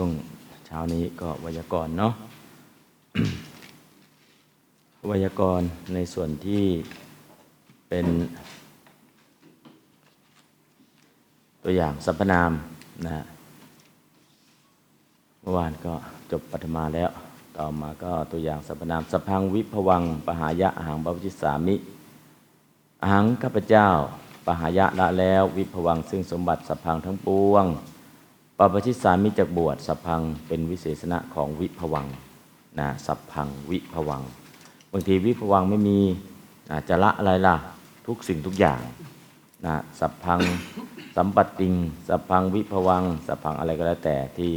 ช่วงเช้านี้ก็ไวยากรณ์เนาะไวยากรณ์ในส่วนที่เป็นตัวอย่างสรรพนามนะ เมื่อวานก็จบปัทมาแล้ว ต่อมาก็ตัวอย่างสรรพนามสพังวิภวังปหายะอาหังบพจิสามิอาหังข้าพเจ้าปหายะละแล้ว วิภวังซึ่งสมบัติสพังทั้งปวง ปปชิสามิจากบวชสัพพังเป็นวิเศษณะของวิภวังนะสัพพังวิภวัง บางทีวิภวังไม่มีนะจะละอะไรล่ะทุกสิ่งทุกอย่างนะสัพพังสัมปติง สัพพังวิภวัง สัพพังอะไรก็แล้วแต่ที่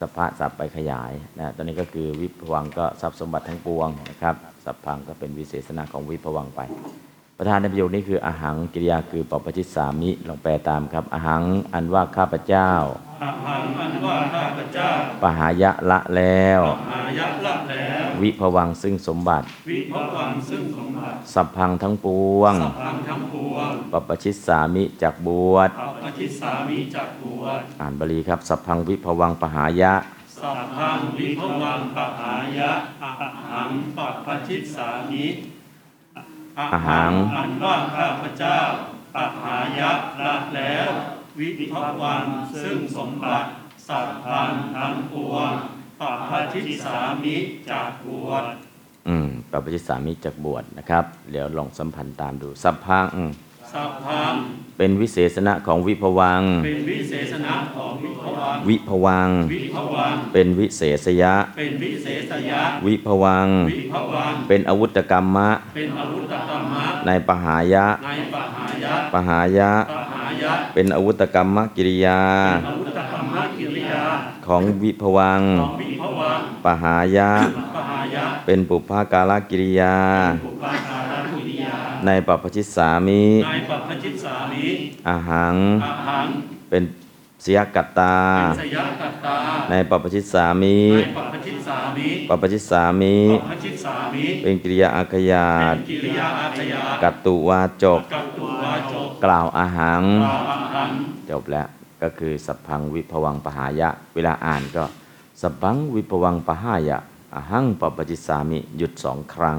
สภาสัพไปขยายนะตอนนี้ก็คือวิภวังก็ทรัพย์สมบัติทั้งปวงนะครับสัพพังก็เป็นวิเศษณะของวิภวังไป ประธานในประโยคนี้คืออาหังกิริยาคือปปชิสามิลองแปลตามครับอาหังอันว่าข้าพเจ้าอาหังอันว่าข้าพเจ้าปหายะละแล้วหายักละแล้ว วิภวังซึ่งสมบัติ วิภวังซึ่งสมบัติ สัพพังทั้งปวงสัพพังทั้งปวงปปชิสามิจากบวชปัปชิสามิจักบวชอ่านบาลีครับ สัพพังวิภวังปหายะสัพพังวิภวังปะหายะอาหังปัปชิสามิ อาหังอันว่าข้าพเจ้าปะหายะละแล้ว วิภวันซึ่งสมบัติ สัพพันทั้งปวงปัปชิสามิจักบวชอืมปปชิสามิจากบวชนะครับ เดี๋ยวลองสัมพันธ์ตามดูสัพพัง สัพพัง เป็นวิเศษณะของวิภวัง เป็นวิเศษณะของวิภวัง วิภวัง วิภวัง เป็นวิเศษยะ เป็นวิเศษยะ วิภวัง วิภวัง เป็นอาวุธกรรมะ เป็นอาวุธกรรมะ ในปหายะ ในปหายะ ปหายะ ปหายะ เป็นอาวุธกรรมกิริยาเป็นอาวุธกรรมะกิริยา ของวิภวังของวิภวังปหายะปหายะ เป็นปุพพาการกิริยา ในปปชิสามิในปัพชิตสามิอาหังอาหังเป็นเสียกัตตาเป็นสยกัตตา ในปปชิสามิในปัพชิตสามิปปชิสามิปัพชิตสามิ เป็นกิริยาอาขยาเป็ตนกิริยาอาชญากัตตุวาจกกัตตุวาจกกล่าวอาหังกล่าวอาหัง จบแล้วก็คือสัพพังวิภวังปหายะ เวลาอ่านก็สัพพังวิภวังปหายะอาหังปปจิสามิ หยุดสองครั้ง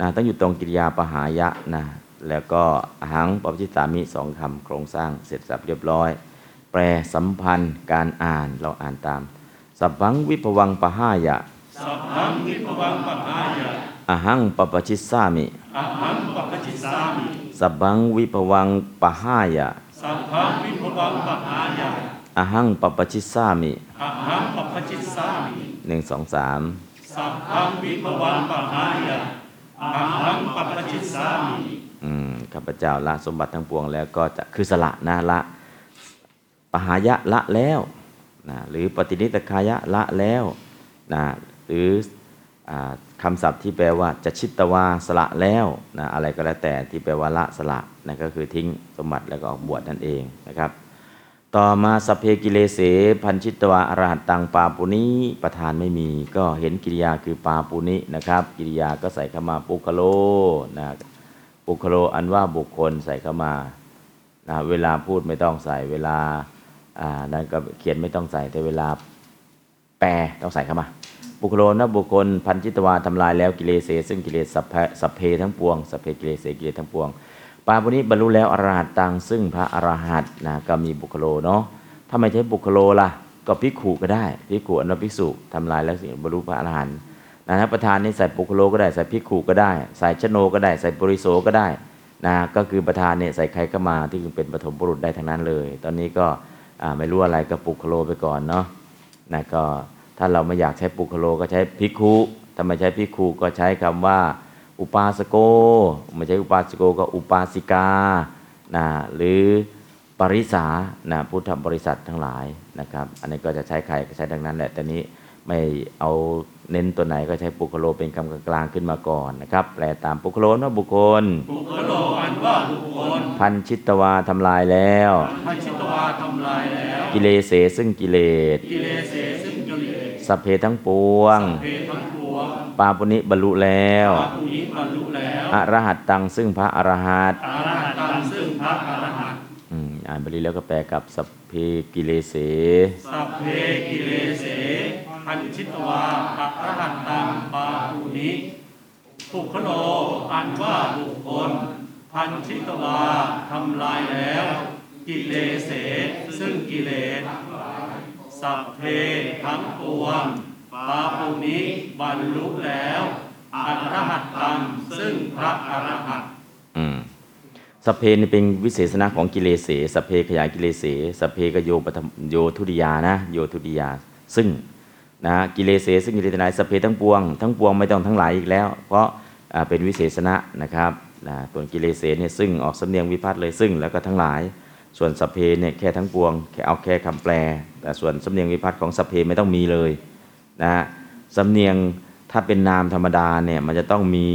นะต้องอยู่ตรงกิริยาปหายะนะแล้วก็อาหังปปจิสามิสองคำโครงสร้างเสร็จสับเรียบร้อย แปลสัมพันธ์การอ่านเราอ่านตาม สัพพังวิภวังปหายะสัพพังวิภวังปหายะอาหังปปจิสามิอาหังปัพชิตสามิสัพพังวิภวังปหายะสัพพังวิภวังปหายะอาหังปปจิสามิอาหังปัพชิตสามิหนึ่งสองสามสัพพังวิภวังปหายะ อาหังปัพชิตสามิอืมข้าพเจ้าละสมบัติทั้งปวงแล้วก็จะคือสละนะละปหายะละแล้วนะหรือปฏินิตคายะละแล้วนะหรืออคำศัพท์ที่แปลว่าจะชิตวาสละแล้วนะอะไรก็แล้วแต่ที่แปลว่าละสละนั่นก็คือทิ้งสมบัติแล้วก็ออกบวชนั่นเองนะครับ ต่อมาสเพกิเลเส พันชิตวาอรหัตตังปาปุนิประธานไม่มี ก็เห็นกิริยาคือปาปุนินะครับ กิริยาก็ใส่เข้ามาปุคโลนะบุคโลอันว่าบุคคลใส่เข้ามานะเวลาพูดไม่ต้องใส่เวลาอ่านั้นก็เขียนไม่ต้องใส่แต่เวลาแปลต้องใส่เข้ามาบุคโลนะบุคคลพันจิตวาทำลายแล้วกิเลสซึ่งกิเลสสัพสเพทั้งปวงสัพเพกิเลสกิเลสทั้งปวง ปาปุนี้บรรลุแล้วอรหัตตังซึ่งพระอรหัตนะก็มีบุคโลเนาะถ้าไม่ใช่บุคโลล่ะ ก็ภิกขุก็ได้ภิกขุอนุภิกษุทำลายแล้วสิ่งบรรลุพระอรหันต์นะประธานนี่ใส่ปุคโลก็ได้ใส่พิกขุก็ได้ ใส่ชโนก็ได้ ใส่ปริโสก็ได้นะก็คือประธานเนี่ยใส่ใครก็มาที่เป็นปฐมบุรุษได้ทั้งนั้นเลย ตอนนี้ก็ไม่รู้อะไรก็ปุคโลไปก่อนเนาะนะก็ถ้าเราไม่อยากใช้ปุคโลก็ใช้พิกขุถ้าไม่ใช้พิกขุก็ใช้คำว่า อุปาสโกไม่ใช่อุปาสโกก็อุปาสิกานะหรือปริสานะพุทธบริษัททั้งหลายนะครับ อันนี้ก็จะใช้ใครก็ใช้ดังนั้นแหละแต่นี้ไม่เอาเน้นตัวไหนก็ใช้ปุคโลเป็นคำกลางๆขึ้นมาก่อนนะครับ แปลตามปุคโลว่าบุคคลบุคโลอันว่าบุคคล ภัญชิตวาทำลายแล้วภัญชิตวาทำลายแล้ว กิเลเสซึ่งกิเลสกิเลสซึ่งกิเลสสัพเพทั้งปวงเพทั้ง ปาปุณิบรรลุแล้วพระผู้นี้บรรุแล้วอรหัตตังซึ่งพระอรหัตอรหัตตังซึ่งพระอรหันต์อ่านบาลีแล้วก็แปลกับสัพเพกิเลเสสัพเพกิเลเส ภัญชิตวาอรหัตตังปาปุณิปุคโลอันว่าบุคคล พันชิตวาทำลายแล้ว กิเลเสซึ่งกิเลสสัพเพทั้งปวง ปาปุนิบรรลุแล้วอรหัตตังซึ่งพระอรหัตสเพนี่เป็นวิเศษณะของกิเลเสสเพขยายกิเลเสสเพกโยปโยทุติยานะ โยทุติยา ซึ่งนะกิเลเสซึ่งกิเลสทั้งหลายสเพทั้งปวงทั้งปวงไม่ต้องทั้งหลายอีกแล้ว เพราะเป็นวิเศษณะนะครับนะตัวกิเลเสเนี่ยซึ่งออกสำเนียงวิพัฒน์เลยซึ่งแล้วก็ทั้งหลาย ส่วนสเพเนี่ยแค่ทั้งปวงแค่เอาแค่คำแปล แต่ส่วนสำเนียงวิพัฒน์ของสเพไม่ต้องมีเลย นะฮะสำเนียงถ้าเป็นนามธรรมดาเนี่ยมันจะต้องมี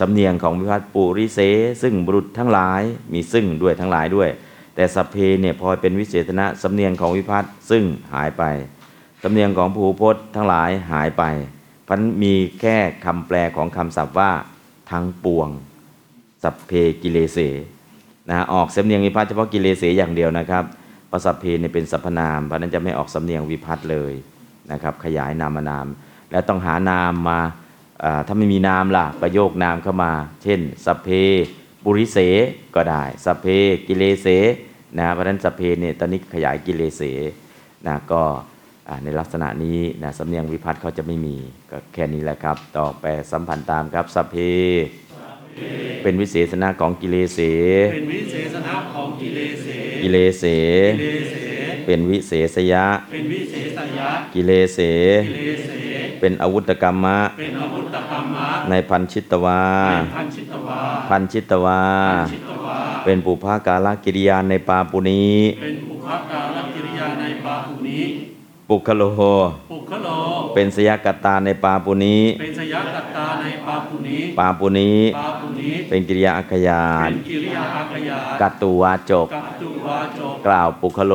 สำเนียงของวิพัฒน์ปุริเสซึ่งบุรุษทั้งหลายมีซึ่งด้วยทั้งหลายด้วย แต่สัพเพเนี่ยพอเป็นวิเศษณะสำเนียงของวิพัฒน์ซึ่งหายไปสำเนียงของภูพจน์ทั้งหลายหายไปพันมีแค่คำแปลของคำศัพท์ว่าทั้งปวง สัพเพกิเลเสนะออกสำเนียงวิพัฒน์เฉพาะกิเลเสอย่างเดียวนะครับเพระสัพเพเนี่ยเป็นสรรพนามเพราะฉะนั้นจะไม่ออกสำเนียงวิพัฒน์เลย นะครับขยายนามนาม แล้วต้องหานามมาถ้าไม่มีนามล่ะประโยคนามเข้ามา เช่นสัพเพปุริเสก็ได้สัพเพกิเลเสนะเพราะฉะนั้นสัพเพเนี่ยตอนนี้ขยายกิเลเสนะก็ในลักษณะนี้นะสำเนียงวิพัฒน์เขาจะไม่มีก็แค่นี้แหละครับ ต่อไปสัมพันธ์ตามครับสัพเพ เป็นวิเศษณะของกิเลเส เป็นวิเศษณะของกิเลเส กิเลเสกิเลเสเป็นวิเศษยะ เป็นวิเศษยะกิเลเสกิเลเส เป็นอาวุธกรรมะ เป็นอาวุธกรรมะ ในพันชิตวาเป็นพันชิตวา พันชิตวาชิตวา เป็นปุพากาลกิริยาในปาปุนีเป็นปุพการกิริยาในปาหุนี้ ปุคโลปุคโล เป็นสยกัตตาในปาปุนีเป็นสยกัตตาในปาหุนี้ ปาปุนีปาหุนี้ เป็นกิริยาอักขยาเป็นนกิริยาอาขยากัตตุวาจกกัตตุวาจก กล่าวปุคโล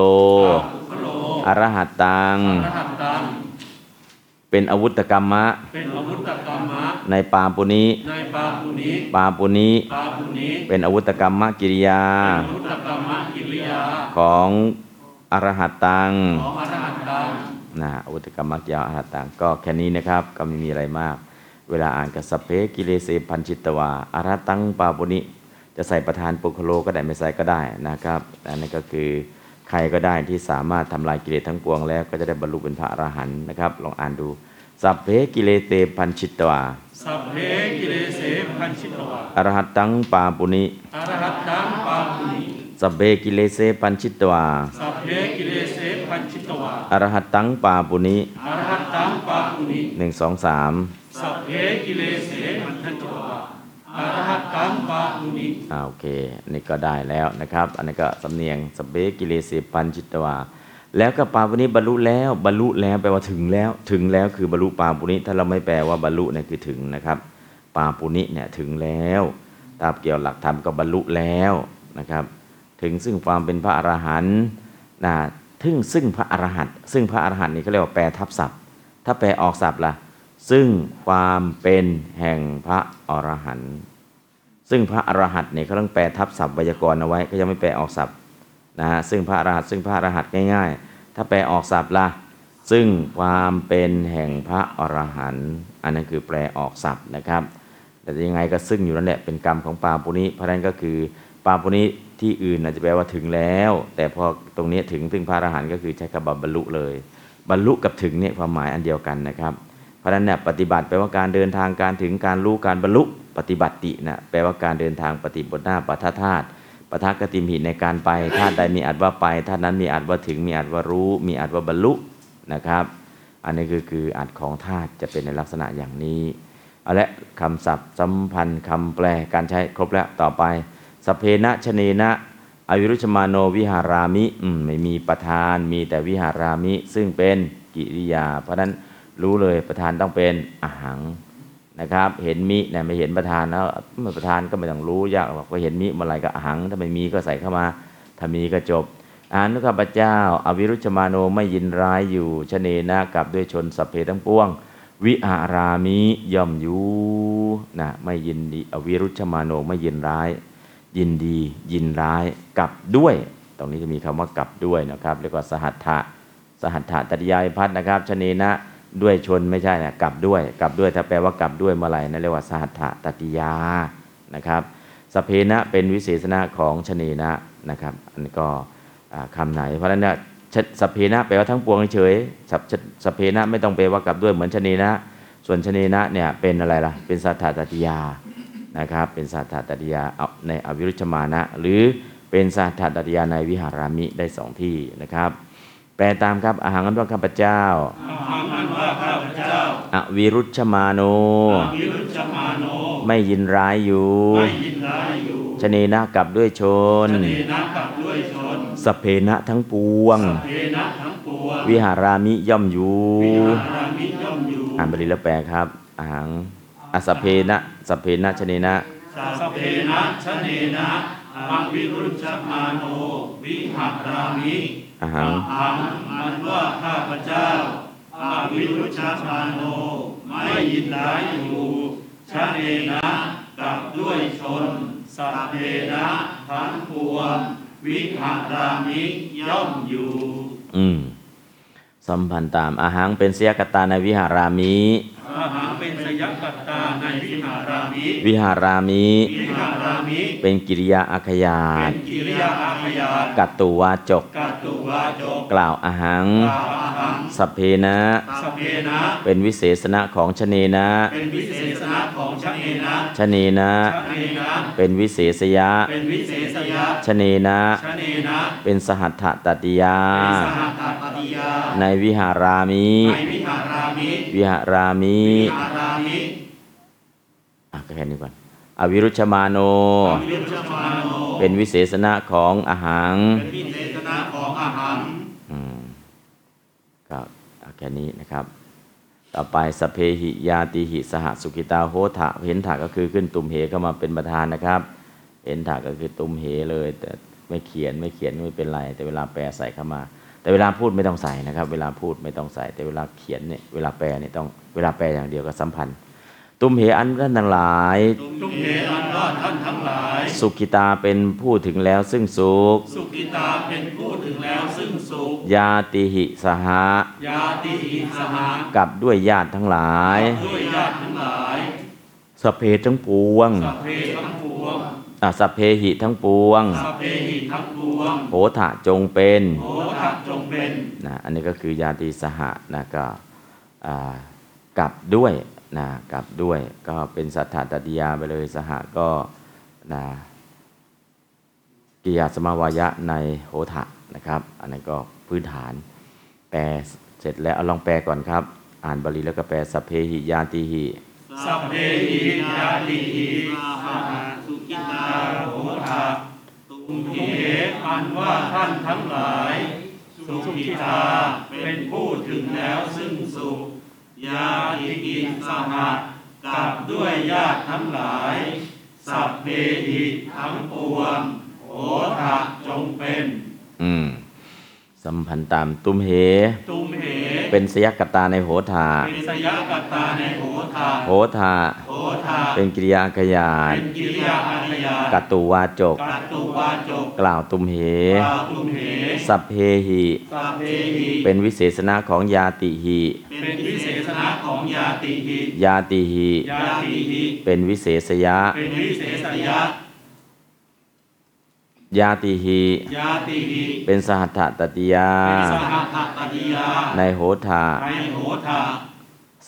ปุคโล อรหัตตัง อรหัตตัง เป็นอาวุธกรรมะ เป็นอาวุธกรรมะ ในปาปุนีในปาหุนี้ ปาปุนีปาหุนี้ เป็นอาวุธกรรมกิริยาอาวุธกรรมะกิริยา ของ อรหัตตังของอรหัตตังนะอาวุธกรรมกิริยาอรหัตตังก็แค่นี้นะครับก็ไม่มีอะไรมาก เวลาอ่านกับสพเพกิเลเสพันชิตวาอรหัตตังปาปุนิจะใส่ประธานปุคคะโลก็ได้ไม่ใส่ก็ได้นะครับอันนั้นก็คือใครก็ได้ที่สามารถทำลายกิเลสทั้งปวงแล้ว ก็จะได้บรรลุเป็นพระอรหันต์นะครับ ลองอ่านดูสัพเพกิเลเส ภัญชิตวาสัพเพกิเลเส ภัญชิตวาอรหัตตังปาปุณิอรหัตตังปาหุนี้ สัพเพกิเลเส ภัญชิตวาสัพเพกิเลเส ภัญชิตวาอรหัตตังปาปุณิอรหัตตังปาปุณิ หนึ่งสองสามสัพเพกิเลเสมันทันจวาอรหัตตังปาหุนิอ่าโอเคอันนี้ก็ได้แล้วนะครับ อันนี้ก็สำเนียงสพเบกิเลสิปัญจิตวาแล้วก็ปาปุณิบรรลุแล้วบรรลุแล้วแปลว่าถึงแล้ว ถึงแล้วคือบรรลุปาปุณิถ้าเราไม่แปลว่าบรรลุเนี่ยคือถึงนะครับ ปาปุณิเนี่ยถึงแล้วตามเกี่ยวหลักธรรมก็บรรลุแล้วนะครับ ถึงซึ่งความเป็นพระอรหันต์นะถึงซึ่งพระอรหันต์ซึ่งพระอรหันต์นี่เขาเรียกว่าแปลทับศัพท์ ถ้าแปลออกศัพท์ล่ะซึ่งความเป็นแห่งพระอรหันต์ซึ่งพระอรหันต์เนี่ยเขาต้องแปลทับศัพท์ไวยากรณ์เอาไว้ก็ยังไม่แปลออกศัพท์นะฮะซึ่งพระอรหันต์ซึ่งพระอรหันต์ง่าย ๆ ถ้าแปลออกศัพท์ล่ะซึ่งความเป็นแห่งพระอรหันต์อันนั้นคือแปลออกศัพท์นะครับ แต่ยังไงก็ซึ่งอยู่นั่นแหละเป็นกรรมของปาปุณิเพราะฉะนั้นก็คือปาปุณิ ที่อื่นอาจจะแปลว่าถึงแล้ว แต่พอตรงนี้ถึงซึ่งพระอรหันต์ก็คือใช้คำว่าบรรลุเลย บรรลุกับถึงเนี่ยความหมายอันเดียวกันนะครับเพราะฉะนั้นเนี่ยปฏิบัติแปลว่าการเดินทางการถึงการรู้การบรรลุปฏิบัตินะแปลว่าการเดินทางปฏิบทหน้าปัทธาตุปทักกติมหิในการไปธาตุใดมีอัดว่าไปธาตุนั้นมีอัดว่าถึงมีอัดว่ารู้ มีอัดว่าบรรลุนะครับ อันนี้คือคืออัดของธาตุจะเป็นในลักษณะอย่างนี้เอาละคำศัพท์สัมพันธ์คำแปลการใช้ครบแล้วต่อไป สเพนะชเนนะอวิรุชมาโนวิหารามิอมไม่มีประธานมีแต่วิหารามิ ซึ่งเป็นกิริยา เพราะนั้นรู้เลยประธานต้องเป็นอหังนะครับ เห็นมิเนี่ยไม่เห็นประธานแล้วประธานก็ไม่ต้องรู้ยากหรอกว่าเห็นมิเมื่อไรก็อหัง ถ้าไม่มีก็ใส่เข้ามา ถ้ามีก็จบอานุข้าพเจ้า อวิรุชมาโนไม่ยินร้ายอยู่ชเนนะกับด้วยชนสัพเพทั้งปวง วิหารามิย่อมอยู่นะไม่ยินดีอวิรุชมาโนไม่ยินร้าย ยินดียินร้ายกับด้วย ตรงนี้จะมีคำว่ากับด้วยนะครับเรียกว่าสหัตถะสหัตถะตติยายพัฒนะครับชเนนะด้วยชนไม่ใช่นะกับด้วยกับด้วยถ้าแปลว่ากับด้วยเมื่อไหร่นั่นเรียกว่าสหัตถะตติยานะครับสเพนะเป็นวิเศษณะของชเนนะนะครับอันนี้ก็อ่าคำไหน เพราะฉะนั้นเนี่ยสเพนะแปลว่าทั้งปวงเฉยสสเพนะไม่ต้องแปลว่ากับด้วยเหมือนชเนนะ ส่วนชเนนะเนี่ยเป็นอะไรล่ะเป็นสัทธาตติยา นะครับเป็นสัทธาตติยาเอาในอวิรุชมานะ หรือเป็นสัทธาตติยาในวิหารามิได้สองที่นะครับ แปลตามครับอาหารนั้นว่าข้าพเจ้าอาหังอันว่าข้าพเจ้าอวิรุชมาโนอวิรุชมาโน ไม่ยินร้ายอยู่ไม่ยินร้ายอยู่ชเนนะกับด้วยชนชเนนะกับด้วยชนสพเพนะทั้งปวงสัพเพนะทั้งปวง วิหารามิย่อมอยู่วิหารามิย่อมอยู่อ่านบาลีแล้วแปลครับอาหาร อสพเพนะสพเพนะชเนนะสัพเพนะชเนนะอวิรุชมาโนวิหารามิอาหารอังอันว่าข้าพเจ้าอาวิรุชมาโน ไม่ยินร้ายอยู่ชเนนะกับด้วยชนสัพเพนะทั้งปวงวิหารามิย่อมอยู่ อืมสัมพันธ์ตามอาหารเป็นเสียกตาในวิหารามิ อาหารเป็นสยกัตตาในวิหารามิวิหารามิ วิหารามิ เป็นกิริยาอาขยาเป็ตนกิริยาอาขยานกัตตุวาจก กัตตุวาจกกล่าวอาหัง กล่าวอาหังสัพเพนะ สพเพนะ เป็นวิเศษณะของชเนนะเป็นวิเศษณะของชเนนะชเนนะชเนนะ เป็นวิเศษยะเป็นวิเศษยะชเนนะชเนนะเป็นสหัตถตติยา เป็นสหัตถปฏิยาในวิหารามิ ในวิหารามิ วิหารามิวิหารามิอะก็แค่นี้ก่อนอวิรุชมาโนอวิรุชมาโน เป็นวิเศษณะของอาหังเป็นวิเศษณะของอาหารอืมก็เอาแค่นี้นะครับ ต่อไปสพเพหิยาติหิสหสุขิตาโหทะเห็นถะก็คือขึ้นตุมเหเข้ามาเป็นประธานนะครับเห็นถะก็คือตุมเหเลย แต่ไม่เขียนไม่เขียนไม่เป็นไร แต่เวลาแปลใส่เข้ามา แต่เวลาพูดไม่ต้องใส่นะครับ เวลาพูดไม่ต้องใส่ แต่เวลาเขียนเนี่ยเวลาแปลเนี่ยต้องเวลาแปลอย่างเดียวก็สัมพันธ์ ตุมเหอันท่านทั้งหลายทุกเหอันว่าท่านทั้งหลาย สุขิตาเป็นผู้ถึงแล้วซึ่งสุขสุกิตาเป็นผู้ถึงแล้วซึ่งสุขยาติหิสหะยาติหิสหากับด้วยญาติทั้งหลายด้วยญาติทั้งหลายสพเพทั้งปวงสัพเพทั้งปวงอะ สัพเพหิทั้งปวง สัพเพหิทั้งปวงโหทะจงเป็นโหทัจงเป็นนะอันนี้ก็คือญาติสหะนะก็อ่ากับด้วยนะกับด้วยก็เป็นสัทธาตติยาไปเลยสหะก็นะกิริยาสมาวายะในโหทะนะครับ อันนั้นก็พื้นฐาน แปลเสร็จแล้วเอาลองแปลก่อนครับ อ่านบาลีแล้วก็แปลสัพเพหิยาติหิ สัพเพหิยาติหิสหสุกิตาโหทะตุมเหอันว่าท่านทั้งหลาย สุขิตาเป็นผู้ถึงแล้วซึ่งสุขยาติกิสหะกับด้วยญาติทั้งหลาย สัพเพหิทั้งปวงโหทะจงเป็น อืม สัมพันธ์ตามตุมเห ตุมเห เป็นสยกตาในโหทาเป็นสยกัตตาในโหทะโหทาโหทะเป็นกิริยาขยาเป็นนกิริยาอาขยากัตตุวาจกกัตตุวาจก กล่าวตุมเหกล่าวตุมเหสัพเพหิสัพเพหิเป็นวิเศษณะของยาติหิเป็นวิเศษณะของยาติหิยาติหิยาติหิเป็นวิเศษยะเป็นวิเศษยะ ยาติหิ ยาติหิเป็นสหัตถตติยา เป็นสหัตถปฏิยาในโหทาในโหทะ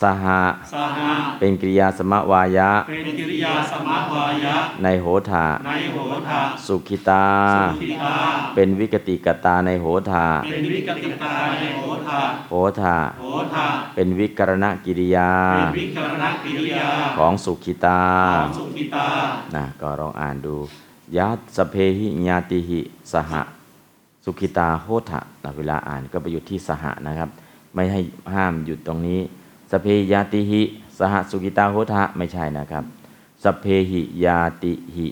สหะสหะเป็นกริยาสมวายะ เป็นกิริยาสมาวายะ ในโหทะในโหทะสุขิตา สุขิตา เป็นวิกติกตาในโหทาเป็นวิกติตาในโหทะโหทาโหทะเป็นวิกรณกิริยา เป็นวิกรณกิริยา ของสุขิตาของสุขิตานะก็ลองอ่านดู ยัตสเพหิญาติหิสหะ สุขิตาโหทะนะเวลาอ่านก็ไปหยุดที่สหะนะครับ ไม่ให้ห้ามหยุดตรงนี้สพเพยาติหิสหสุขิตาโหทะไม่ใช่นะครับ สเพหิยาติหิ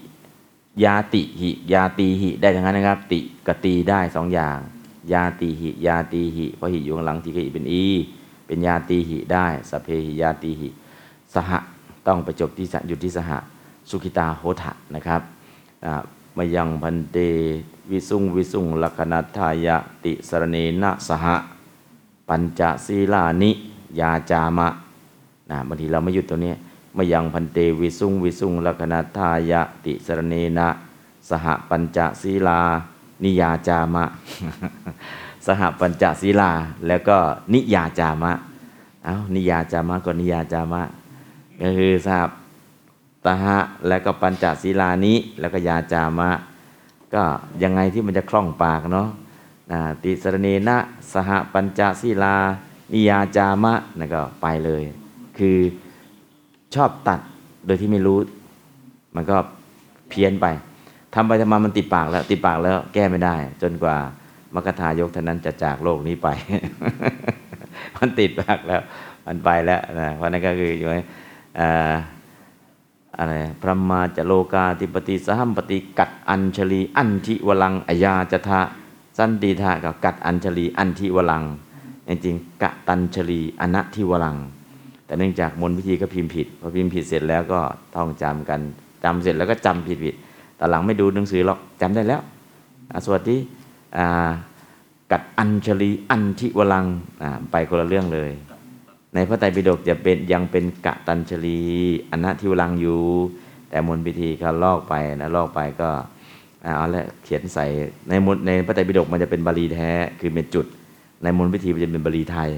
ยาติหิยาตีหิได้ทั้งนั้นนะครับ ติกตีได้สองอย่าง ยาติหิยาตีหิเพราะหิอยู่ข้างหลังทีกหิเป็นอี เป็นยาตีหิได้สเพหิยาตีหิสหะต้องไปจบที่สะหยุดที่สหะสุขิตาโหทะนะครับ มายังพันเตวิสุงวิสุงลักนัทายะติสรเนนะสหะปัญจศีลานิ ยาจามะนะบางทีเราไม่หยุดตัวนี้มายังพันเตวิสุงวิสุงลักนัทายะติสรเนนะสหปัญจศีลา นิยาจามะ สหปัญจศีลาแล้วก็นิยาจามะ เอานิยาจามะก็นิยาจามะก็คือทราบตหะ แล้วก็ปัญจศีลานิแล้วก็ยาจามะ ก็ยังไงที่มันจะคล่องปากเนาะนะติสรเนนะสหปัญจศีลานิยาจามะนั่นก็ไปเลย คือชอบตัดโดยที่ไม่รู้ มันก็เพี้ยนไปทำไปทำมามันติดปากแล้ว ติดปากแล้วแก้ไม่ได้ จนกว่ามกทายกเท่านั้นจะจากโลกนี้ไป มันติดปากแล้ว มันไปแล้วนะเพราะนั้นก็คืออยู่ในอ่า อะไรพระมาจะโลกาธิปติสหัมปติกัดอัญชลี อันทิวลังอายาจทะสันติทะกับกัดอัญชลี อันทิวลังจริงๆกะตัญชลีอนะทิวลัง แต่เนื่องจากมนต์พิธีก็พิมพ์ผิดพอพิมพ์ผิดเสร็จแล้วก็ท่องจำกันจำเสร็จแล้วก็จำผิดผิดๆแต่หลังไม่ดูหนังสือหรอกจำได้แล้วอะสวัสดีอ่กัดอัญชลี อันทิวลังไปคนละเรื่องเลย ในพระไตรปิฎกจะเป็นยังเป็นกะตัญชลีอนะทิวลังอยู่ แต่มนพิธีเขาลอกไปนะลอกไปก็อ่าเอาละเขียนใส่ในมนในพระไตรปิฎกมันจะเป็นบาลีแท้คือเป็นจุด ในมนพิธีมันจะเป็นบาลีไทย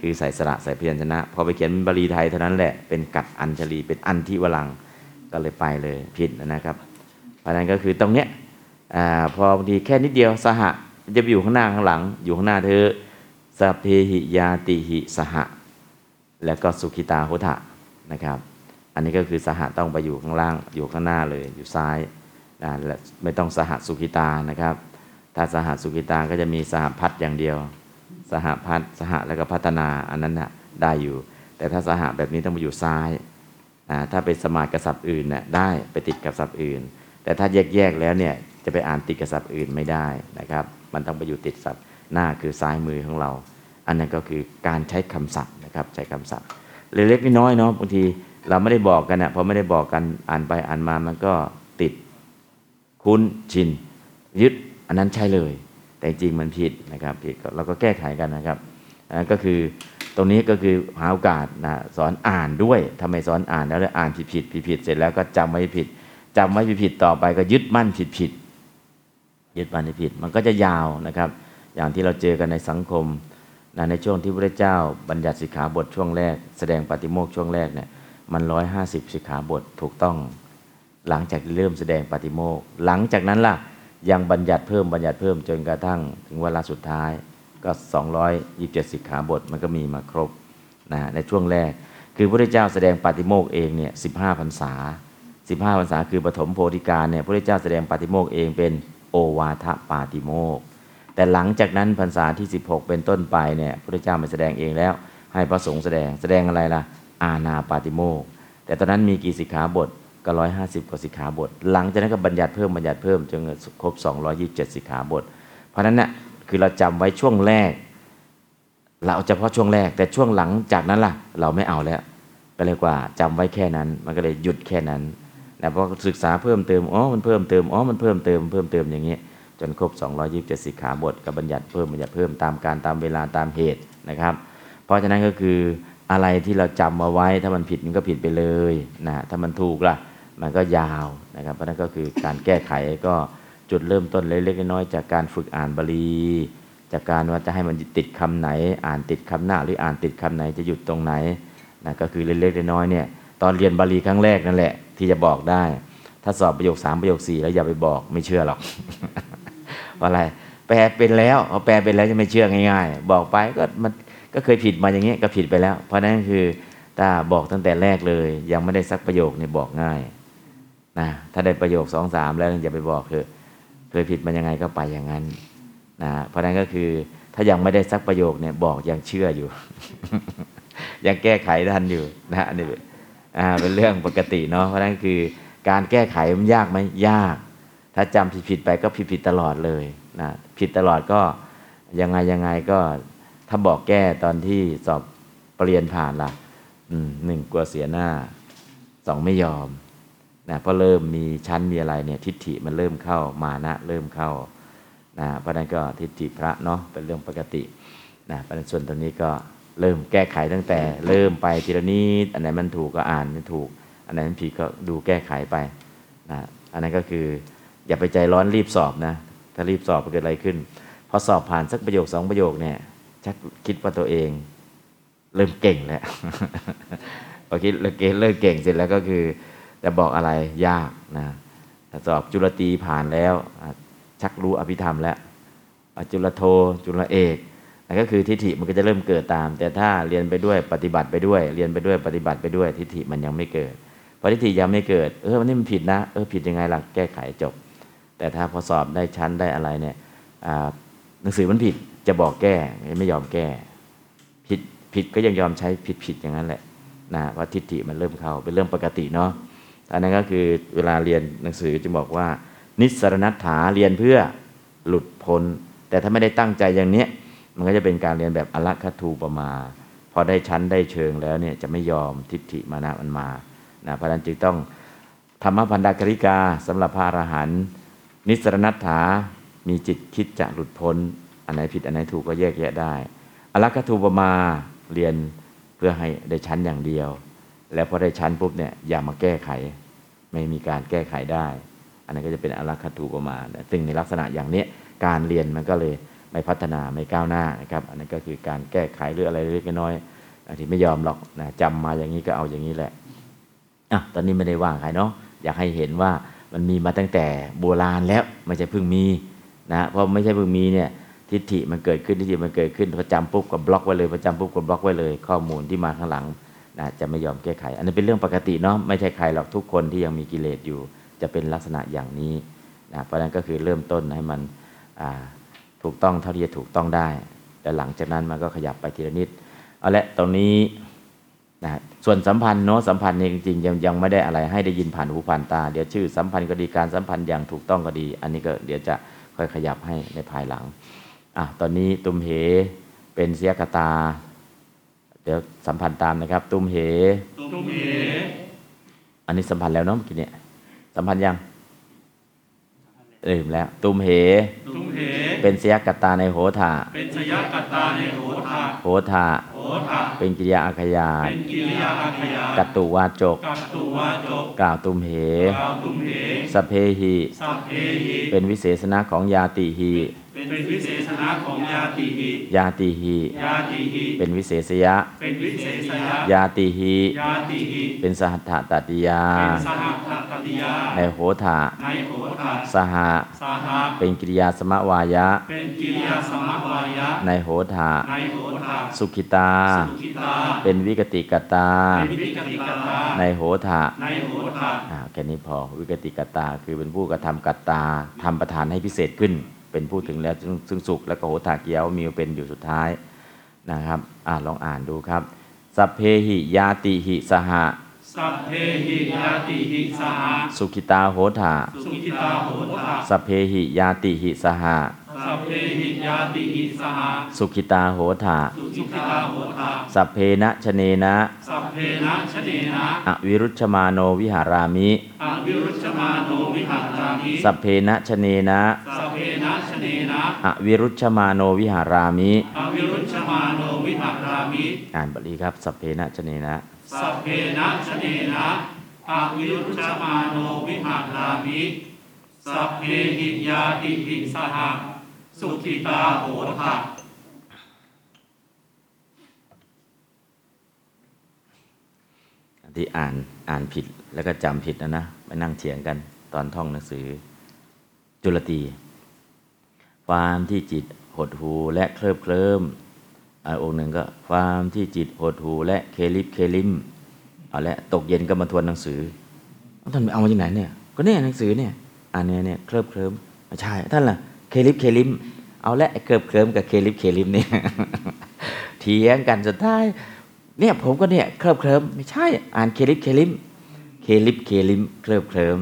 คือใส่สระใส่พยัญชนะ พอไปเขียนบาลีไทยเท่านั้นแหละเป็นกัดอัญชลีเป็นอันทิวลังก็เลยไปเลยผิดนะครับเพราะนั้นก็คือตรงเนี้ยอพอบางทีแค่นิดเดียวสหะจะไปอยู่ข้างหน้าข้างหลัง อยู่ข้างหน้าเธอสเพหิยาติหิสหะ แล้วก็สุขิตาโหทะนะครับ อันนี้ก็คือสหะต้องไปอยู่ข้างล่างอยู่ข้างหน้าเลยอยู่ซ้ายนะและไม่ต้องสหสุขิตานะครับ ถ้าสหสุขิตาก็จะมีสหพัฒอย่างเดียว สหพัฒสหแล้วก็พัฒนาอันนั้นนะได้อยู่ แต่ถ้าสหแบบนี้ต้องไปอยู่ซ้ายอ่าถ้าไปสมาธิกับศัพท์อื่นน่ะได้ไปติดกับศัพท์อื่น แต่ถ้าแยกแยกๆแล้วเนี่ยจะไปอ่านติดกับศัพท์อื่นไม่ได้นะครับ มันต้องไปอยู่ติดศัพท์หน้าคือซ้ายมือของเรา อันนั้นก็คือการใช้คำศัพท์ นะครับใช้คำศัพท์เล็กๆน้อยๆเนาะบางทีเราไม่ได้บอกกันนะพอไม่ได้บอกกันอ่านไปอ่านมามันก็ติดคุ้นชิน ยึดอันนั้นใช่เลย แต่จริงมันผิดนะครับผิดเราก็แก้ไขกันนะครับอันนั้นก็คือตรงนี้ก็คือหาโอกาสนะสอนอ่านด้วยทำไมสอนอ่านแล้วอ่านผิดผิดผิดผิดเสร็จแล้วก็จำไว้ผิดจำไว้ผิดผิดต่อไปก็ยึดมั่นผิดผิดยึดมั่นผิดมันก็จะยาวนะครับ อย่างที่เราเจอกันในสังคม นะในช่วงที่พระเจ้าบัญญัติสิกขาบทช่วงแรก แสดงปฏิโมกช่วงแรกเนี่ยมันร้อยห้าสิบสิกขาบทถูกต้อง หลังจากที่เริ่มแสดงปฏิโมกหลังจากนั้นล่ะยังบัญญัติเพิ่มบัญญัติเพิ่มจนกระทั่ง ถึงเวลาสุดท้ายก็ 227 สิกขาบทมันก็มีมาครบนะในช่วงแรก คือพระเจ้าแสดงปฏิโมกเองเนี่ย15พรรษา 15พรรษาคือปฐมโพธิการเนี่ยพระเจ้าแสดงปฏิโมกเองเป็นโอวาทปาติโมก แต่หลังจากนั้นพรรษาที่ 16 เป็นต้นไปเนี่ยพระพุทธเจ้าไม่แสดงเองแล้ว ให้พระสงฆ์แสดงแสดงอะไรล่ะ อาณาปาติโมกแต่ตอนนั้นมีกี่สิกขาบทก็ร้อยห้าสิบกว่าสิกขาบท หลังจากนั้นก็บัญญัติเพิ่มบัญญัติเพิ่มจนครบ227สิกขาบท เพราะนั้นน่ะคือเราจำไว้ช่วงแรก เราเฉพาะช่วงแรก แต่ช่วงหลังจากนั้นล่ะ เราไม่เอาแล้ว ก็เลยกว่าจำไว้แค่นั้น มันก็เลยหยุดแค่นั้นแต่พอศึกษาเพิ่มเติมอ๋อมันเพิ่มเติมอ๋อมันเพิ่มเติมเพิ่มเติมอย่างนี้ จนครบ 227 สิกขาบทกับบัญญัติเพิ่มบัญญัติเพิ่มตามการตามเวลาตามเหตุนะครับ เพราะฉะนั้นก็คืออะไรที่เราจำมาไว้ถ้ามันผิดมันก็ผิดไปเลยนะถ้ามันถูกล่ะมันก็ยาวนะครับ เพราะนั้นก็คือการแก้ไขก็จุดเริ่มต้นเล็กๆน้อยๆจากการฝึกอ่านบาลีจากการว่าจะให้มันติดคำไหน อ่านติดคำหน้า หรืออ่านติดคำไหนจะหยุดตรงไหนนะก็คือเล็กๆน้อยๆเนี่ยตอนเรียนบาลีครั้งแรกนั่นแหละที่จะบอกได้ ถ้าสอบประโยคสามประโยคสี่แล้วอย่าไปบอกไม่เชื่อหรอก อะไร แปลเป็นแล้วพอแปลเป็นแล้วจะไม่เชื่อง่าย ๆ บอกไปก็มันก็เคยผิดมาอย่างเงี้ก็ผิดไปแล้ว เพราะนั้นคือถ้าบอกตั้งแต่แรกเลย ยังไม่ได้สักประโยคเนี่ยบอกง่ายนะถ้าได้ประโยคสองสามแล้วอย่าไปบอกเถอะเคยผิดมายังไงก็ไปอย่างนั้นนะเพราะนั้นก็คือถ้ายังไม่ได้สักประโยคเนี่ยบอกยังเชื่ออยู่ ยังแก้ไขทันอยู่นะอันนี้อ่าเป็นเรื่องปกติเนาะเพราะฉะนั้นคือการแก้ไขมันยากไหมยาก ถ้าจำผิดๆไปก็ผิดๆตลอดเลยนะผิดตลอดก็ยังไงยังไงก็ถ้าบอกแก้ตอนที่สอบปรริญญาผ่านละอืมหนึ่งกลัวเสียหน้าสองไม่ยอมนะเพราะเริ่มมีชั้นมีอะไรเนี่ยทิฏฐิมันเริ่มเข้ามานะ เริ่มเข้านะเพราะนั้นก็ทิฏฐิพระเนาะเป็นเรื่องปกตินะเพระฉะนั้นส่วนตรงนี้ก็เริ่มแก้ไขตั้งแต่ เริ่มไปทีละนิดอันไหนมันถูกก็อ่านไม่ถูก อันไหนมันผิดก็ดูแก้ไขไปนะอันนั้นก็คือ อย่าไปใจร้อนรีบสอบนะ ถ้ารีบสอบเกิดอะไรขึ้นพอสอบผ่านสักประโยคสองประโยคเนี่ยชักคิดว่าตัวเอง เริ่มเก่งแล้วพอคิดเริ่มเก่งเริ่มเก่งเสร็จแล้วก็คือจะบอกอะไรยากนะสอบจุลตรีผ่านแล้ว ชักรู้อภิธรรมแล้วจุลโทจุลเอกนั่นก็คือทิฏฐิมันก็จะเริ่มเกิดตาม แต่ถ้าเรียนไปด้วยปฏิบัติไปด้วย เรียนไปด้วยปฏิบัติไปด้วยทิฏฐิมันยังไม่เกิดพอทิฏฐิยังไม่เกิดเออวันนี้มันผิดนะเออผิดยังไงล่ะแก้ไขจบ แต่ถ้าพอสอบได้ชั้นได้อะไรเนี่ยหนังสือมันผิดจะบอกแก้ไม่ยอมแก้ ผิดผิดก็ยังยอมใช้ผิดผิดอย่างนั้นแหละนะเพราะทิฏฐิมันเริ่มเข้าเป็นเรื่องปกติเนาะอันนั้นก็คือเวลาเรียนหนังสือจะบอกว่า นิสรณัตถาเรียนเพื่อหลุดพ้น แต่ถ้าไม่ได้ตั้งใจอย่างเนี้ยมันก็จะเป็นการเรียนแบบอลัคทูปมา พอได้ชั้นได้เชิงแล้วเนี่ยจะไม่ยอมทิฏฐิมานะมันมานะเพราะนั้นจึงต้องธรรมพันดากริกาสำหรับพระอรหันต์ นิสรณัตถา มีจิตคิดจะหลุดพ้น อันไหนผิดอันไหนถูกก็แยกแยะได้ อลัคทูปมาเรียนเพื่อให้ได้ชั้นอย่างเดียว แล้วพอได้ชั้นปุ๊บเนี่ยอย่ามาแก้ไข ไม่มีการแก้ไขได้ อันนั้นก็จะเป็นอลัคทูปมาซึ่งในลักษณะอย่างเนี้ยการเรียนมันก็เลยไม่พัฒนาไม่ก้าวหน้านะครับอันนั้นก็คือการแก้ไขหรืออะไรเล็กน้อยที่ไม่ยอมหรอกนะจำมาอย่างนี้ก็เอาอย่างนี้แหละอะตอนนี้ไม่ได้ว่าใครเนาะอยากให้เห็นว่า มันมีมาตั้งแต่โบราณแล้วไม่ใช่เพิ่งมีนะเพราะไม่ใช่เพิ่งมีเนี่ยทิฏฐิมันเกิดขึ้นทิฏฐิมันเกิดขึ้นพอจำปุ๊บก็บล็อกไว้เลยพอจำปุ๊บก็บล็อกไว้เลย ข้อมูลที่มาข้างหลังนะจะไม่ยอมแก้ไข อันนี้เป็นเรื่องปกติเนาะไม่ใช่ใครหรอกทุกคนที่ยังมีกิเลสอยู่ จะเป็นลักษณะอย่างนี้นะเพราะนั้นก็คือเริ่มต้นให้มันถูกต้องเท่าที่จะถูกต้องได้ แต่หลังจากนั้นมันก็ขยับไปทีละนิดเอาละตรงนี้ นะส่วนสัมพันธ์เนาะสัมพันธ์เนี่ยจริงๆยังยังไม่ได้อะไรให้ได้ยินผ่านหูผ่านตา เดี๋ยวชื่อสัมพันธ์ก็ดีการสัมพันธ์อย่างถูกต้องก็ดี อันนี้ก็เดี๋ยวจะค่อยขยับให้ในภายหลังอะตอนนี้ตุมเหเป็นเสียกตา เดี๋ยวสัมพันธ์ตามนะครับ ตุมเหตุมเหอันนี้สัมพันธ์แล้วเนาะเมื่อกี้เนี่ยสัมพันธ์ยังลืมแล้ว ตุมเหตุมเห เป็นเสียกตาในโหธาเป็นชยกัตตาในโหทะโหธาโหทะเป็นกิริยาอาขยานเป็นกิริยาอาขยากัตตุวาจกกัตตุวาจก กล่าวตุมเหกล่าวตุมเหสพเพหิสัพเพหิ เป็นวิเศษณะของยาติหิเป็นวิเศษณะของยาติหิยาติหิยาติหิ เป็นวิเศษยะ เป็นวิเศษยะ ยาติหิยาติหิ เป็นสหัตถตัตติยา เป็นสหทัตติยา ในโหธาในโหทะสหะสหะ เป็นกิริยาสมวายะ เป็นกิริยาสมวายะ ในโหธาในโหทะสุขิตาสุขิตาเป็นวิกติกตาเป็นวิกติกตา ในโหธาในโหทะอ่าแค่นี้พอวิกติกตาคือเป็นผู้กระทำกัตตาทำประธานให้พิเศษขึ้น เป็นผู้ถึงแล้วซึ่งซึ่งสุขแล้วก็โหตาเกียวมีเป็นอยู่สุดท้ายนะครับอ่าลองอ่านดูครับสัพเพหิยาติหิสหะสัพเพหิ ญาตีหิ สะหะสุขิตาโหถะ สุขิตาโหถะสัพเพหิ ญาตีหิ สะหะ สัพเพหิ ญาตีหิ สะหะสุขิตาโหถะ สุขิตาโหถะสัพเพนะ ชะเนนะสัพเพนะ ชะเนนะอวิรุชฌมาโนวิหะรามิอวิรุชฌมาโนวิหะรามิสัพเพนะ ชะเนนะสัพเพนะ ชะเนนะอวิรุชฌมาโนวิหะรามิอวิรุชฌมาโนวิหารามิอ่านบาลีครับสัพเพนะชเนนะสัพเพนะชเนนะอวิรุชมาโนวิหารามิสัพเพหิยาติหิสหะ สุขิตาโหทะที่อ่านอ่านผิดแล้วก็จำผิดนะนะไปนั่งเถียงกันตอนท่องหนังสือ จุลตี ความที่จิตหดหู่และเคลิบเคลิ้มอ่าองค์หนึ่งก็ความที่จิตหดหู่และเคลิบเคลิมเอาละตกเย็นก็มาทวนหนังสือท่านไปเอามาจากไหนเนี่ย ก็เนี่ยหนังสือเนี่ยอ่านเนี่ยเนี่ยเคลิบเคลิ้มไม่ใช่ท่านล่ะ เคลิบเคลิมเอาละเคลิบเคลิมกับเคลิบเคลิมเนี่ยเถียงกันสุดท้ายเนี่ยผมก็เนี่ยเคลิบเคลิมไม่ใช่อ่านเคลิบเคลิมเคลิบเคลิมเคลิบเคลิม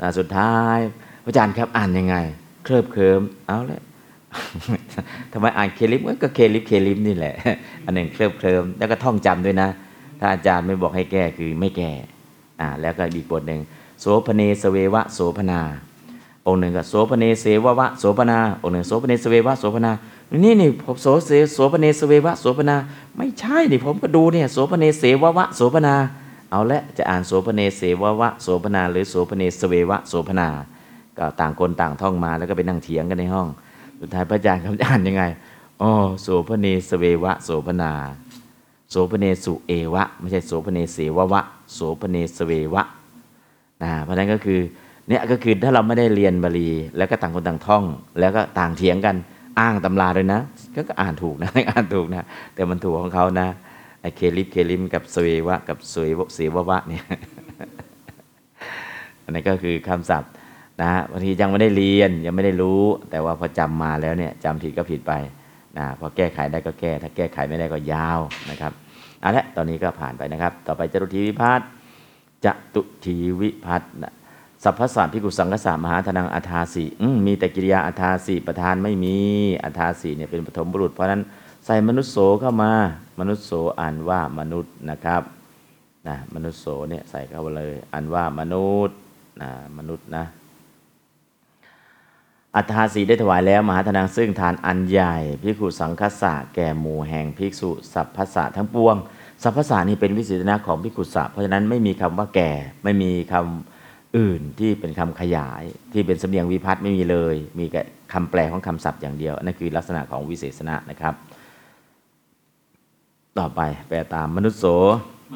อ่าสุดท้ายอาจารย์ครับอ่านยังไง เคลิบเคลิมเอาละทำไมอ่านเคลิมก็เคลิบเคลิมนี่แหละ อันหนึ่งเคลิบเคลิมแล้วก็ท่องจำด้วยนะ ถ้าอาจารย์ไม่บอกให้แก้คือไม่แก้อ่าแล้วก็อีกบทหนึ่งโสภเนสเววะโสภณา องค์หนึ่งก็โสภเนเสวะวะโสภณา องค์หนึ่งโสภเนเสเววะโสภณา นี่นี่ผมโสเสโสภเนสเววะโสภณา ไม่ใช่ดิผมก็ดูเนี่ยโสภเนเสวะวะโสภณา เอาละจะอ่านโสภเนเสวะวะโสภณา หรือโสภเนสเววะโสภณา ก็ต่างคนต่างท่องมาแล้วก็ไปนั่งเถียงกันในห้อง สุดท้ายพระอาจารย์เขาจะอ่านยังไงอ๋อโสภเนสเววะโสภณา โสภเนสุเอวะ ไม่ใช่โสภเนเสวะวะโสภเนสเววะนะเพราะฉะนั้นก็คือ เนี่ยก็คือถ้าเราไม่ได้เรียนบาลี แล้วก็ต่างคนต่างท่อง แล้วก็ต่างเถียงกันอ้างตำราด้วยนะ ก็อ่านถูกนะอ่านถูกนะ แต่มันถูกของเขานะไอ้เคลิปเคลิมกับสเววะกับสววเสวะวะเนี่ยอันนี้ก็คือคำศัพท์นะฮะบางทียังไม่ได้เรียนยังไม่ได้รู้ แต่ว่าพอจำมาแล้วเนี่ยจำผิดก็ผิดไปนะพอแก้ไขได้ก็แก้ ถ้าแก้ไขไม่ได้ก็ยาวนะครับเอาละตอนนี้ก็ผ่านไปนะครับ ต่อไปจตุทีวิพัฒน์จตุทีวิพัฒน์ สัพพสัตพิกุสังกสามหาธนังอัฏฐาสีมีแต่กิริยาอัฏฐาสีประธานไม่มีอัฏฐาสีเนี่ยเป็นปฐมบุรุษ เพราะนั้นใส่มนุษย์โสเข้ามามนุษย์โสอ่านว่ามนุษย์นะครับนะมนุษย์โสเนี่ยใส่เข้าไปเลยอ่านว่ามนุษย์นะมนุษย์นะอัฐาสีได้ถวายแล้วมหาธนังซึ่งทานอันใหญ่พิกขุสังคสะแก่หมู่แห่งภิกษุสัพพสะทั้งปวง สัพพสะนี่เป็นวิสิตนะของพิกขุสะเพราะฉะนั้นไม่มีคำว่าแก่ ไม่มีคำ อื่นที่เป็นคำขยายที่เป็นสำเนียงวิพัฒน์ไม่มีเลย มีแต่คำแปลของคำศัพท์อย่างเดียวนั่นคือลักษณะของวิเศษณะนะครับ ต่อไปแปลตามมนุษย์โส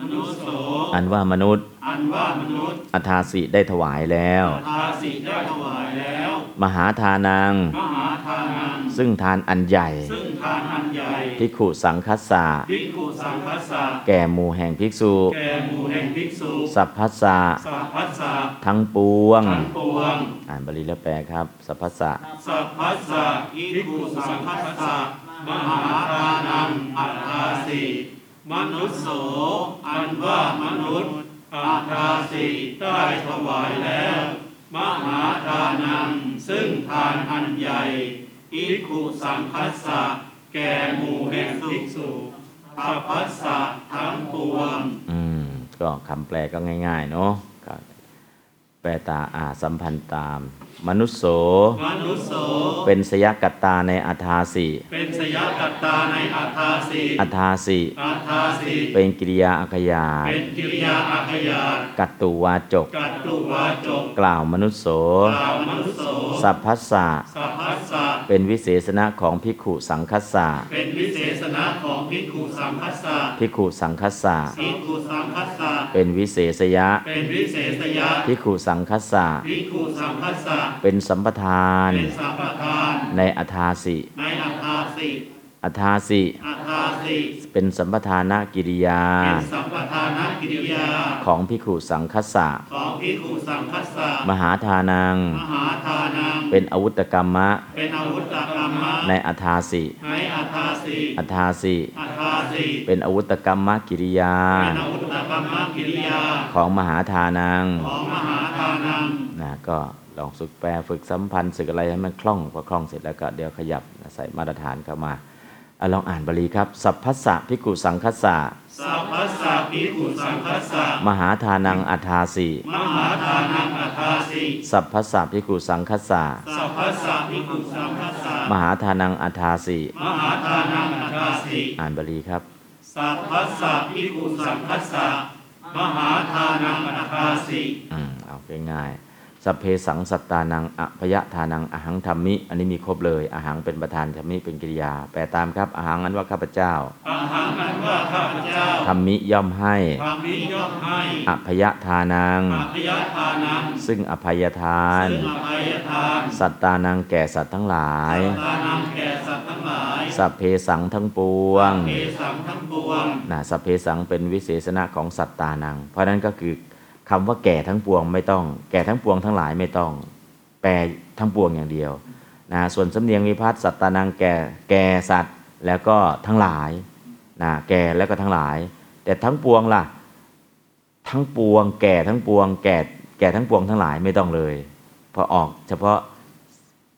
มนุษย์โสอันว่ามนุษย์ อันว่ามนุษย์อัฏฐาสีได้ถวายแล้วทาสิได้ถวายแล้ว มหาทานังมหาทานัง ซึ่งทานอันใหญ่ซึ่งทานอันใหญ่พิกขุสังคัสสะภิกขุสังคัสสะแก่หมู่แห่งภิกษุแก่หมู่แห่งภิกษุสัพพัสสะสัพพัสสะทั้งปวงทั้งปวง อ่านบาลีแล้วแปลครับ สัพพัสสะสัพพัสสะภิกขุสังคัสสะมหาทานังอัตถาสิมนุษย์โส อันว่ามนุษย์อัตถาสิได้ถวายแล้ว มหาทานัง ซึ่งทานอันใหญ่ อิคุสังคัสสะแก่หมู่แห่งภิกษุทัพพัสสะทั้งปวงอืมก็คำแปลก็ง่าย ๆ เนาะแปลตาอาสัมพันธ์ตามมนุษย์โส มนุษย์โส เป็นสยกัตตาในอัฏฐาสีเป็นสยกัตตาในอัตถาสิอัฏฐาสีอัตถาสิเป็นกิริยาอัคยาตเป็นกิริยาอาขยาตกัตตุวาจก กัตตุวาจก กล่าวมนุษย์โส กล่าวมนุษย์โส สัพพัสสะ สัพพัสสะ เป็นวิเศษณะของภิกขุสังคัสสะ เป็นวิเศษณะของภิกขุสังคัสสะ ภิกขุสังคัสสะ ภิกขุสังคัสสะ เป็นวิเศษยะ เป็นวิเศษยะภิกขุสังคัสสะ ภิกขุสังคัสสะเป็นสัมปทานเป็นสัมปทาน ในอัฏฐาสิในอัตถาสิอัฏฐาสิอัตถาสิเป็นสัมปทานกิริยาเป็นสัมปทานกิริยา ของภิกขุสังคัสสะของภิกขุสังคัสสะมหาทานังมหาทานังเป็นอาวุธกรรมะเป็นอาวุธกรรมะ ในอัฏฐาสิในอัตถาสิอัฏฐาสิอัตถาสิเป็นอาวุธกรรมกิริยาเป็นอาวุธกรรมกิริยา ของมหาทานังของมหาทานังนะก็ ลองฝึกแปลฝึกสัมพันธ์ฝึกอะไรให้มันคล่องพอคล่องเสร็จแล้วก็เดี๋ยวขยับใส่มาตรฐานเข้ามาอะลองอ่านบาลีครับ สัพพัสสะภิกขุสังคัสสะสัพพสสะภิกขุสังคัสสะมหาทานังอัฏฐาสิมหาทานังอัตถาสิสัพพัสสะภิกขุสังคัสสะสัพพสสะภิกขุสังคัสสะมหาทานังอัฏฐาสิมหาทานังอัตถาสิอ่านบาลีครับ สัพพสสะภิกขุสังคัสสะมหาทานังอัตถาสิอืมเอาง่ายๆ สัพเพสังสัตตานังอภยทานังอหังธรรมิ อันนี้มีครบเลยอหังเป็นประธานธรรมิเป็นกิริยา แปลตามครับอหังอันว่าข้าพเจ้าอาหารอันว่าข้าพเจ้าธรรมิย่อมให้ธรรมิย่อมให้อภยทานังอภิยทานังซึ่งอภัยทานซึ่งอภัยทาน สัตตานังแก่สัตว์ทั้งหลายทานังแก่สัตว์ทั้งหลายสัพเพสังทั้งปวงเอสังทั้งปวงนะสัพเพสังเป็นวิเศษณะของสัตตานัง เพราะฉะนั้นก็คือ คำว่าแก่ทั้งปวงไม่ต้อง แก่ทั้งปวงทั้งหลายไม่ต้อง แปลทั้งปวงอย่างเดียวนะส่วนสำเนียงวิพัฒน์สัตตานังแก่แก่สัตว์แล้วก็ทั้งหลายนะแก่แล้วก็ทั้งหลาย แต่ทั้งปวงล่ะ ทั้งปวง แก่ทั้งปวง แก่แก่ทั้งปวงทั้งหลายไม่ต้องเลยพราะออกเฉพาะ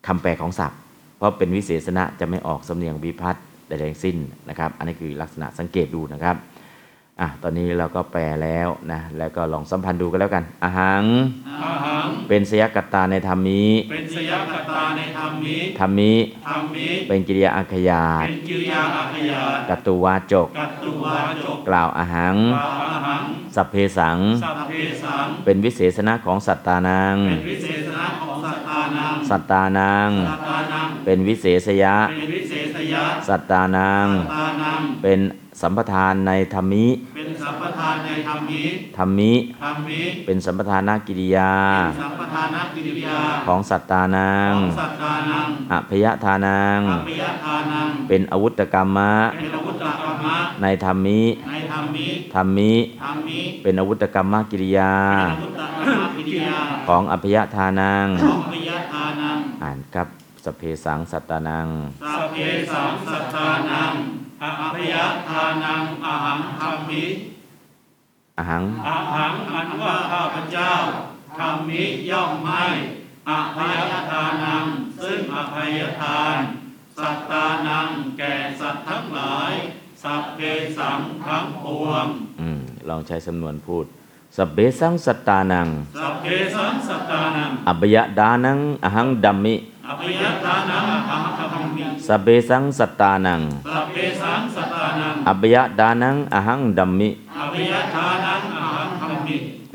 คำแปลของศัพท์ เพราะเป็นวิเศษณะจะไม่ออกสำเนียงวิพัฒน์ใดๆทั้งสิ้นนะครับ อันนี้คือลักษณะสังเกตดูนะครับ อะตอนนี้เราก็แปลแล้วนะแล้วก็ลองสัมพันธ์ดูกันแล้วกันอาหังอาหังเป็นสยกัตตาในธรรมีเป็นสยกตาในธรรมนี้ธรรมิธรรมิเป็นกิริยาอัคยาเป็นกิริยาอาขยาตกัตตุวาจกกัตตุวาจกกล่าวอาหังกล่าวอาหังสัพเพสังสัพเพสัง เป็นวิเศษณะของสัตตานังเป็นวิเศษณะของสัตตานังสัตตานังสัตตานังเป็นวิเศษยะเป็นวิเศษยะ สัตตานังสัตตานังเป็น สัมปทานในธรรมิ เป็นสัมปทานในธรรมนี้ธรรมิ ธรรมนี้เป็นสัมปทานกิริยา เป็นสัมปทานกิริยา ของสัตตานังของสัตตานังอภยทานังอภิยทานัง เป็นอาวุธกรรมะ เป็นอาวุธกรรมะ ในธรรมิ ในธรรมนี้ธรรมิ ธรรมนี้เป็นอาวุธกรรมกิริยาเป็นอาวุธกรรมกิริยา ของอภยทานังของอภิยทานัง อ่านครับ สพเพสังสัตตานังสัพเพสังสัตตานังอภิยทานังอหังธรรมิอหังอาหังอันว่าข้าพเจ้าธรรมิย่อมให้อภัยทานัง ซึ่งอภัยทาน สัตตานังแก่สัตว์ทั้งหลาย สัพเพสังทั้งปวงอืมลองใช้สำนวนพูดสพเพสังสัตตานังสัพเพสังสัตตานังอภยดานังอหังดัมมิอภิยทานังอหังธรรมิสพเพสังสัตตานังสัพเพสังสัตตานังอภยดานังอหังดัมมิ อภิยทานังอหังธรรมิ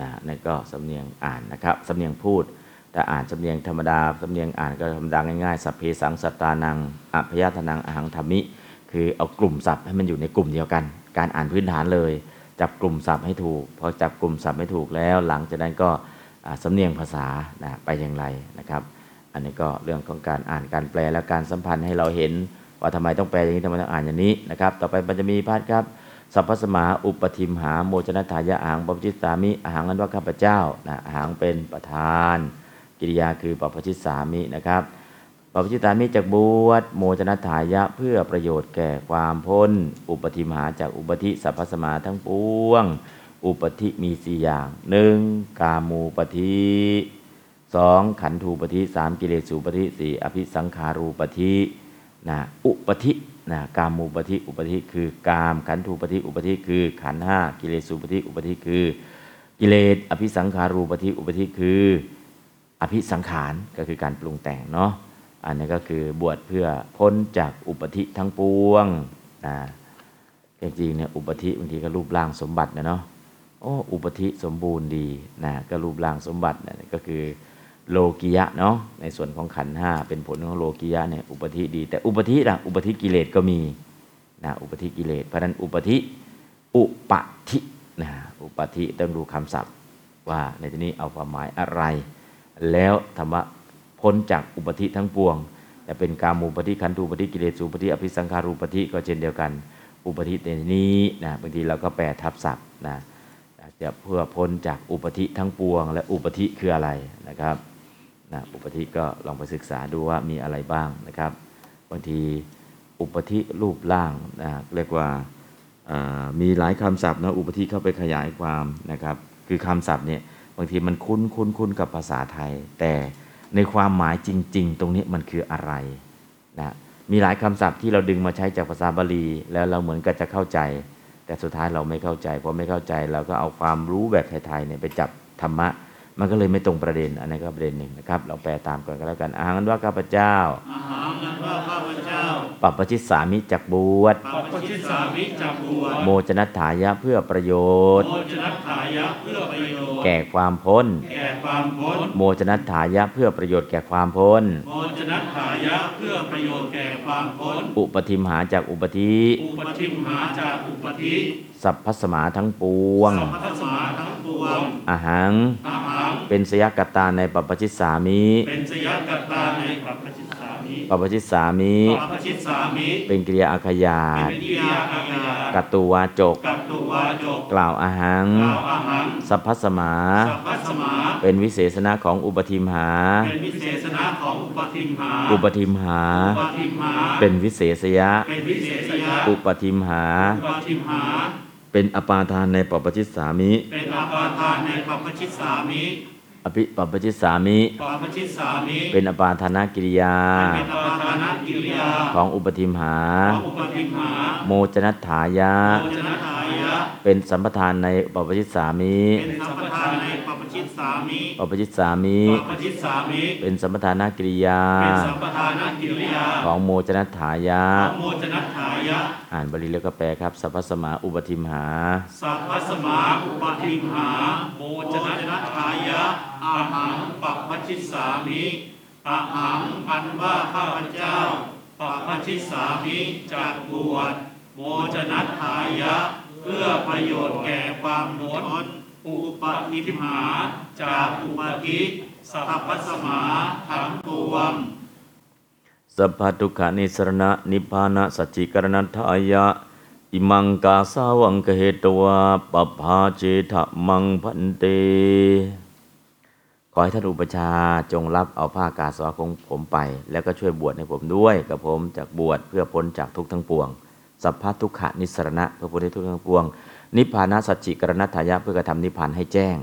นะนั่นก็สำเนียงอ่านนะครับสำเนียงพูด แต่อ่านสำเนียงธรรมดาสำเนียงอ่านก็ธรรมดาง่ายๆสัพเพสังสัตตานังอภยทานังอหังธรรมิ คือเอากลุ่มศัพท์ให้มันอยู่ในกลุ่มเดียวกัน การอ่านพื้นฐานเลย จับกลุ่มศัพท์ให้ถูกพอจับกลุ่มศัพท์ให้ถูกแล้ว หลังจากนั้นก็สำเนียงภาษานะไปอย่างไรนะครับ อันนี้ก็เรื่องของการอ่านการแปลและการสัมพันธ์ให้เราเห็น ว่าทำไมต้องแปลอย่างนี้ทำไมต้องอ่านอย่างนี้นะครับ ต่อไปมันจะมีพาดครับสัพพสมาอุปทิมหาโมจนทายะอาหังปปชิตสามิอาหังอันว่าข้าพเจ้านะอาหังเป็นประธาน กิริยาคือปปชิตสามินะครับปปชิตสามิจากบวชโมจนทายะเพื่อประโยชน์แก่ความพ้น อุปทิมหาจากอุปธิสัพพสมาทั้งปวง อุปธิมีสี่อย่างหนึ่งกามูปธิ สองขันธูปธิสามกิเลสูปธิสี่อภิสังขารูปธินะอุปธินะกามูปธิอุปธิคือกามขันธูปธิอุปธิคือ ขันธ์ห้ากิเลสูปธิอุปธิคือ กิเลสอภิสังขารูปธิอุปธิคือ อภิสังขารก็คือการปรุงแต่งเนาะอันนี้ก็คือบวชเพื่อพ้นจากอุปธิทั้งปวงนะจริงๆเนี่ยอุปธิบางทีก็รูปร่างสมบัตินะเนาะโอ้อุปธิสมบูรณ์ดีนะก็รูปร่างสมบัตินะก็คือ โลกิยะเนาะในส่วนของขันห้าเป็นผลของโลกิยะเนี่ยอุปธิดี แต่อุปธิล่ะอุปธิกิเลสก็มีนะอุปธิกิเลสเพราะนั้นอุปธิอุปธินะอุปธิต้องดูคำศัพท์ว่าในที่นี้เอาความหมายอะไร แล้วธรรมะพ้นจากอุปธิทั้งปวง แต่เป็นกามูปธิขันธูปธิกิเลสูปธิอภิสังขารูปธิก็เช่นเดียวกัน อุปธิในนี้นะบางทีเราก็แปลทับศัพท์นะจะเพื่อพ้นจากอุปธิทั้งปวง และอุปธิคืออะไรนะครับ นะอุปธิก็ลองไปศึกษาดูว่ามีอะไรบ้างนะครับบางทีอุปธิรูปร่างนะเรียกว่าามีหลายคำศัพท์นะอุปธิเข้าไปขยายความนะครับ คือคำศัพท์เนี่ยบางทีมันคุ้นคุ้นคุ้นกับภาษาไทย แต่ในความหมายจริง ๆ ตรงนี้มันคืออะไรนะมีหลายคำศัพท์ที่เราดึงมาใช้จากภาษาบาลี แล้วเราเหมือนกับจะเข้าใจ แต่สุดท้ายเราไม่เข้าใจเพอไม่เข้าใจเราก็เอาความรู้แบบไทยๆเนี่ยไปจับธรรมะ มันก็เลยไม่ตรงประเด็นอันนี้ก็ประเด็นหนึ่งนะครับ เราแปลตามก่อนก็แล้วกันอาหังว่าข้าพเจ้าอาหังนั้นว่าข้าพเจ้าปัปปชิตสามิจักบวชปัปปชิตสามิจักบวชโมจนัตถายะเพื่อประโยชน์ โมจนัตถายะเพื่อประโยชน์ แก่ความพ้น แก่คความพ้น โมจนัตถายะเพื่อประโยชน์แก่ความพ้น โมจนัตถายะเพื่อประโยชน์แก่ความพ้น อุปทิมหาจากอุปธิ อุปทิมหาจากอุปธิ สัพพสมาทั้งปวงสัพพสมาทั้งปวงอาหังอาหัง เป็นสยกตาในปปชิตสามิเป็นสยกัตตาในปัพพชิตสามิปปชิตสามิปัพพชิตสามิ เป็นกิริยาอาขยาเป็ตนกิริยาอาญากัตตุวาจกกัตตุวาจก กล่าวอาหังกล่าวอาหังสัพพสมาสัพพสมาเป็นวิเศษณะของอุปทิมหาเป็นวิเศษณะของอุปทิมหา อุปทิมหาอุปทิมหาเป็นวิเศษยะเป็นวิเศษยะ อุปทิมหาอุปทิมหา เป็นอปาทานในปปชิตสามิ เป็นอปาทานในปปชิตสามิ อภิปปชิตสามิปัพพชิตสามิ เป็นอปาทานากิริยา เป็นอาปาทานกิริยา ของอุปทิมหา ของอุปทิมหา โมจนัตถายะโภชนะทายะ เป็นสัมปทานในปปชิตสามิ เป็นสัมปทานในปัพพชิตสามิปปชิตสามิปัพพชิตสามิ เป็นสัมปทานากิริยา เป็นสัมปทานกิริยา ของโมจนัตถายะ ของโมจนัตถายะ อ่านบาลีแล้วก็แปลครับ สัพพสมาอุปทิมหา สัพพสมาอุปทิมหา โมจนัตถายะ อาหังปัพพชิสามิอาหังอันว่าข้าพเจ้าปัพพชิสามิจากบวชโมจนัตถายะ เพื่อประโยชน์แก่ความพ้นอุปทิมหาจากอุปธิสัพพสมาทั้งปวงสัพพทุกขานิสรณะนิพพานะสัจจิกรณัฏฐายะ อิมังกาสาวังกเหตวาปภาเจทะมังพันเต ขอให้ท่านอุปชาจงรับเอาผ้ากาสวะของผมไป แล้วก็ช่วยบวชให้ผมด้วยกับผมจากบวชเพื่อพ้นจากทุกข์ทั้งปวง สัพพทุกขนิสรณะเพื่อพ้นจากทุกข์ทั้งปวง นิพพานะสัจจิกรณัฏฐายะเพื่อกระทำนิพพานให้แจ้ง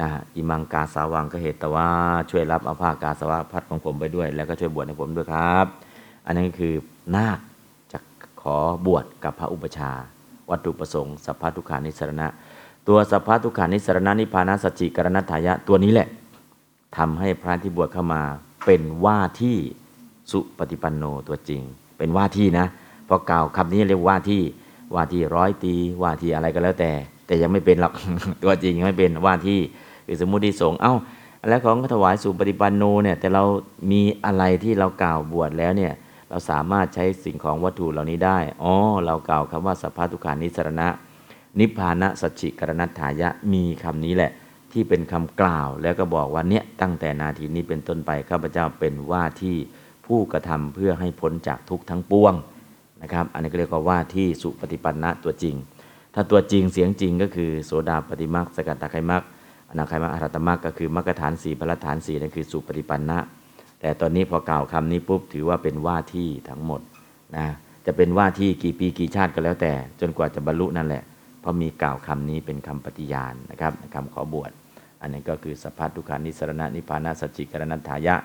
นะฮะอิมังกาสาวังก็เหตุแต่ว่าช่วยรับเอาผ้ากาสาวะพัดของผมไปด้วย แล้วก็ช่วยบวชให้ผมด้วยครับ อันนั้คือนาคจะขอบวชกับพระอุปชา วัตถุประสงค์สัพพทุกขานิสรณะ ตัวสัพพทุกขานิสรณะนิพพานะสัจจิกรณัฏฐายะตัวนี้แหละ ทำให้พระที่บวชเข้ามาเป็นว่าที่สุปฏิปันโนตัวจริง เป็นว่าที่นะพอกล่าวคำนี้เรียกว่าที่ว่าที่ร้อยตีว่าที่อะไรก็แล้วแต่ แต่ยังไม่เป็นหรอกตัวจริงยังไม่เป็นว่าที่คือสมมุติสงฆ์เอ้า แล้วของถวายสู่ปฏิปันโนเนี่ยแต่เรามีอะไรที่เรากล่าวบวชแล้วเนี่ยเราสามารถใช้สิ่งของวัตถุเหล่านี้ได้อ๋อเรากล่าวคำว่าสัพพทุกขานิสรณะ นิพพานะสัจฉิกรณัฏฐายะมีคำนี้แหละ ที่เป็นคำกล่าวแล้วก็บอกว่าเนี่ยตั้งแต่นาทีนี้เป็นต้นไปข้าพเจ้าเป็นว่าที่ผู้กระทำเพื่อให้พ้นจากทุกข์ทั้งปวงนะครับอันนี้ก็เรียกว่าว่าที่สุปฏิปันนะตัวจริง ถ้าตัวจริงเสียงจริงก็คือโสดาปฏิมักสกัดตาไคมักอนาไคมักอรหัตมักก็คือมรรคฐานสี่พระฐานสี่นั่นคือสุปฏิปันนะ แต่ตอนนี้พอกล่าวคำนี้ปุ๊บถือว่าเป็นว่าที่ทั้งหมดนะจะเป็นว่าที่กี่ปีกี่ชาติก็แล้วแต่ จนกว่าจะบรรลุนั่นแหละเพราะมีกล่าวคำนี้เป็นคำปฏิญาณนะครับคำขอบวช อันนี้ก็คือสัพพทุกขานิสรณะนิพานาสจิกรณัฏฐายะ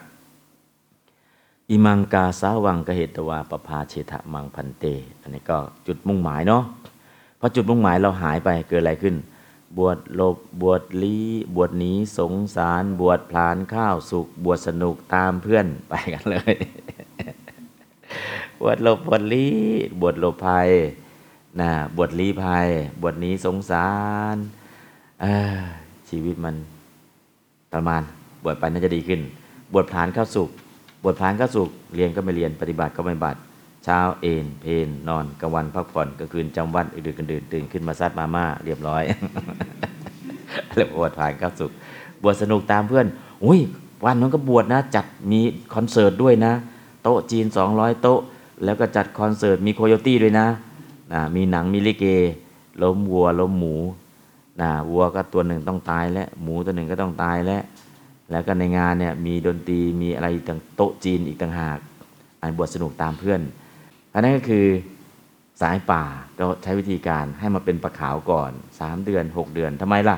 อิมังกาสาวังกเหตวาปภาเชทะมังพันเต อันนี้ก็จุดมุ่งหมายเนาะพอจุดมุ่งหมายเราหายไปเกิดอะไรขึ้น บวชหลบบวชลี้บวชหนีสงสาร บวชพลานข้าวสุกบวชสนุกตามเพื่อนไปกันเลย บวชหลบบวชลี้บวชหลภัยนะบวชลี้ภัย บวชหนีสงสารออ ชีวิตมันประมาณบวชไปน่าจะดีขึ้น บวชพลานข้าวสุกบวชพลานข้าวสุกเรียนก็ไม่เรียนปฏิบัติก็ไม่บัติ เช้าเอนเพลนอนกลางวันพักผ่อนกลางคืนจำวัดดึกๆกันดื่นตื่นขึ้นมาซัดมาม่าเรียบร้อยแล้วบวชผ่านข้าวสุกบวชสนุกตามเพื่อนอุ้ยวันนั้นก็บวชนะ จัดมีคอนเสิร์ตด้วยนะ โต๊ะจีน 200 โต๊ะ แล้วก็จัดคอนเสิร์ตมีโคโยตี้ด้วยนะนะมีหนังมีลิเกล้มวัวล้มหมู นะวัวก็ตัวหนึ่งต้องตายแล้วหมูตัวหนึ่งก็ต้องตายแล้วแล้วก็ในงานเนี่ยมีดนตรีมีอะไรต่างโต๊ะจีนอีกต่างหากอันบวชสนุกตามเพื่อนอันนั้นก็คือสายป่าก็ใช้วิธีการให้มาเป็นประขาวก่อนสามเดือนหกเดือนทำไมล่ะ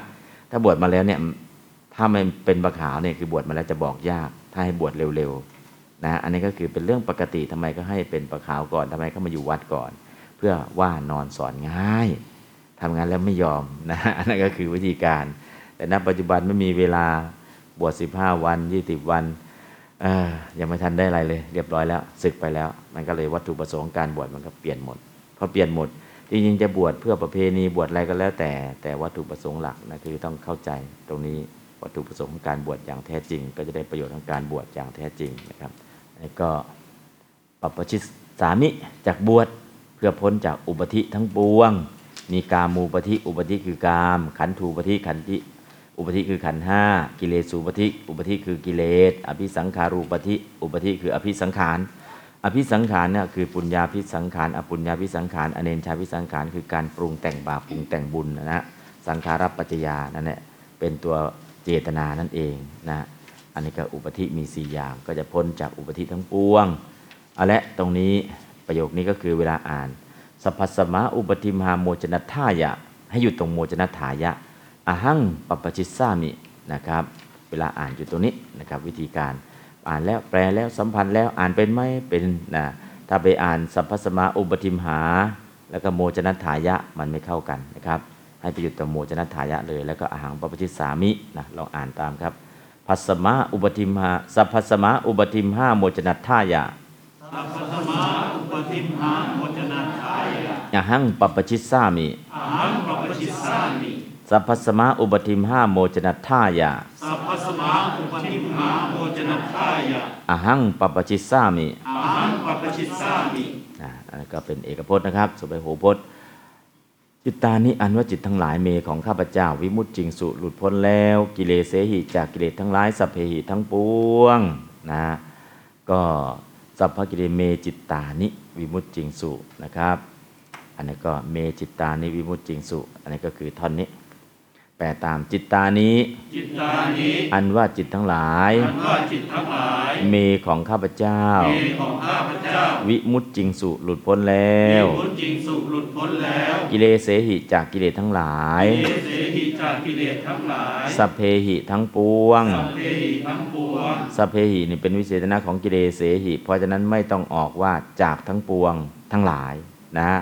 ถ้าบวชมาแล้วเนี่ยถ้ามันเป็นประขาวเนี่ยคือบวชมาแล้วจะบอกยาก ถ้าให้บวชเร็วๆนะอันนี้ก็คือเป็นเรื่องปกติทำไมก็ให้เป็นประขาวก่อนทำไมก็มาอยู่วัดก่อน เพื่อว่านอนสอนง่าย ทำงานแล้วไม่ยอมนะนนั้นก็คือวิธีการ แต่ณปัจจุบันไม่มีเวลาบวช15 วัน 20 วันยังไม่ทันได้อะไรเลย เรียบร้อยแล้วศึกไปแล้ว มันก็เลยวัตถุประสงค์การบวชมันก็เปลี่ยนหมดพอเปลี่ยนหมดจริงๆจะบวชเพื่อประเพณีบวชอะไรก็แล้วแต่ แต่วัตถุประสงค์หลักนะคือต้องเข้าใจตรงนี้วัตถุประสงค์ของการบวชอย่างแท้จริง ก็จะได้ประโยชน์ของการบวชอย่างแท้จริงนะครับแล้วก็ปรปชิตสามิจากบวชเพื่อพ้นจากอุปธิทั้งปวง มีกามูปธิอุปธิคือกาม ขันธูปธิขันธิอุปธิคือขันห้ากิเลสูปธิอุปธิคือกิเลส อภิสังขารูปธิอุปธิคืออภิสังขาร อภิสังขารเนี่ยคือปุญญาภิสังขาร อปุญญาภิสังขาร อเนนชาภิสังขาร คือการปรุงแต่งบาปปรุงแต่งบุญนะฮะสังขารปัจจยานั่นแหละเป็นตัวเจตนานั่นเองนะ อันนี้ก็อุปธิมีสี่อย่างก็จะพ้นจากอุปธิทั้งปวงเอาละตรงนี้ประโยคนี้ก็คือเวลาอ่าน สัพพสมะอุปธิมหาโมจนทายะ ให้อยู่ตรงโมจนทายะอหังปปชิสสามินะครับ เวลาอ่านอยู่ตรงนี้นะครับ วิธีการอ่านแล้วแปลแล้วสัมพันธ์แล้วอ่านเป็นไหมเป็นนะถ้าไปอ่านสัพพสมาอุปทิมหา แล้วก็โมจนัฏฐายะมันไม่เข้ากันนะครับ ให้ไปหยุดกับโมจนัฏฐายะเลย แล้วก็อาหังปปชิสามินะลองอ่านตามครับพัสมาอุปทิมหาสัพพสมาอุปทิมหาโมจนัฏฐายะ สัพพสมาอุปทิมหาโมจนาทายะอาหังปปชิสามิอาหังปปชิสสามิสัพพสมาอุปทิมหาโมจนัฏฐายะสัพพสมาอุปทิมหาโมจนาทายะอาหังปปชิสามิอาหังปปชิสสามิอ่าอันนั้นก็เป็นเอกพจน์นะครับสุไปโหพจน์จิตตานิอันว่าจิตทั้งหลายเมของข้าพเจ้าวิมุตติจริงสุหลุดพ้นแล้ว กิเลสเสหิจากกิเลสทั้งหลายสัพเพหิทั้งปวงนะก็ สัพพกิเลเสหิ เมจิตตานิวิมุจจิงสุนะครับ อันนี้ก็เมจิตตานิวิมุตติจิงสุ อันนี้ก็คือท่อนนี้ แปลตามจิตตานี้ จิตตานี้ อันว่าจิตทั้งหลาย อันว่าจิตทั้งหลาย เมของข้าพเจ้า เมของข้าพเจ้า วิมุตติจริงสุหลุดพ้นแล้ว วิมุจจริงสุขหลุดพ้นแล้ว กิเลเสหิจากกิเลสทั้งหลายเอเสหิจากกิเลสทั้งหลาย สัพเพหิทั้งปวง สัพเพหิทั้งปวง สัพเพหินี่เป็นวิเศษณะของกิเลสเสหิ เพราะฉะนั้นไม่ต้องออกว่าจากทั้งปวงทั้งหลายนะฮะ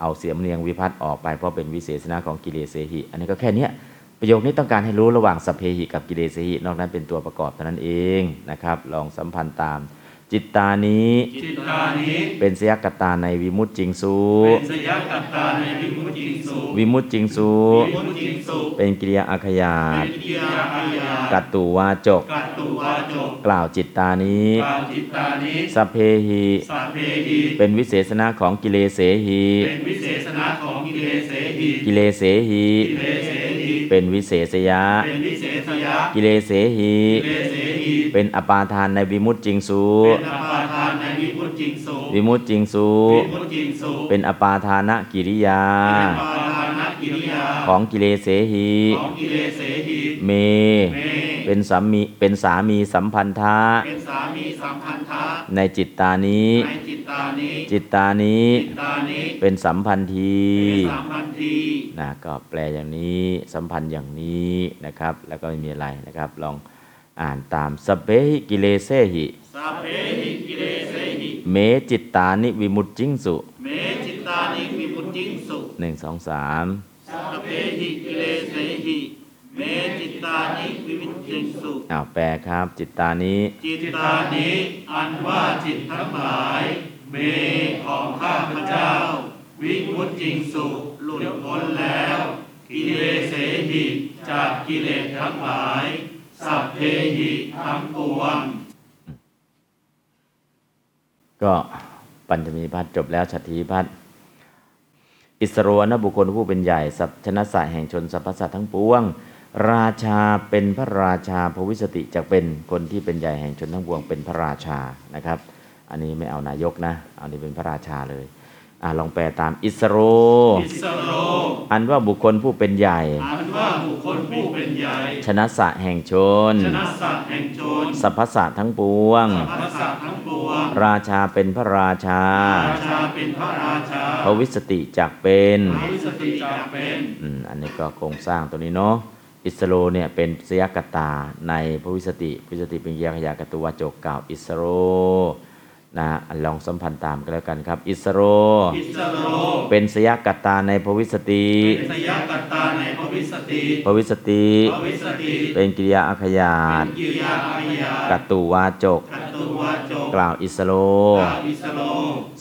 เอาเสียมเนียงวิพัฒน์ออกไปเพราะเป็นวิเศษณะของกิเลสเสหิ อันนี้ก็แค่เนี้ย ประโยคนี้ต้องการให้รู้ระหว่างสัพเพหิกับกิเลสเสหินอกนั้นเป็นตัวประกอบเท่านั้นเองนะครับ ลองสัมพันธ์ตาม จิตตานี้จิตตานี้ เป็นสยกตาในวิมุตติจริงสูเป็นสยกัตตาในวิมุตติจริงสุขวิมุตติจริงสูวิมุจจิงสุเป็นกิริยาอาขยาตเป็นกิริยาอาขยาตกัตตุวาจกกัตตุวาจก กล่าวจิตตานี้กล่าวจิตตานี้สัพเพหิสัพเพหิเป็นวิเศษณะของกิเลสเสหิเป็นวิเศษณะของกิเลสเสหิกิเลสเสหิกิเลสเสหิ เป็นวิเศษยะ เป็นวิเศษยะ กิเลสเสหิ กิเลสเสหิ เป็นอปาทานในวิมุตติจริงสูเป็นอปาทานในวิมุตติจริงสุขวิมุตติจริงสูวิมุตติจริงสุขเป็นอปาทานกิริยาเป็นอปาทานกิริยา ของกิเลสเสหิ ของกิเลเสหิ เม เมเป็นสามีเป็นสามีสัมพันธะเป็นสามีสัมพันธะในจิตตานี้ ในจิตตานี้ จิตตานี้จิตตานี้เป็นสัมพันธีเป็นสามพันธีนะก็แปลอย่างนี้สัมพันธ์อย่างนี้นะครับ แล้วก็ไม่มีอะไรนะครับ ลองอ่านตามสัพเพหิกิเลเสหิสัพเพหิกิเลสเสหิเมจิตตานิวิมุตติจิงสุเมจิตตานิวิมุตติจิงสุหนึ่งสองสามสัพเพหิกิเลสเสหิ เมจิตตานิวิมุตติจิงสุอ้าวแปลครับ จิตตานี้ จิตตานี้อันว่าจิตทั้งหลาย เมของข้าพเจ้า วิมุตติจิงสุหลุดพ้นแล้ว กิเลสเสหิจากกิเลสทั้งหลาย สัพเพหิทั้งปวงก็ปัญจมีวิภัตติจบแล้วฉัฏฐีวิภัตติอิสสโรนะบุคคลผู้เป็นใหญ่ สัพชนัสสะแห่งชนสัพพัสสะทั้งปวง ราชาเป็นพระราชาภวิสสติจะเป็นคนที่เป็นใหญ่แห่งชนทั้งปวงเป็นพระราชานะครับ อันนี้ไม่เอานายกนะ เอานี้เป็นพระราชาเลยอ่าลองแปลตามอิสสโรอิสสโร อันว่าบุคคลผู้เป็นใหญ่ อันว่าบุคคลผู้เป็นใหญ่ ชนัสสะแห่งชน ชนะสัตว์แห่งโจรสรรพสัตว์ทั้งปวงพระสัตว์ทั้งปวง ราชาเป็นพระราชา ราชาเป็นพระราชาภวิสสติจักเป็นภวิสสติจักเป็นอืมอันนี้ก็โครงสร้างตัวนี้เนาะ อิสสโรเนี่ยเป็นสยกัตตาในภวิสสติภวิสสติเป็นอาขยาตกัตตุวาจกกล่าวอิสสโรนะอันลองสัมพันธ์ตามกันแล้วกันครับ อิสสโรอิสสโรเป็นสยกัตตาในภวิสสติเป็นสยกัตตาในภวิสสติภวิสสติภวิสสติ เป็นกิริยาอาขยาตเป็นกิริยาอาขยาตกัตตุวาจกกัตตุวาจก กล่าวอิสสโรกล่าวอิสสโร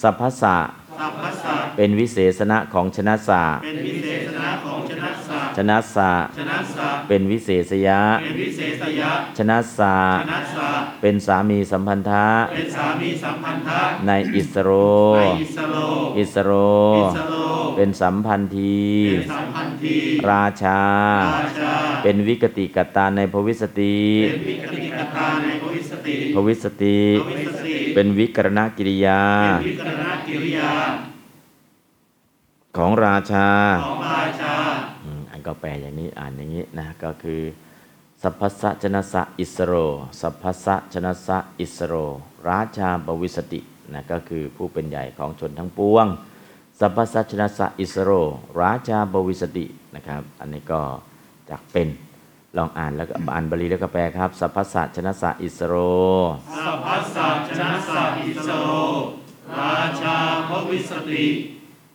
สัพพัสสะสัพพัสสะเป็นวิเสสนะของชนัสสะเป็นวิเสสนะของชนัสสะชนัสสะชนัสัตว์ เป็นวิเสสยะเป็นวิเสสยะ ชนัสสะชนัสสะเป็นสามีสัมพันธะเป็นสามีสัมพันธะในอิสสโรในอิสสโรอิสสโรอิสสโรเป็นสัมพันธีเป็นสัมพันธีราชาราชา เป็นวิกติกัตตาในภวิสสติเป็นวิกติกัตตาในภวิสสติ ภวิสสติ ภวิสสติ เป็นวิกติกิริยาเป็นวิกติกิริยาของราชา ก็แปลอย่างนี้อ่านอย่างนี้นะก็คือสัพพัสสะชนัสสะอิสสโร สัพพัสสะชนัสสะอิสสโร ราชาภวิสสตินะก็คือผู้เป็นใหญ่ของชนทั้งปวง สัพพัสสะชนัสสะอิสสโร ราชาภวิสสตินะครับ อันนี้ก็จักเป็นลองอ่านแล้วก็อ่านบาลีแล้วก็แปลครับ สัพพัสสะชนัสสะอิสสโร สัพพัสสะชนัสสะอิสสโร ราชาภวิสสติ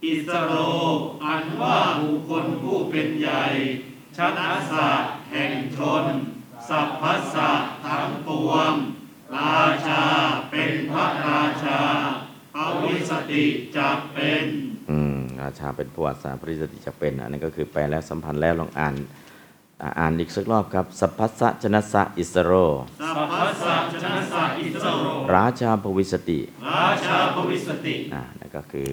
อิสสโร อันว่าบุคคลผู้เป็นใหญ่ชนัสสะแห่งชน สัพพัสสะทั้งปวง ราชาเป็นพระราชาภวิสสติจะเป็นอืมราชาเป็นประวัติศาสตร์ปริสติจะเป็นอันนี้ก็คือแปลแล้วสัมพันธ์แล้วลองอ่านอ่าอ่านอีกสักรอบครับ สัพพัสสะชนัสสะอิสสโร สัพพัสสะชนัสสะอิสสโร ราชาภวิสสติ ราชาภวิสสติอ่านั่นก็คือ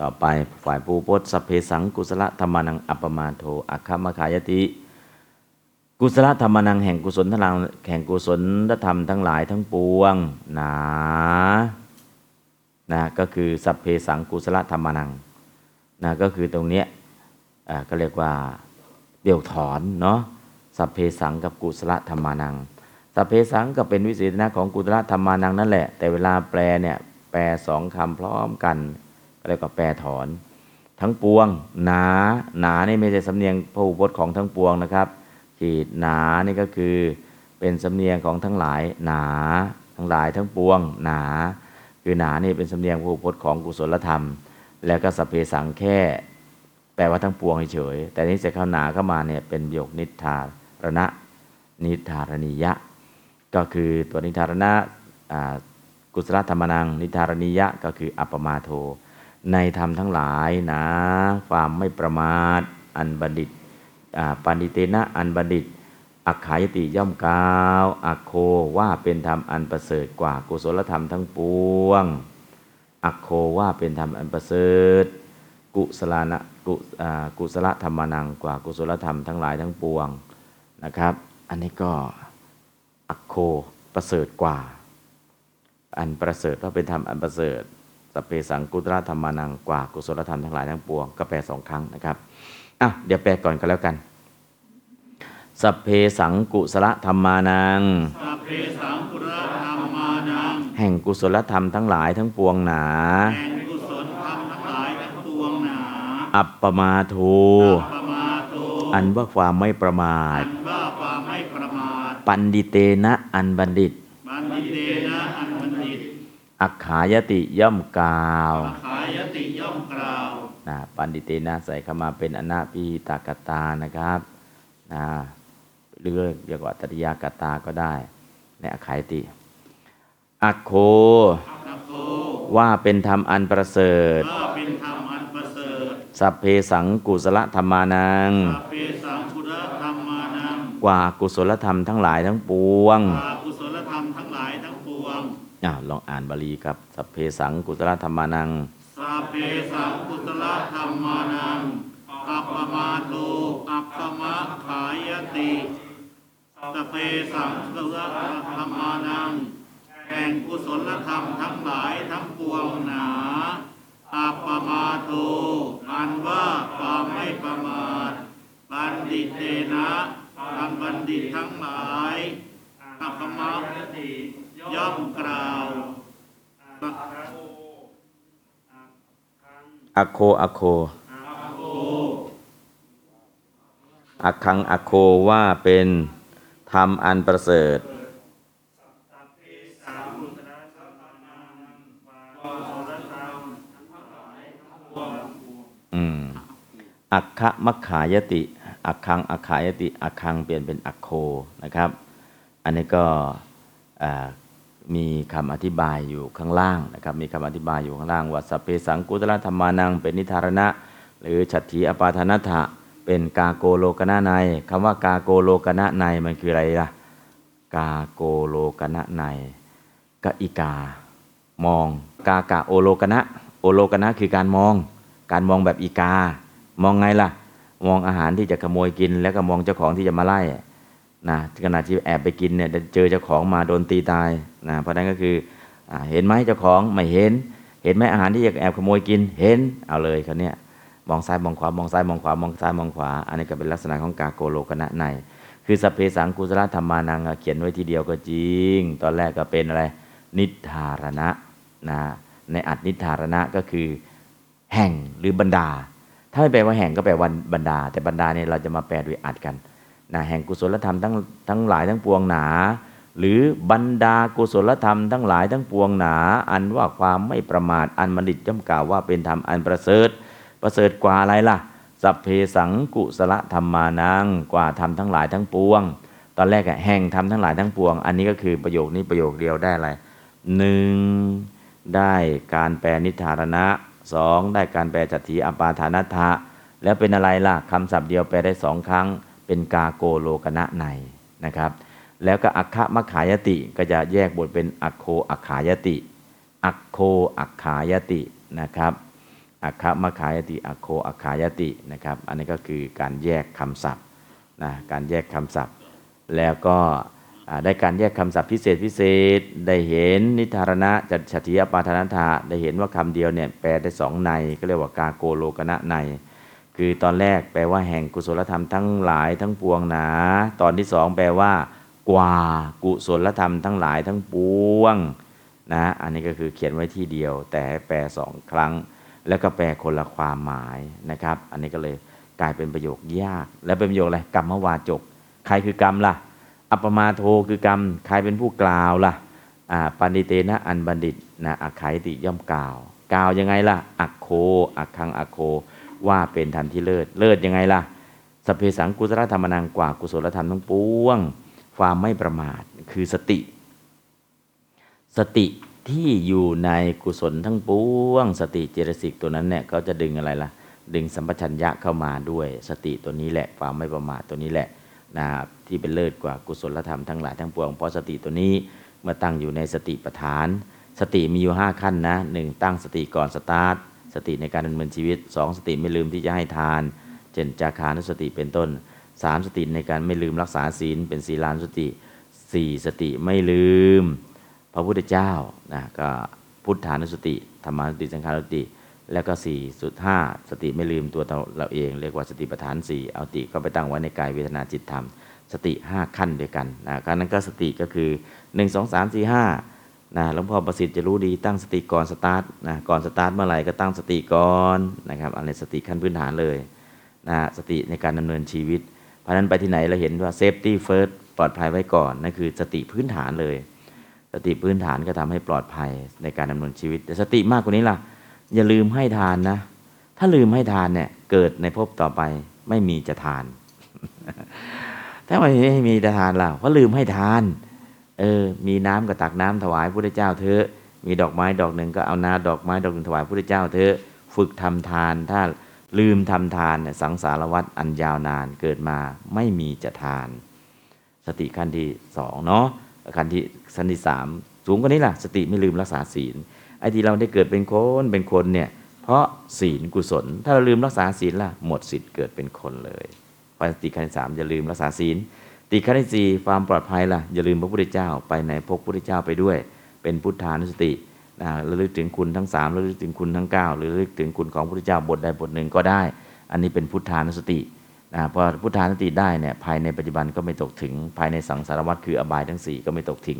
ต่อไปฝ่ายผู้พจน์สัพเพสังกุศลธรรมานังอัปมาโทอัคคมคายติ กุศลธรรมานังแห่งกุศลทั้งหลายแห่งกุศลธรรมทั้งหลายทั้งปวงหนานะก็คือสัพเพสังกุศลธรรมานังนะก็คือตรงเนี้ยอ่าก็เรียกว่าเดี่ยวถอนเนาะสัพเพสังกับกุศลธรรมานังสัพเพสังก็เป็นวิเศษณะของกุศลธรรมานังนั่นแหละ แต่เวลาแปลเนี่ยแปลสองคำพร้อมกัน ก็เรียกว่าแปลถอน ทั้งปวง หนาหนานี่ไม่ใช่สำเนียงพระอุปของทั้งปวงนะครับขีดหนานี่ก็คือเป็นสำเนียงของทั้งหลายหนา ทั้งหลายทั้งปวง หนา คือหนานี่เป็นสำเนียงพระอุปของกุศลธรรม แล้วก็สัพเพสังแค่แปลว่าทั้งปวงเฉยแต่นี่จะเข้าหนาเข้ามาเนี่ยเป็นโยคนิทารณะ นิทารณียะ ก็คือตัวนิทารณะกุศลธรรมนัง นิทารณียะก็คืออัปมาโท ในธรรมทั้งหลายนะ ความไม่ประมาทอันบัณฑิตอ่าปันิเตนะอันบัณฑิต อักขายติย่อมกาว อักโคว่าเป็นธรรมอันประเสริฐกว่ากุศลธรรมทั้งปวง อักโคว่าเป็นธรรมอันประเสริฐ กุศลนะกุกุศลธรรมานังกว่ากุศลธรรมทั้งหลายทั้งปวงนะครับ อันนี้ก็อักโคประเสริฐกว่า อันประเสริฐว่าเป็นธรรมอันประเสริฐ สพเพสังกุตรธรรมานังกว่ากุศลธรรมทั้งหลายทั้งปวงก็แปลสองครั้งนะครับอะเดี๋ยวแปลก่อนก็แล้วกันสัพเพสังกุศลธรรมานังสัพเพสังคุระธรรมานัง แห่งกุศลธรรมทั้งหลายทั้งปวงหนาแห่งกุศลธรรมทั้งหลายทั้งปวงหนา อัปปมาโทปมาโตอันว่าความไม่ประมาอัทนว่าความไม่ประมาท ปันดิเตนะอันบัณฑิต บัณฑิเตนะอันบัณฑิต อักขายติย่อมกล่าวขายติย่อมกล่าวนะปันดิเตนะใส่เข้ามาเป็นอนาพิตากตานะครับนะหรือเรียกว่าตริยากตาก็ได้ในอักขายติอักโคนักโตว่าเป็นธรรมอันประเสริฐว่าเป็นธรรมอันประเสริฐ สัพเพสังกุศลธรรมานังสัพเพสังคุระธรรมานัง กว่ากุศลธรรมทั้งหลายทั้งปวงว อ่าลองอ่านบาลีครับสัพเพสังกุศลธรรมานังสัพเพสังกุศลธรรมานังอัปปมาโตอัปปมะขายติสัพเพสังกุศลธรรมานังแห่งกุศลธรรมทั้งหลายทั้งปวงหนาอัปปมาโตอันว่าความไม่ประมาทบัณฑิตเตนะอันบัณฑิตทั้งหลายอัปปมะ ย่อมกล่าวอโคอโคอักขังอโคว่าเป็นธรรมอันประเสริฐอักขะมัคขายติ อักขัง อักขายติ อักขังเปลี่ยนเป็นอักโคนะครับ อันนี้ก็ มีคำอธิบายอยู่ข้างล่างนะครับมีคำอธิบายอยู่ข้างล่างว่าสัพเพสังกุตลธรรมานัง เป็นนิทารณะ หรือฉัตถีอปาทานัตถะเป็นกาโกโลกนะในคำว่ากาโกโลกนะในมันคืออะไรล่ะกาโกโลกนะในกะอิกามองกากะโอโลกนะโอโลกนะคือการมอง การมองแบบอีกา มองไงล่ะ มองอาหารที่จะขโมยกิน แล้วก็มองเจ้าของที่จะมาไล่ นะขณะที่แอบไปกินเนี่ยเจอเจ้าของมาโดนตีตายนะเพราะนั้นก็คืออเห็นไหมเจ้าของไม่เห็น เห็นไหมอาหารที่จะแอบขโมยกินเห็นเอาเลยเขาเนี่ยมองซ้ายมองขวามองซ้ายมองขวามองซ้ายมองขวา อันนี้ก็เป็นลักษณะของกาโกโลกนะใน คือสพเพสังกุศลธรรมานังเขียนไว้ทีเดียวก็จริง ตอนแรกก็เป็นอะไร นิทารณะนะในอัดนิทารณะก็คือแห่งหรือบรรดา ถ้าไม่แปลว่าแห่งก็แปลว่าบรรดา แต่บรรดาเนี่ยเราจะมาแปลโดยอัดกัน นะแห่งกุศลธรรมทั้งทั้งหลายทั้งปวงหนา หรือบรรดากุศลธรรมทั้งหลายทั้งปวงหนา อันว่าความไม่ประมาทอันบัณฑิตย่อมกล่าวว่าเป็นธรรมอันประเสริฐ ประเสริฐกว่าอะไรล่ะสัพเพสังกุศลธรรมานังกว่าธรรมทั้งหลายทั้งปวง ตอนแรกแห่งธรรมทั้งหลายทั้งปวง อันนี้ก็คือประโยคนี้ประโยคเดียวได้อะไรหนึ่งได้การแปลนิทารณะสองได้การแปลจัตถีอปาทานัตถะแล้วเป็นอะไรล่ะคำศัพท์เดียวแปลได้สองครั้ง เป็นกาโกโลกนะในนะครับ แล้วก็อัคคะมขายติก็จะแยกบทเป็นอัคโคอัคขายติ อัคโคอัคขายตินะครับอัคคะมขายติอัคโคอัคขายตินะครับ อันนี้ก็คือการแยกคำศัพท์นะการแยกคำศัพท์ แล้วก็ได้การแยกคำศัพท์พิเศษพิเศษ ได้เห็นนิทารณะจัตฉติยปาทานันทาได้เห็นว่าคำเดียวเนี่ยแปลได้สองในก็เรียกว่ากาโกโลกนะใน คือตอนแรกแปลว่าแห่งกุศลธรรมทั้งหลายทั้งปวงหนา ตอนที่สองแปลว่า กว่ากุศลธรรมทั้งหลายทั้งปวงนะอันนี้ก็คือเขียนไว้ที่เดียว แต่แปลสองครั้ง แล้วก็แปลคนละความหมายนะครับ อันนี้ก็เลยกลายเป็นประโยคยาก และเป็นประโยคอะไรกรรมวาจก ใครคือกรรมล่ะ อัปมาโทคือกรรม ใครเป็นผู้กล่าวล่ะอ่าปณิเตนะอันบัณฑิตนะอักขติย่อมกล่าว กล่าวยังไงล่ะ อักโค อักคังอักโค ว่าเป็นธรรมที่เลิศ เลิศยังไงล่ะสเพสังกุศลธรรมนังกว่ากุศลธรรมทั้งปวง ความไม่ประมาทคือสติ สติที่อยู่ในกุศลทั้งปวง สติเจตสิกตัวนั้นเนี่ยเขาจะดึงอะไรล่ะ ดึงสัมปชัญญะเข้ามาด้วย สติตัวนี้แหละ ความไม่ประมาทตัวนี้แหละนะที่เป็นเลิศกว่ากุศลธรรมทั้งหลายทั้งปวงเพราะสติตัวนี้เมื่อตั้งอยู่ในสติปัฏฐาน สติมีอยู่ห้าขั้นนะหนึ่งตั้งสติก่อนสตาร์ท สติในการดำเนินชีวิตสองสติไม่ลืมที่จะให้ทาน เช่นจาคานุสติเป็นต้นสามสติในการไม่ลืมรักษาศีลเป็นศีลานุสติสี่สติไม่ลืม พระพุทธเจ้านะก็พุทธานุสติธรรมานุสติสังขานุสติ แล้วก็สี่สุดห้าสติไม่ลืมตัวเราเอง เรียกว่าสติปัฏฐานสี่เอาสติก็ไปตั้งไว้ในกายเวทนาจิตธรรม สติห้าขั้นด้วยกันนะการนั้นก็สติก็คือหนึ่งสองสามสี่ห้า นะหลวงพ่อประสิทธิ์จะรู้ดีตั้งสติก่อนสตาร์ทนะก่อนสตาร์ทเมื่อไหร่ก็ตั้งสติก่อนนะครับอันนี้สติขั้นพื้นฐานเลยนะสติในการดำเนินชีวิต เพราะฉะนั้นไปที่ไหนเราเห็นว่า safety first ปลอดภัยไว้ก่อนนั่นคือสติพื้นฐานเลย สติพื้นฐานก็ทำให้ปลอดภัยในการดำเนินชีวิต แต่สติมากกว่านี้ล่ะ อย่าลืมให้ทานนะ ถ้าลืมให้ทานเนี่ยเกิดในภพต่อไปไม่มีจะทานถ้าไม่มีจะทานล่ะเพราะลืมให้ทาน เออ มีน้ำก็ตักน้ำถวายพระเจ้าเถอะ มีดอกไม้ดอกหนึ่งก็เอานาดอกไม้ดอกหนึ่งถวายพระเจ้าเถอะ ฝึกทำทาน ถ้าลืมทำทานสังสารวัฏอันยาวนานเกิดมาไม่มีจะทาน สติขั้นที่สองเนาะขั้นที่ขั้นที่สามสูงกว่านี้ล่ะ สติไม่ลืมรักษาศีลไอ้ที่เราได้เกิดเป็นคนเป็นคนเนี่ยเพราะศีลกุศล ถ้าเราลืมรักษาศีลล่ะหมดสิทธิ์เกิดเป็นคนเลยปสติขั้นที่สามอย่าลืมรักษาศีล ติขั้นที่สี่ความปลอดภัยล่ะอย่าลืมพระพุทธเจ้าไปในพกพระพุทธเจ้าไปด้วย เป็นพุทธานุสตินะระลึกถึงคุณทั้งสามระลึกถึงคุณทั้งเก้าหรือระลึกถึงคุณของพระพุทธเจ้าบทใดบทหนึ่งก็ได้ อันนี้เป็นพุทธานุสตินะพอพุทธานุสติได้เนี่ยภายในปัจจุบันก็ไม่ตกถึง ภายในสังสารวัฏคืออบายทั้งสี่ก็ไม่ตกถึง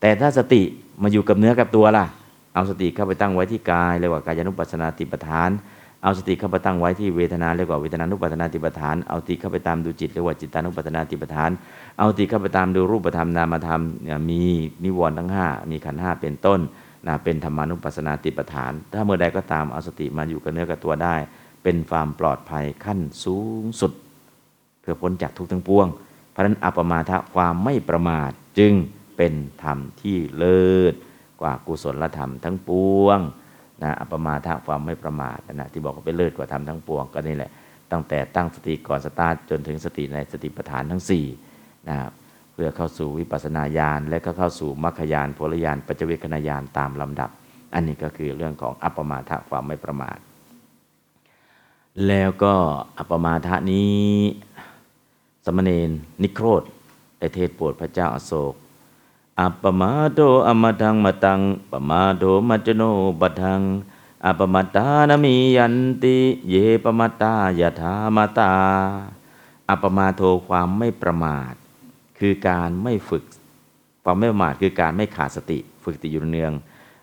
แต่ถ้าสติมาอยู่กับเนื้อกับตัวล่ะ เอาสติเข้าไปตั้งไว้ที่กายเรียกว่ากายานุปัสสนาติปฐาน เอาสติเข้าไปตั้งไว้ที่เวทนาเรียกว่าเวทนานุปัสสนาติปฐาน เอาติเข้าไปตามดูจิตเรียกว่าจิตานุปัสสนาติปฐาน เอาติเข้าไปตามดูรูปธรรมนามธรรมมีนิวรณ์ทั้งห้ามีขันธ์ห้าเป็นต้นนะเป็นธรรมานุปัสนาติปฐาน ถ้าเมื่อใดก็ตามเอาสติมาอยู่กับเนื้อกับตัวได้ เป็นความปลอดภัยขั้นสูงสุด เพื่อพ้นจากทุกทั้งปวง เพราะนั้นอัปปมาทะความไม่ประมาทจึงเป็นธรรมที่เลิศกว่ากุศลธรรมทั้งปวง นะอัปมาทะความไม่ประมาทนะที่บอกว่าเป็นเลิศกว่าธรรมทั้งปวงก็นี่แหละ ตั้งแต่ตั้งสติก่อนสตาร์ทจนถึงสติในสติปัฏฐานทั้ง4นะครับเพื่อเข้าสู่วิปัสสนาญาณและก็เข้าสู่มรรคญาณผลญาณปัจเจเวคขณญาณตามลำดับ อันนี้ก็คือเรื่องของอัปมาทะความไม่ประมาท แล้วก็อัปมาทะนี้สมณเณรนิโครธได้เทศโปรดพระเจ้าอโศก อัปปมาโตอมทังมตังปมาโตมัจจโนบัทังอัปปมัตตานมิยันติ เยปมัตตายถามาตาอัปปมาโทความไม่ประมาท คือการไม่ฝึก ความไม่ประมาทคือการไม่ขาดสติ ฝึกติอยู่เนือง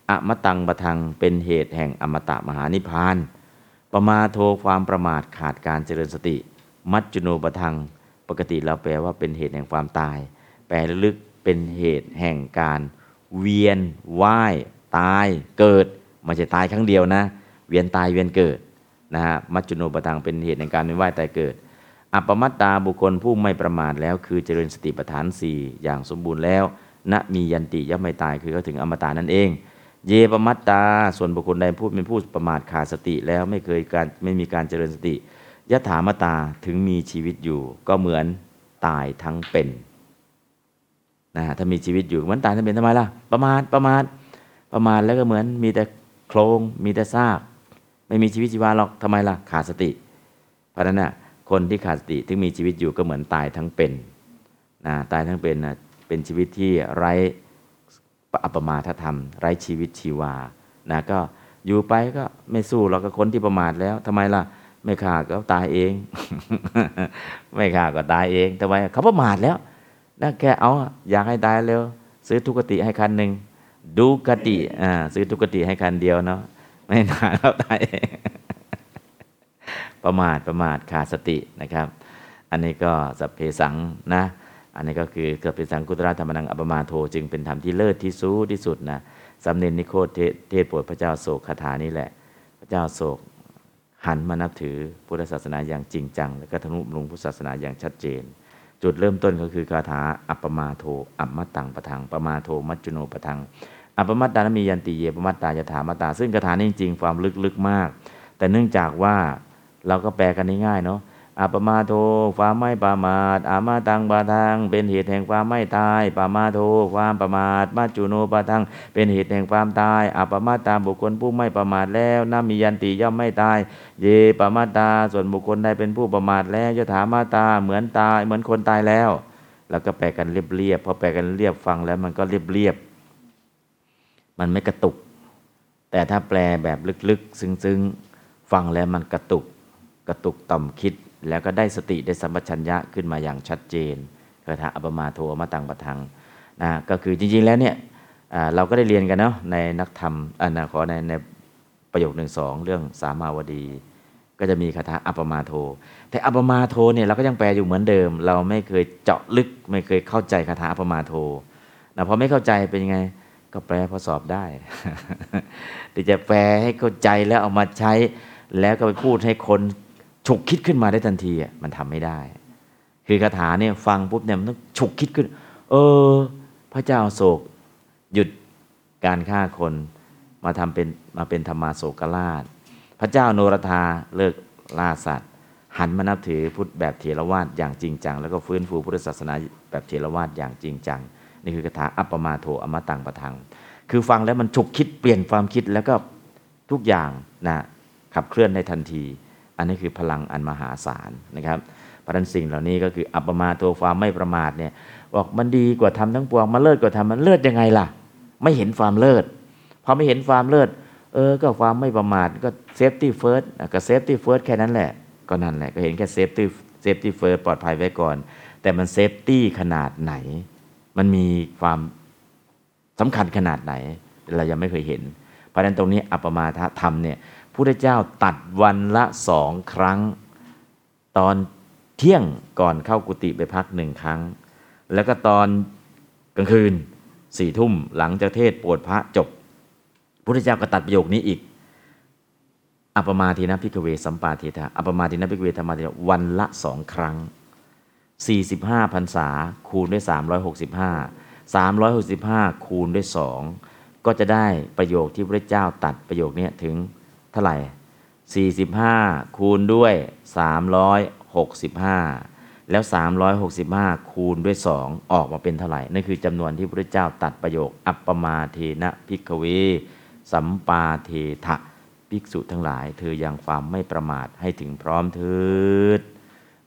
อมตังบทังเป็นเหตุแห่งอมตะมหานิพพานปมาโทความประมาทขาดการเจริญสติ มัจจุโนปทัง ปกติเราแปลว่าเป็นเหตุแห่งความตาย แปลลึก เป็นเหตุแห่งการเวียนว่ายตายเกิดไม่ใช่ตายครั้งเดียวนะ เวียนตายเวียนเกิดนะฮะมัจจุโนปทังเป็นเหตุแห่งการเวียนว่ายตายเกิดอัปมัตตาบุคคลผู้ไม่ประมาทแล้ว คือเจริญสติปัฏฐานสี่อย่างสมบูรณ์แล้วณมียันติย่อมไม่ตายคือเขาถึงอมตะนั่นเอง เยปมัตตา ส่วนบุคคลใดพูดเป็นผู้ประมาทขาดสติแล้วไม่เคยการไม่มีการเจริญสติยถามตาถึงมีชีวิตอยู่ก็เหมือนตายทั้งเป็น นะถ้ามีชีวิตอยู่เหมือนตายทั้งเป็นทำไมล่ะ ประมาทประมาทประมาทแล้วก็เหมือนมีแต่โครงมีแต่ซากไม่มีชีวิตชีวาหรอกทำไมล่ะขาดสติ เพราะนั้นน่ะคนที่ขาดสติถึงมีชีวิตอยู่ก็เหมือนตายทั้งเป็นนะตายทั้งเป็นนะเป็นชีวิตที่ไร้อัปมาทธรรม ไร้ชีวิตชีวานะก็อยู่ไปก็ไม่สู้เราก็คนที่ประมาทแล้วทำไมล่ะ ไม่ฆ่าก็ตายเอง ไม่ฆ่าก็ตายเองทำไมเขาประมาทแล้ว นะแค่เอาอยากให้ตายเร็ว ซื้อทุกติให้คันหนึ่งดูกติอ่าซื้อทุกติให้คันเดียวเนาะไม่นานแล้วตายเองประมาทประมาทขาดสตินะครับ อันนี้ก็สัพเพสังนะ อันนี้ก็คือเกิดเป็นสังกุตระธรรมนังอัปมาโทจึงเป็นธรรมที่เลิศที่สูงที่สุดนะสำเน็จนิโคตเทเทศโปรดพระเจ้าโศกคาถานี่แหละ พระเจ้าโศกหันมานับถือพุทธศาสนาอย่างจริงจัง และก็ทนุบำรุงพุทธศาสนาอย่างชัดเจน จุดเริ่มต้นก็คือคาถาอัปปมาโทอัปมัตตังปะทังปมาโทมัจจุโนปะทังอัปปมัตตานมียันติเยปมัตตายถามตตา ซึ่งคาถานี้จริงๆความลึกๆมาก แต่เนื่องจากว่าเราก็แปลกันง่ายๆเนาะ อัปมาโทความไม่ประมาทอามาตังปะทัง เป็นเหตุแห่งความไม่ตายปมาโทความประมาทมัจจุโนปะทัง เป็นเหตุแห่งความตายอัปมาตาบุคคลผู้ไม่ประมาทแล้วน้ามียันติย่อมไม่ตาย เยปมาตาส่วนบุคคลใดเป็นผู้ประมาทแล้วยถามาตาเหมือนตายเหมือนคนตายแล้ว แล้วก็แปลกันเรียบๆพอแปลกันเรียบฟังแล้วมันก็เรียบๆมันไม่กระตุก แต่ถ้าแปลแบบลึกๆ ซึ้งๆ ฟังแล้วมันกระตุก กระตุกต่อมคิด แล้วก็ได้สติได้สัมปชัญญะขึ้นมาอย่างชัดเจนคาถาอัปมาโทมาตังปะทังนะก็คือจริงๆแล้วเนี่ยเราก็ได้เรียนกันเนาะในนักธรรมอ่านะขอในในประโยคหนึ่งสองเรื่องสามาวดี ก็จะมีคาถาอัปมาโท แต่อัปมาโทเนี่ยเราก็ยังแปลอยู่เหมือนเดิม เราไม่เคยเจาะลึกไม่เคยเข้าใจคาถาอัปมาโทนะพอไม่เข้าใจเป็นยังไงก็แปลพอสอบได้ แต่จะแปลให้เข้าใจแล้วเอามาใช้แล้วก็ไปพูดให้คน ฉุกคิดขึ้นมาได้ทันทีอะมันทำไม่ได้ คือคาถาเนี่ยฟังปุ๊บเนี่ยมันต้องฉุกคิดขึ้น เออ พระเจ้าโศก หยุดการฆ่าคนมาทำเป็นมาเป็นธรรมาโศกราช พระเจ้าโนรธาเลิกล่าสัตว์ หันมานับถือพุทธแบบเถรวาทอย่างจริงจัง แล้วก็ฟื้นฟูพุทธศาสนาแบบเถรวาทอย่างจริงจังนี่คือคาถาอัปปมาโทอมตังประทัง คือฟังแล้วมันฉุกคิดเปลี่ยนความคิดแล้วก็ทุกอย่างนะขับเคลื่อนในทันที อันนี้คือพลังอันมหาศาลนะครับเพราะนั้นสิ่งเหล่านี้ก็คืออัปมาโทความไม่ประมาทเนี่ยบอกมันดีกว่าทำทั้งปวงมันเลิศกว่าทำมันเลิศยังไงล่ะ ไม่เห็นความเลิศพอไม่เห็นความเลิศเออก็ความไม่ประมาทก็ safety first ก็ safety first แค่นั้นแหละก็นั่นแหละก็เห็นแค่ safety safety first ปลอดภัยไว้ก่อน แต่มัน safety ขนาดไหน มันมีความสำคัญขนาดไหน เรายังไม่เคยเห็น เพราะฉะนั้นตรงนี้อัปปมาทธรรมเนี่ย พุทธเจ้าตรัสวันละสองครั้ง ตอนเที่ยงก่อนเข้ากุฏิไปพักหนึ่งครั้ง แล้วก็ตอนกลางคืนสี่ทุ่มหลังจากเทศโปรดพระจบ พุทธเจ้าก็ตัดประโยคนี้อีกอัปมาทีนะพิกเวสัมปาทิทาอัปมาทีนะพิกเวธรรมาทินะวันละสองครั้ง 45พรรษาคูณด้วย 365 365 คูณด้วย 2 ก็จะได้ประโยคที่พระเจ้าตัดประโยคนี้ถึง เท่าไหร่ 45 คูณด้วย 365 แล้ว 365 คูณด้วย 2 ออกมาเป็นเท่าไหร่ นั่นคือจำนวนที่พระเจ้าตัดประโยค อัปปมาเทนะพิกเว สัมปาเททะภิกษุทั้งหลาย เธอยังความไม่ประมาทให้ถึงพร้อมเถิด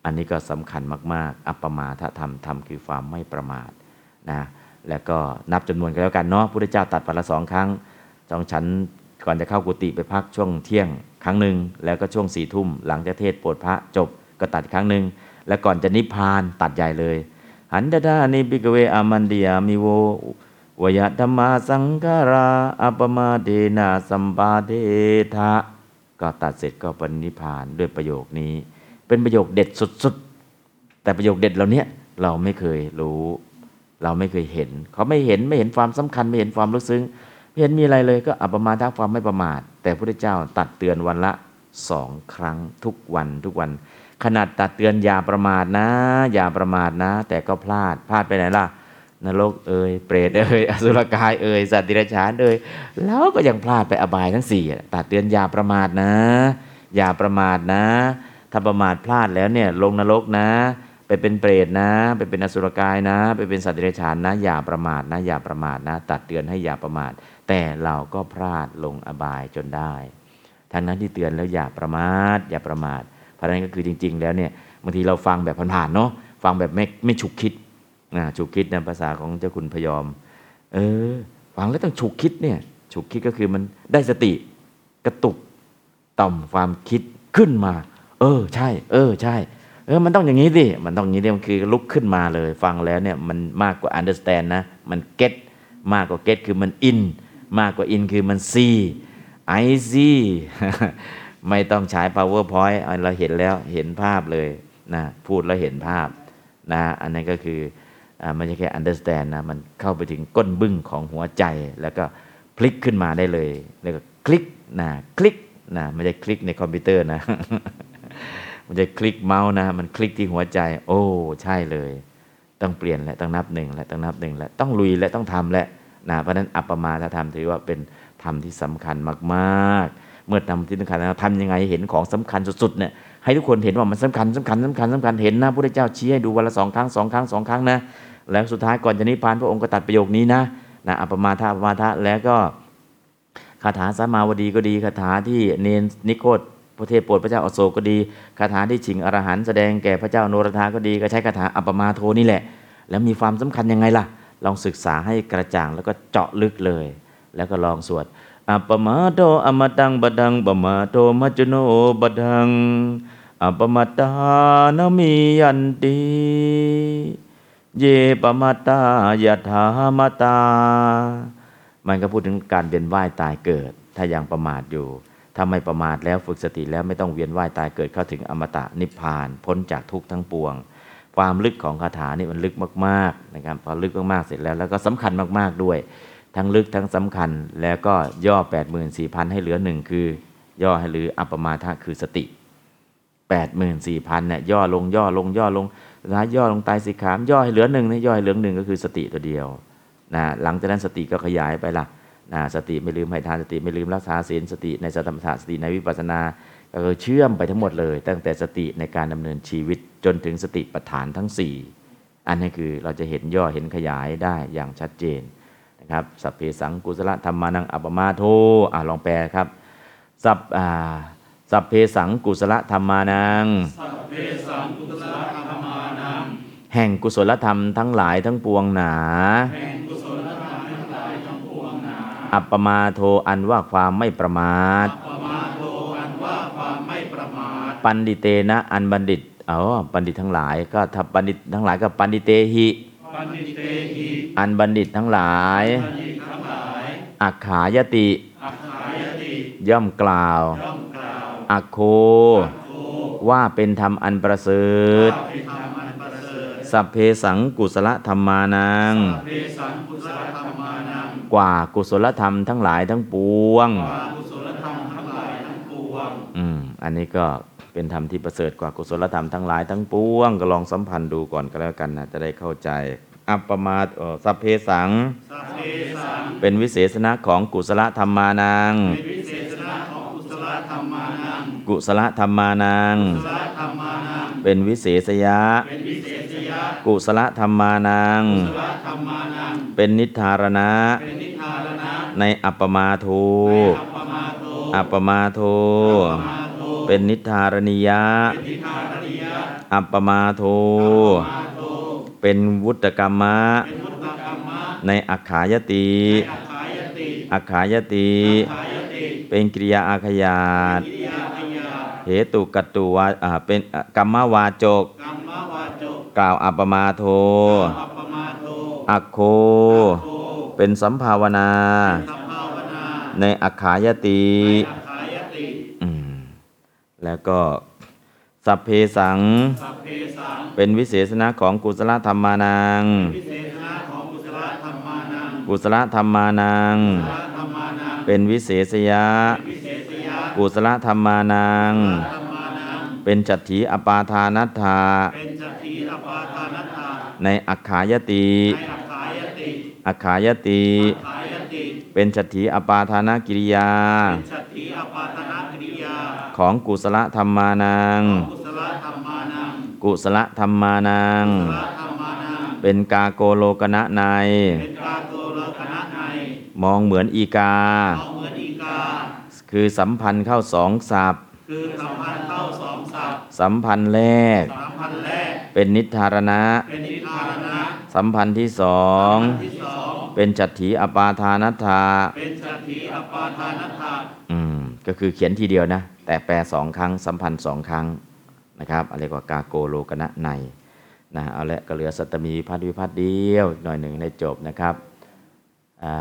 อันนี้ก็สำคัญมาก ๆ อัปปมาทธรรมธรรมคือความไม่ประมาทนะแล้วก็นับจำนวนกันแล้วกันเนาะพระเจ้าตัดวันละสองครั้งจองฉัน ก่อนจะเข้ากุฏิไปพักช่วงเที่ยงครั้งหนึ่งแล้วก็ช่วงสี่ทุ่มหลังจากเทศโปรดพระจบก็ตัดครั้งหนึ่งแล้วก่อนจะนิพพานตัดใหญ่เลยหันดาดานิปิกเวอามันเดียมิโววยธรรมาสังการาอัปปมาเดนาสัมปาเดทะก็ตัดเสร็จก็ปรินิพพานด้วยประโยคนี้ เป็นประโยคเด็ดสุดๆ แต่ประโยคเด็ดเหล่านี้เราไม่เคยรู้ เราไม่เคยเห็น เขาไม่เห็นไม่เห็นความสำคัญไม่เห็นความลึกซึ้ง เห็นมีอะไรเลยก็อัปมาทความไม่ประมาท แต่พระพุทธเจ้าตัดเตือนวันละสองครั้งทุกวันทุกวัน ขนาดตัดเตือนอย่าประมาทนะ อย่าประมาทนะ แต่ก็พลาดพลาดไปไหนล่ะนรกเอ่ยเปรตเอ่ยอสุรกายเอ่ยสัตว์ดิรัจฉานเอ่ยแล้วก็ยังพลาดไปอบายทั้งสี่ตัดเตือนอย่าประมาทนะ อย่าประมาทนะ ถ้าประมาทพลาดแล้วเนี่ยลงนรกนะ ไปเป็นเปรตนะ ไปเป็นอสุรกายนะ ไปเป็นสัตว์เดรัจฉานนะ อย่าประมาทนะ อย่าประมาทนะ ตัดเตือนให้อย่าประมาท แต่เราก็พลาดลงอบายจนได้ ทั้งนั้นที่เตือนแล้วอย่าประมาทอย่าประมาท เพราะนั้นก็คือจริง ๆ แล้วเนี่ยบางทีเราฟังแบบผ่านๆเนาะฟังแบบไม่ไม่ฉุกคิดนะฉุกคิดในภาษาของเจ้าคุณพยอม เออ ฟังแล้วต้องฉุกคิดเนี่ยฉุกคิดก็คือมันได้สติกระตุกต่อมความคิดขึ้นมา เออ ใช่ เออ ใช่ เออ มันต้องอย่างนี้สิ มันต้องอย่างนี้ดิมันคือลุกขึ้นมาเลย ฟังแล้วเนี่ยมันมากกว่า understand นะ มัน get มากกว่า get คือมัน in มากกว่า in คือมัน see I see ไม่ต้องใช้ powerpoint เราเห็นแล้วเห็นภาพเลยนะพูดแล้วเห็นภาพนะอันนั้นก็คือไม่ใช่แค่ understand นะมันเข้าไปถึงก้นบึ้งของหัวใจ แล้วก็พลิกขึ้นมาได้เลยแล้วก็คลิกนะคลิกนะไม่ใช่คลิกในคอมพิวเตอร์นะมันจะคลิกเมาส์นะมันคลิกที่หัวใจ โอ้ ใช่เลย ต้องเปลี่ยนและต้องนับหนึ่งและต้องนับหนึ่งและต้องลุยและต้องทำและ นะเพราะนั้นอัปปมาทธรรมถือว่าเป็นธรรมที่สำคัญมาก ๆ เมื่อทำที่สำคัญแล้วทำยังไงเห็นของสำคัญสุดๆเนี่ยให้ทุกคนเห็นว่ามันสำคัญสำคัญสำคัญสำคัญเห็นนะพระพุทธเจ้าชี้ให้ดูวันละสองครั้งสองครั้งสองครั้งนะแล้วสุดท้ายก่อนจะนิพพานพระองค์ก็ตัดประโยคนี้นะนะอัปมาทอัปมาทแล้วก็คาถาสมาวดีก็ดีคาถาที่เนนนิโคตพระเทพโปรดพระเจ้าอโศกก็ดีคาถาที่ชิงอรหันต์แสดงแก่พระเจ้าโนรธาก็ดีก็ใช้คาถาอัปปมาโทนี่แหละ แล้วมีความสำคัญยังไงล่ะ ลองศึกษาให้กระจ่างแล้วก็เจาะลึกเลย แล้วก็ลองสวดอัปมาโตอมตังบดังปมาโตมัจจโนบดังอัปปมาตานมิยันติเยปมาตายะถามตา มันก็พูดถึงการเวียนว่ายตายเกิด ถ้ายังประมาทอยู่ถ้าไม่ประมาทแล้วฝึกสติแล้วไม่ต้องเวียนว่ายตายเกิดเข้าถึงอมตะนิพพาน พ้นจากทุกข์ทั้งปวง ความลึกของคาถานี่มันลึกมากๆนะครับพอลึกมากๆเสร็จแล้ว แล้วก็สำคัญมากๆด้วย ทั้งลึกทั้งสำคัญแล้วก็ย่อ 84,000 ให้เหลือหนึ่งคือย่อให้เหลืออัปปมาทะคือสติ 84,000เนี่ยย่อลงย่อลงย่อลงสุดท้ายย่อลงตายสิขามย่อให้เหลือหนึ่งนะย่อให้เหลือหนึ่งก็คือสติตัวเดียวนะหลังจากนั้นสติก็ขยายไปละนะสติไม่ลืมให้ทานสติไม่ลืมรักษาศีลสติในสติปัฏฐานสติในวิปัสสนาก็เชื่อมไปทั้งหมดเลย ตั้งแต่สติในการดำเนินชีวิต จนถึงสติปัฏฐานทั้ง 4 อันนี้คือเราจะเห็นย่อเห็นขยายได้อย่างชัดเจนนะครับสัพเพสังกุศลธรรมานังอัปปมาโทอ่าลองแปลครับสัพอ่าสัพเพสังกุศลธรรมานังสัพเพสังกุศลธรรมานัง แห่งกุศลธรรมทั้งหลายทั้งปวงหนาแห่งกุศลธรรมทั้งหลายทั้งปวงหนา อัปปมาโทอันว่าความไม่ประมาทปมาโทอันว่าความไม่ประมาท ปันดิเตนะอันบัณฑิต อ๋อบัณฑิตทั้งหลายก็ถ้าบัณฑิตทั้งหลายก็ปันดิเตหิปัญญิเตหิอันบัณฑิตทั้งหลายปัญญิทั้งหลายอักขายติอัคขายติย่อมกล่าวย่อมกล่าวอักโคโคว่าเป็นธรรมอันประเสริฐว่าเป็นธรรมอันประเสริฐสัพเพสังกุศลธรรมานังเปสังกุศลธรรมานังกว่ากุศลธรรมทั้งหลายทั้งปวงวากุศลธรรมทั้งหลายทั้งปวงอืมอันนี้ก็ เป็นธรรมที่ประเสริฐกว่ากุศลธรรมทั้งหลายทั้งปวงก็ลองสัมพันธ์ดูก่อนก็แล้วกันนะจะได้เข้าใจอัปปมาทเอ่อสัพเพสังสัพเพสังเป็นวิเศษณะของกุศลธรรมานัง เป็นวิเสสนะของกุสลธัมมานัง กุสลธัมมานังกุสลธัมมานังเป็นวิเสสยะเป็นวิเสสยะ กุสลธัมมานังกุสลธัมมานังเป็นนิทธารณะเป็นนิทธารณะในอัปปมาโทอัปปมาโทอัปปมาโทอัปปมาโท เป็นนิทธารณียะเป็นนิทธารณียะ อัปปมาโทอัปปมาโทเป็นวุตตกัมมะเป็นวุตตกัมมะ ในอักขายติ อัคขายติอักขายติขายติ เป็นกิริยาอาขยาตกิริยาพยาเหตุกัตตุวาอ่าเป็นอะกรรมวาจกกรรมวาจก กล่าวอัปปมาโท อัปปมาโตอักโคโตเป็นสัมภาวนาสัมภาวนา ในอักขายติอัคขายติอืม แล้วก็สัพเพสังสัพเพสัง เป็นวิเศษณะของกุศลธรรมานังวิเศษณะของกุศลธรรมานังกุศลธรรมานัง กุศลธรรมานัง เป็นวิเศษยะวิเศษยะกุศลธรรมานังธรรมานัง เป็นจัตถีอปาทานัตถาเป็นจัตติอปาทานัตถาในอักขายติในอัคขายติอักขายติขายติ เป็นจัตถีอปาทานกิริยา เป็นจัตติอปาทานกริยาของกุศลธรรมานังกุศลธรรมานังกุศลธรรมานัง กุศลธรรมานัง เป็นกาโกโลกนะในเป็นกาโตโลกนะในมองเหมือนอีกาเอาเหมือนอีกา คือสัมพันธ์เข้าสองสับคือสัมพันธ์เข้าสองสัพท์สัมพันธ์แรกสัมพันธ์แรก เป็นนิทธารณะเป็นนิทานนะสัมพันธ์ที่สองที่สอง เป็นจัตถีอปาทานัตถาเป็นจัตติอปาทานัตถาอืม ก็คือเขียนทีเดียวนะ แต่แปลสองครั้งสัมพันธ์สองครั้งนะครับอะไรกว่ากาโกโลกนะในนะเอาละก็เหลือสัตมีพัฒน์วิพัฒน์เดียวหน่อยหนึ่งในจบนะครับอา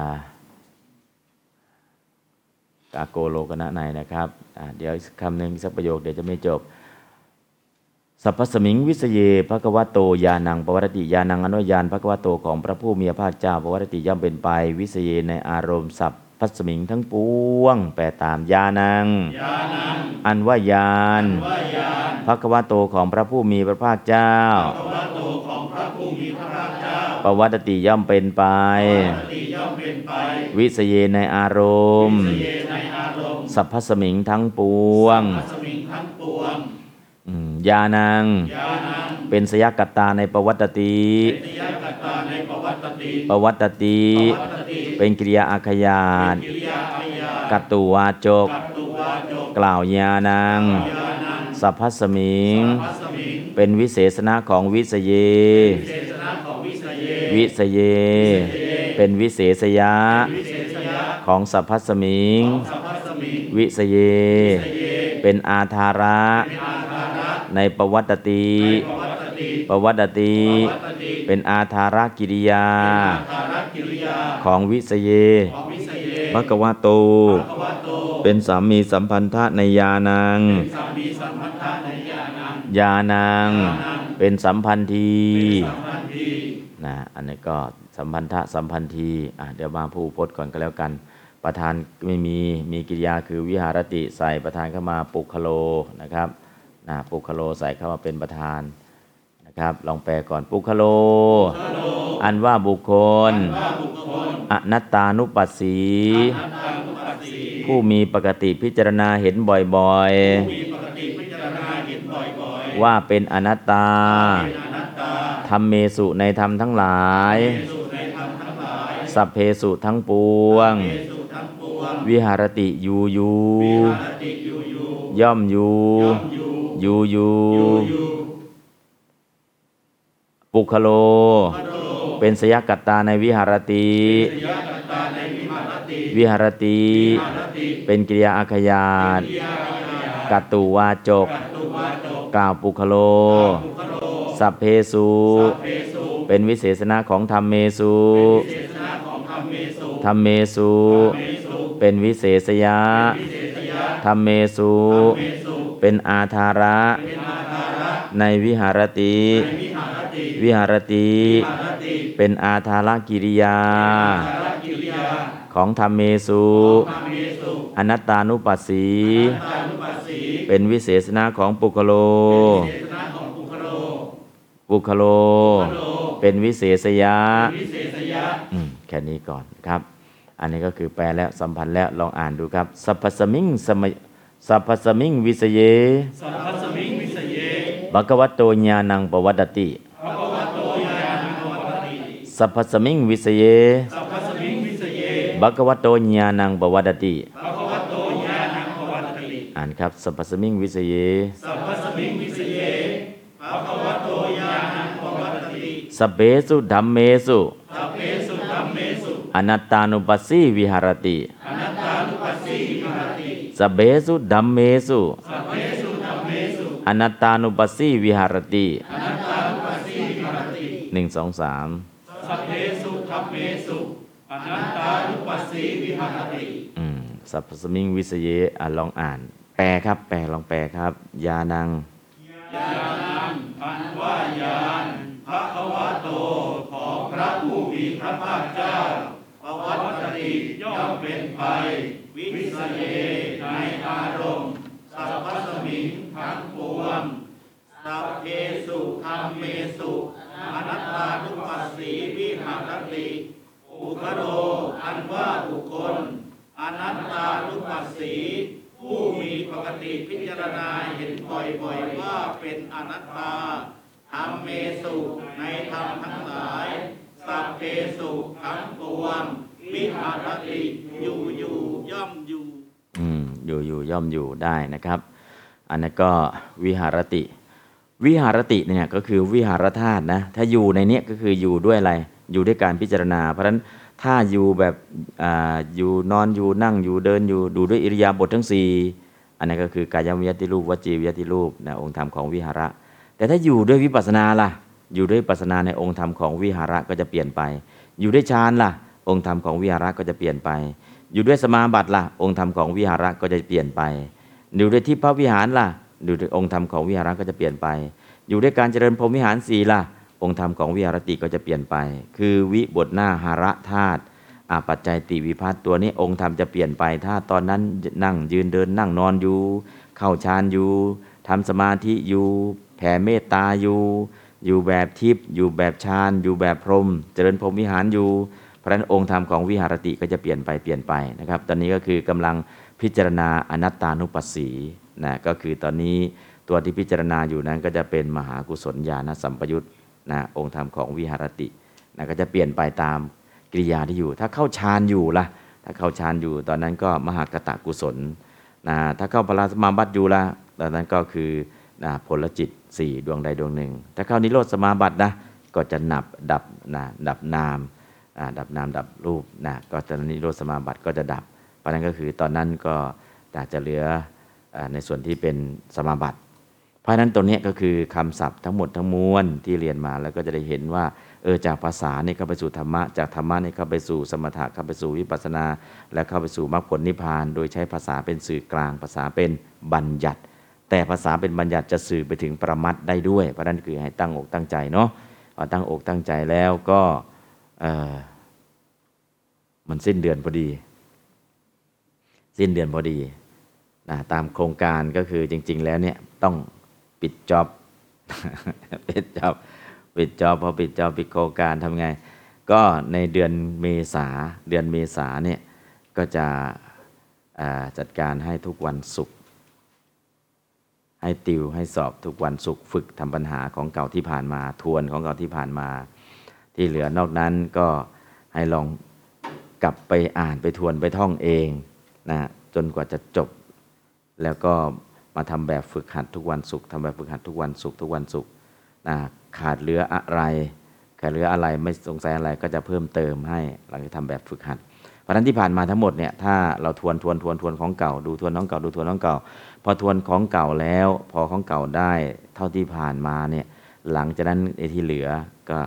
กาโกโลกนะในนะครับเดี๋ยวคำหนึ่งสักประโยคเดี๋ยวจะไม่จบสัพพสมิงวิสเยภควโตยานังปวัตติยานังอนุญาณภควโตของพระผู้มีพระภาคเจ้าปวัตติย่อมเป็นไป วิสเยในอารมณ์สัพ พัสมิงทั้งปวง แปลตามยานังยานังอันว่ายานว่ายานภควโตของพระผู้มีพระภาคเจ้าภวะโตของพระผู้มีพระภาคเจ้า ปวัตติย่อมเป็นไปปกติย่อมเป็นไปวิสเยในอารมณ์สเยในอารมณ์สัพพสมิงทั้งปวงมัสมิงทั้งปวงอืมยานังยานัง เป็นสยกัตตาในปวัตติเป็นนิยกตาในปวัตติปวัตติปวัตติ เป็นกิริยาอาขยาตกิริยาพยากัตตุวาจกกัตตุวาจก กล่าวยานังยานังสัพพสมิงมัสมิง เป็นวิเศษณะของวิสเยเศษณะของวิสเย วิสเย เป็นวิเศษยะวิเศษยะของสัพพสมิงสัพพสมิง วิสเย เป็นอาธาระเป็นอาคาระในปวัตติ ปวัตติปวัตติปวัตติ เป็นอาธาระกิริยาอาคารกิริยา ของวิสเยของวิสเยภควโตภวะโต เป็นสามีสัมพันธะในยานังสามีสัมพันธะในญาณังยานัง เป็นสัมพันธีสัมพันธีนะอันนี้ก็สัมพันธะสัมพันธีอะเดี๋ยวมาผู้พจน์ก่อนก็แล้วกันประธานไม่มีมีกิริยาคือวิหารติใส่ประธานเข้ามาปุคโลนะครับนะปุคโลใส่เข้ามาเป็นประธานนะ ครับ ลองแปลก่อนปุคโล อันว่าบุคคล อนัตตานุปัสสี ผู้มีปกติพิจารณาเห็นบ่อยมีปกติพิจารณาเห็นบ่อยๆว่าเป็นอนัตตาๆเป็นอนัตตาธรรมเมสุในธรรมทั้งหลายสุในธรรมทั้งหลายสัพเพสุทั้งปวงเมสุทั้งปวง วิหารติยูยูวิหารติอยู่อยู่ย่อมยูย่อมอยู่ยูยูอยู่อยู่ ปุคโลพระโล เป็นสยกัตตาในวิหารติสยกัตตาในวิหารติวิหารติ วิหารติ เป็นกิริยาอาขยาตวิหารยากัตตุวาจกกัตตุวาจก กล่าวปุคโลปุคโลสัพเพสุเพสุเป็นวิเศษณะของธรรมเมสุเศษณะของธรรมเมสุธรรมเมสุเมสุเป็นวิเศษยะวิเศษยะธรรมเมสุเมสุเป็นอาธาระเป็นอาคาระ ในวิหารติใน วิหารติวิหารติวิหารติ เป็นอาธาระกิริยาสารกิริยา ของธรรมเมสุธรรมเมสุอนัตตานุปัสสีตานุปัสสี เป็นวิเศษณะของปุคโลเศษณะของปุคโลปุคโลโล เป็นวิเศษยะวิเศษยะอืมแค่นี้ก่อนครับ อันนี้ก็คือแปลแล้วสัมพันธ์แล้วลองอ่านดูครับ สัพพสมิงวิสเยสัพพสมิงวิสเยสัพพสมิงวิสเยภะคะวะโตญาณังปวัตตติ ภะคะวะโตญาณังปวัตตติ สัพพสมิงวิสเยสัพพสมิงวิสเยภะคะวะโตญาณังปวัตติภะคะวะโตญาณังปวัตตติอ่านครับสัพพสมิงวิสเยสัพพสมิงวิสเยภะคะวะโตญาณังปวัตตติสัพเพสุธัมเมสุสัพเพสุธัมเมสุอนัตตานุปัสสีวิหารติอนัตตานุปัสสีวิหารติสัพเพสุธัมเมสุสัพเพสุธัมเมสุอนัตตานุปัสสีวิหารติอนัตตานุปัสสีวิหารติหนึ่งสองสาม สัพเพสุธัมเมสุอนัตตานุปัสสีวิหารติอืมสัพพสมิงวิสเยอะลองอ่าน แปลครับ แปลลองแปลครับ ญาณังญาณังอันว่าญาณภะคะวะโตของพระผู้มีพระภาคเจ้าปวัตตติย่อมเป็นไป วิสเยในอารมณ์สัพพสมิงทั้งปวงสัพเพสุธัมเมสุ อนัตตานุปัสสีวิหารติอุคโรอันว่าบุคคลอนัตตานุปัสสีผู้มีปกติพิจารณาเห็นบ่อยๆว่าเป็นอนัตตาธรรมเมสุในธรรมทั้งหลาย สัพเพสุทั้งปวงวิหารติอยู่อยู่ย่อมอยู่ อืมอยู่อยู่ย่อมอยู่ได้นะครับ อันนั้นก็วิหารติ วิหารติเนี่ยก็คือวิหารธาตุนะถ้าอยู่ในเนี้ยก็คืออยู่ด้วยอะไรอยู่ด้วยการพิจารณา เพราะฉะนั้นถ้าอยู่แบบอ่าอยู่นอนอยู่นั่งอยู่เดินอยู่ดูด้วยอิริยาบถทั้งสี่อันนั้ก็คือกายวิยติรูปวจีวิยติรูปนะองค์ธรรมของวิหาระ แต่ถ้าอยู่ด้วยวิปัสนาล่ะ อยู่ด้วยปัสนาในองค์ธรรมของวิหาระก็จะเปลี่ยนไป อยู่ด้วยฌานล่ะ องค์ธรรมของวิหาระก็จะเปลี่ยนไป อยู่ด้วยสมาบัติล่ะ องค์ธรรมของวิหาระก็จะเปลี่ยนไป อยู่ด้วยทิพวิหารล่ะ ด้วยองค์ธรรมของวิหารก็จะเปลี่ยนไป อยู่ด้วยการเจริญพรหมวิหารสีล่ะ องค์ธรรมของวิหารติก็จะเปลี่ยนไป คือวิบทหน้าหาระธาตุปัจจัยติวิพัตตัวนี้องค์ธรรมจะเปลี่ยนไป ถ้าตอนนั้นนั่งยืนเดินนั่งนอนอยู่ เข้าฌานอยู่ทำสมาธิอยู่แผ่เมตตาอยู่อยู่แบบทิพย์อยู่แบบฌานอยู่แบบพรหมเจริญพรหมวิหารอยู่เพราะฉะนั้นองค์ธรรมของวิหารติก็จะเปลี่ยนไปเปลี่ยนไปนะครับ ตอนนี้ก็คือกำลังพิจารณาอนัตตานุปัสสี นะก็คือตอนนี้ตัวที่พิจารณาอยู่นั้นก็จะเป็นมหากุศลญาณสัมปยุตนะองค์ธรรมของวิหารตินะก็จะเปลี่ยนไปตามกิริยาที่อยู่ ถ้าเข้าฌานอยู่ล่ะถ้าเข้าฌานอยู่ตอนนั้นก็มหากตะกุศลนะถ้าเข้าพลาสมาบัติอยู่ล่ะตอนนั้นก็คือนะผลจิตสี่ดวงใดดวงหนึ่ง ถ้าเข้านิโรธสมาบัตินะก็จะนับดับนะดับนามดับนามดับรูปนะก็จะนิโรธสมาบัติก็จะดับ เพราะนั้นก็คือตอนนั้นก็จะเหลือ ในส่วนที่เป็นสมาบัติ เพราะฉะนั้นตรงเนี้ก็คือคำศัพท์ทั้งหมดทั้งมวลที่เรียนมาแล้วก็จะได้เห็นว่าเออจากภาษาเนี่ยเข้าไปสู่ธรรมะ จากธรรมะเนี่ยเข้าไปสู่สมถะเข้าไปสู่วิปัสนา และเข้าไปสู่มรรคผลนิพพาน โดยใช้ภาษาเป็นสื่อกลาง ภาษาเป็นบัญญัติ แต่ภาษาเป็นบัญญัติจะสื่อไปถึงประมัดได้ด้วย เพราะนั้นคือให้ตั้งอกตั้งใจเนาะพอตั้งอกตั้งใจแล้วก็มันสิ้นเดือนพอดี สิ้นเดือนพอดี นะตามโครงการก็คือจริง ๆ แล้วเนี่ยต้องปิดจ็อบปิดจ็อบปิดจ็อบพอปิดจ็อบปิดโครงการทำไง ก็ในเดือนเมษาเดือนเมษาเนี่ยก็จะจัดการให้ทุกวันศุกร์ให้ติวให้สอบทุกวันศุกร์ฝึกทำปัญหาของเก่าที่ผ่านมาทวนของเก่าที่ผ่านมา ที่เหลือนอกนั้นก็ให้ลองกลับไปอ่านไปทวนไปท่องเองนะจนกว่าจะจบ แล้วก็มาทำแบบฝึกหัดทุกวันศุกร์ทำแบบฝึกหัดทุกวันศุกร์ทุกวันศุกร์นะขาดเหลืออะไรขาดเหลืออะไรไม่สงสัยอะไรก็จะเพิ่มเติมให้หลังจากทำแบบฝึกหัดเพราะนั้นที่ผ่านมาทั้งหมดเนี่ยถ้าเราทวนทวนทวนทวนของเก่า ดูทวนของเก่าดูทวนของเก่า พอทวนของเก่าแล้ว พอของเก่าได้ เท่าที่ผ่านมาเนี่ยหลังจากนั้นไอ้ที่เหลือก็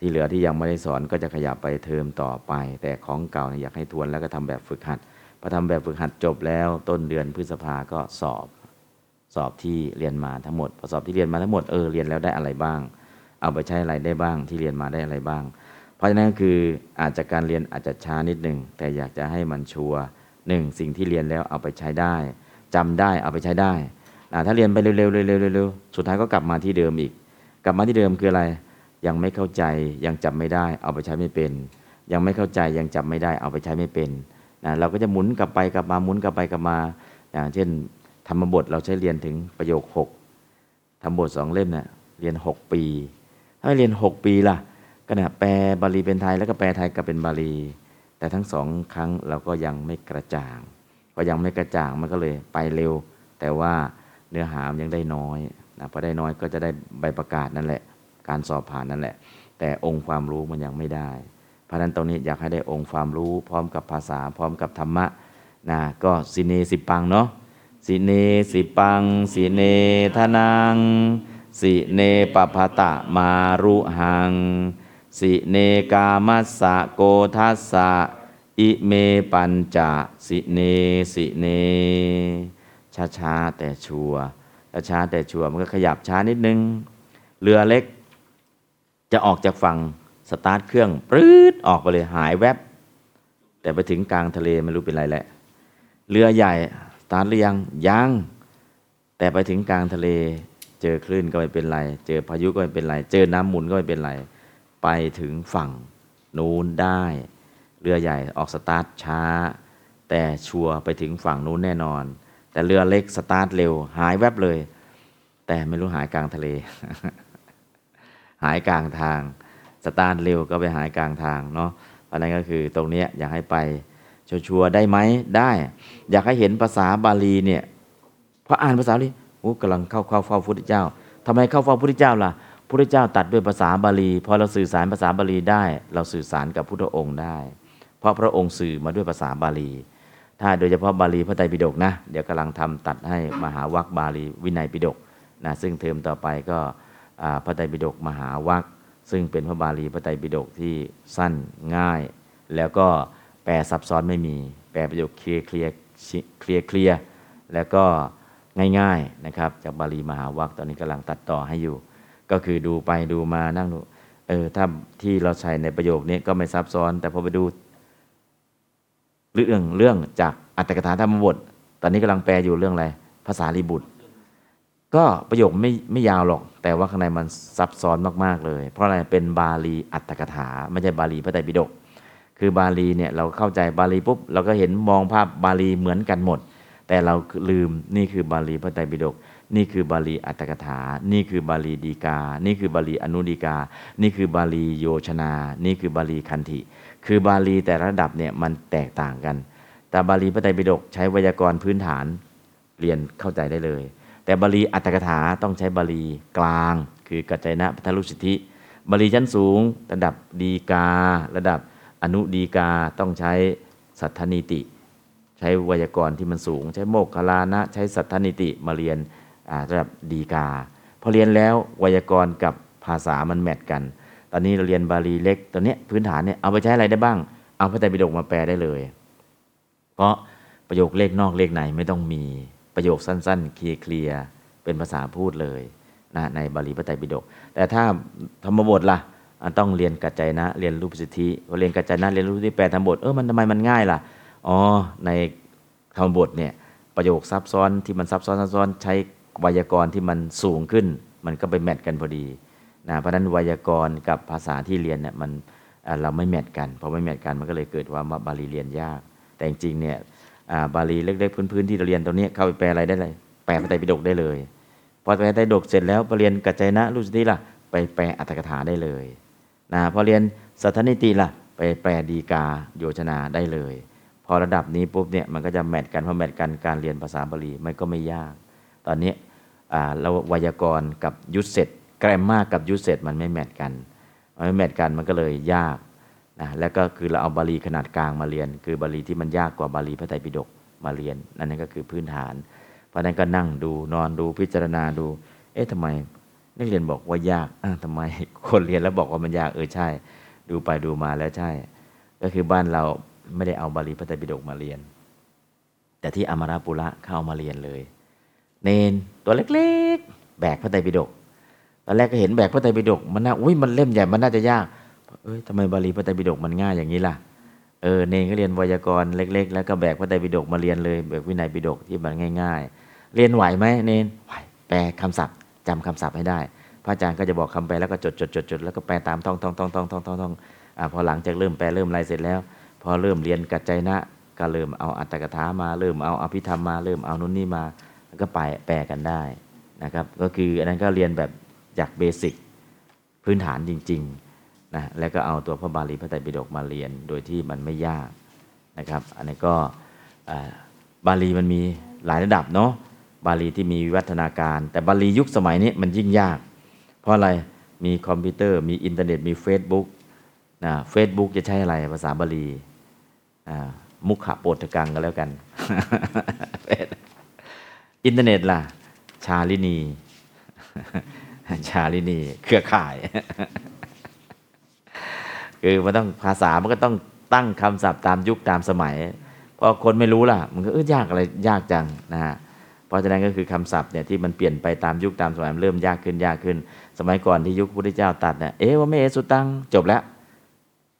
ที่เหลือที่ยังไม่ได้สอนก็จะขยับไปเทอมต่อไป แต่ของเก่าเนี่ยอยากให้ทวนแล้วก็ทำแบบฝึกหัด พอทำแบบฝึกหัดจบแล้วต้นเดือนพฤษภาก็สอบสอบที่เรียนมาทั้งหมดพอสอบที่เรียนมาทั้งหมดเออเรียนแล้วได้อะไรบ้าง เอาไปใช้อะไรได้บ้างที่เรียนมาได้อะไรบ้าง เพราะฉะนั้นคืออาจจะการเรียนอาจจะช้านิดหนึ่งแต่อยากจะให้มันชัวร์หนึ่งสิ่งที่เรียนแล้วเอาไปใช้ได้จำได้เอาไปใช้ได้นะถ้าเรียนไปเร็วๆเร็วๆเร็วๆสุดท้ายก็กลับมาที่เดิมอีก กลับมาที่เดิมคืออะไร ยังไม่เข้าใจยังจำไม่ได้ เอาไปใช้ไม่เป็น ยังไม่เข้าใจยังจำไม่ได้ เอาไปใช้ไม่เป็น นะเราก็จะหมุนกลับไปกลับมาหมุนกลับไปกลับมาอย่างเช่นธรรมบทเราใช้เรียนถึงประโยคหกธรรมบทสองเล่มเนี่ยเรียนหกปี ถ้าไมเรียนหกปีล่ะก็เนี่ยแปลบาลีเป็นไทยแล้วก็แปลไทยกลับเป็นบาลี แต่ทั้งสองครั้งเราก็ยังไม่กระจ่าง ก็ยังไม่กระจ่างมันก็เลยไปเร็ว แต่ว่าเนื้อหามนยังได้น้อยนะพอได้น้อยก็จะได้ใบประกาศนั่นแหละ การสอบผ่านนั่นแหละ แต่องค์ความรู้มันยังไม่ได้ เพราะนั้นตรงนี้อยากให้ได้องค์ความรู้พร้อมกับภาษาพร้อมกับธรรมะนะก็สิเนสิปังเนาะสิเนสิปัง สิเนทนัง สิเนปภะตะมารุหัง สิเนกามัสสะโกทัสสะอิเมปัญจะสิเนสิเนช้าช้าแต่ชัวร์ช้าแต่ชัวมันก็ขยับช้านิดนึง เรือเล็ก จะออกจากฝั่ง สตาร์ทเครื่องปรื๊ดออกไปเลยหายแวบ แต่ไปถึงกลางทะเลไม่รู้เป็นไรแหละ เรือใหญ่สตาร์ทหรือยังยังแต่ไปถึงกลางทะเล เจอคลื่นก็ไม่เป็นไร เจอพายุก็ไม่เป็นไร เจอน้ำหมุนก็ไม่เป็นไร ไปถึงฝั่งนู้นได้ เรือใหญ่ออกสตาร์ทช้า แต่ชัวร์ไปถึงฝั่งนู้นแน่นอน แต่เรือเล็กสตาร์ทเร็ว หายแวบเลย แต่ไม่รู้หายกลางทะเล หายกลางทาง ตาร์ทเร็วก็ไปหายกลางทางเนาะเพราะฉะนั้นก็คือตรงนี้อยากให้ไปชัวร์ๆได้ไหมได้ อยากให้เห็นภาษาบาลีเนี่ยพออ่านภาษาบาลีโอ้กำลังเข้าเข้าเฝ้าพระพุทธเจ้าทำไมเข้าเฝ้าพระพุทธเจ้าล่ะพระพุทธเจ้าตัดด้วยภาษาบาลีพอเราสื่อสารภาษาบาลีได้ เราสื่อสารกับพุทธองค์ได้ เพราะพระองค์สื่อมาด้วยภาษาบาลี ถ้าโดยเฉพาะบาลีพระไตรปิฎกนะเดี๋ยวกำลังทำตัดให้มหาวัคบาลีวินัยปิฎกนะซึ่งเทอมต่อไปก็พระไตรปิฎกมหาวัค ซึ่งเป็นพระบาลีพระไตรปิฎกที่สั้นง่าย แล้วก็แปลซับซ้อนไม่มี แปลประโยคเคลียร์เคลียร์เคลียร์เคลียร์แล้วก็ง่ายๆนะครับ จากบาลีมหาวัคตอนนี้กำลังตัดต่อให้อยู่ ก็คือดูไปดูมานั่งดูเออถ้าที่เราใช้ในประโยคนี้ก็ไม่ซับซ้อน แต่พอไปดูเรื่องเรื่องจากอัตถกถาธรรมบทตอนนี้กำลังแปลอยู่เรื่องอะไรภาษาลีบุตร ก็ประโยคไม่ไม่ยาวหรอก แต่ว่าข้างในมันซับซ้อนมากๆเลย เพราะอะไรเป็นบาลีอัตถกถา ไม่ใช่บาลีพระไตรปิฎกคือบาลีเนี่ยเราเข้าใจบาลีปุ๊บเราก็เห็นมองภาพบาลีเหมือนกันหมด แต่เราลืมนี่คือบาลีพระไตรปิฎกนี่คือบาลีอัตถกถา นี่คือบาลีดีกา นี่คือบาลีอนุดีกา นี่คือบาลีโยชนา นี่คือบาลีคันธิคือบาลีแต่ระดับเนี่ยมันแตกต่างกัน แต่บาลีพระไตรปิฎกใช้ไวยากรณ์พื้นฐานเรียนเข้าใจได้เลย แต่บาลีอัตถกถาต้องใช้บาลีกลาง คือกัจจายนะพัทลุสิทธิ บาลีชั้นสูง ระดับดีกา ระดับอนุดีกาต้องใช้สัทธนิติ ใช้ไวยากรณ์ที่มันสูง ใช้โมกขลานะ ใช้สัทธนิติมาเรียนระดับดีกา พอเรียนแล้วไวยากรณ์กับภาษามันแมทกัน ตอนนี้เราเรียนบาลีเล็กตัวเนี้พื้นฐานเนี่ยเอาไปใช้อะไรได้บ้าง เอาพระไตรปิฎกมาแปลได้เลย เพราะประโยคเลขนอกเลขในไม่ต้องมี ประโยคสั้น ๆ เคลียร์เป็นภาษาพูดเลยนะในบาลีพระไตรปิฎกแต่ถ้าธรรมบทล่ะอะต้องเรียนกัจจายนะ เรียนรูปสิทธิพอเรียนกัจจายนะเรียนรูปสิทธิแปลธรรมบทเออมันทำไมมันง่ายล่ะอ๋อในธรรมบทเนี่ยประโยคซับซ้อนที่มันซับซ้อนซับซ้อนใช้ไวยากรณ์ที่มันสูงขึ้น มันก็ไป match กันพอดีนะเพราะนั้นไวยากรณ์กับภาษาที่เรียนเนี่ยมันเราไม่ match กันพอไม่ match กันมันก็เลยเกิดว่าบาลีเรียนยาก แต่จริงๆเนี่ย บาลีเล็กๆพื้นๆที่เราเรียนตรงนี้เข้าไปแปลอะไรได้เลยแปลพระไตรปิฎกได้เลยพอแปลไตรปิฎกเสร็จแล้วไปเรียนกัจจายนะรูปสิทธิล่ะไปแปลอรรถกถาได้เลยนะพอเรียนสัททนีติล่ะไปแปลฎีกาโยชนาได้เลย พอระดับนี้ปุ๊บเนี่ยมันก็จะ match กันพอ match กันการเรียนภาษาบาลีมันก็ไม่ยาก ตอนนี้เราไวยากรณ์กับยุทธเสร็จแกรมมากับยุทธเสร็จมันไม่แมทกันมันไม่แมทกันมันก็เลยยาก นะแล้วก็คือเราเอาบาลีขนาดกลางมาเรียน คือบาลีที่มันยากกว่าบาลีพระไตรปิฎกมาเรียนนั่นนก็คือพื้นฐาน เพราะนั้นก็นั่งดูนอนดูพิจารณาดู เอ๊ะทำไมนักเรียนบอกว่ายากอ้าวทำไมคนเรียนแล้วบอกว่ามันยากเออใช่ ดูไปดูมาแล้วใช่ ก็คือบ้านเราไม่ได้เอาบาลีพระไตรปิฎกมาเรียน แต่ที่อมราปุระเข้ามาเรียนเลย เนนตัวเล็กๆ แบกพระไตรปิฎกตอนแรกก็เห็นแบกพระไตรปิฎกมันน่าอุ้ยมันเล่มใหญ่มันน่าจะยาก เอ้ยทำไมบาลีพระไตรปิฎกมันง่ายอย่างนี้ล่ะเออเนนก็เรียนไวยากรณ์เล็ก ๆ แล้วก็แบกพระไตรปิฎกมาเรียนเลยแบกวินัยปิฎกที่มันง่าย ๆ เรียนไหวไหมเนนไหวแปลคำศัพท์จำคำศัพท์ให้ได้ พระอาจารย์ก็จะบอกคำแปลแล้วก็จดจดจดจดแล้วก็แปลตามท่องท่องท่องท่องท่องท่องท่องอ่าพอหลังจากเริ่มแปลเริ่มอะไรเสร็จแล้ว พอเริ่มเรียนกัจจนะก็เริ่มเอาอัตถกถามาเริ่มเอาอภิธรรมมาเริ่มเอานู่นนี่มาก็ไปแปลกันได้นะครับ ก็คืออันนั้นก็เรียนแบบจากเบสิกพื้นฐานจริง ๆ นะแล้วก็เอาตัวพระบาลีพระไตรปิฎกมาเรียนโดยที่มันไม่ยากนะครับ อันนี้ก็อ่าบาลีมันมีหลายระดับเนาะบาลีที่มีวิวัฒนาการ แต่บาลียุคสมัยนี้มันยิ่งยาก เพราะอะไรมีคอมพิวเตอร์มีอินเทอร์เน็ตมี Facebook นะเฟซบุ๊กจะใช้อะไรภาษาบาลีมุขะโปตถกังก็แล้วกัน อินเทอร์เน็ตล่ะ ชาลินี ชาลินี เครือข่าย คือมันต้องภาษามันก็ต้องตั้งคำศัพท์ตามยุคตามสมัยพอคนไม่รู้ล่ะ มันก็เออยากอะไรยากจังนะฮะเพราะฉะนั้นก็คือคำศัพท์เนี่ยที่มันเปลี่ยนไปตามยุคตามสมัยมันเริ่มยากขึ้นยากขึ้น สมัยก่อนที่ยุคพุทธเจ้าตัดเนี่ยเอวเมสุตังจบแล้ว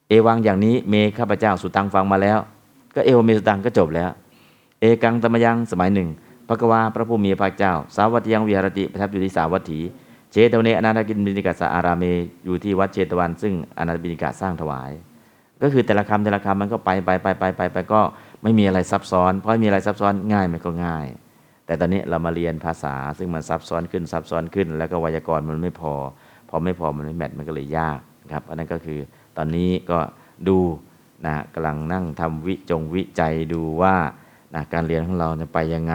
เอวังอย่างนี้เมข้าพเจ้าสุตังฟังมาแล้ว ก็เอวเมสุตังก็จบแล้ว เอกังตมยังสมัยหนึ่งพระกวาพระผู้มีพระเจ้า สาวัตยังวิหารติประทับอยู่ที่สาวัตถี เชตวเนอนาถกินบินิกาสอารามเมอยู่ที่วัดเชตวัน ซึ่งอนาถบินิกาสร้างถวาย ก็คือแต่ละคำแต่ละคำมันก็ไปไปไปไปไปไปก็ไม่มีอะไรซับซ้อน เพราะมีอะไรซับซ้อนง่ายมันก็ง่าย แต่ตอนนี้เรามาเรียนภาษาซึ่งมันซับซ้อนขึ้นซับซ้อนขึ้น แล้วก็ไวยากรณ์มันไม่พอ พอไม่พอมันไม่แมทมันก็เลยยากครับอันนั้นก็คือตอนนี้ก็ดูนะกำลังนั่งทำวิจงวิจัยดูว่านะการเรียนของเราเนี่ยไปยังไง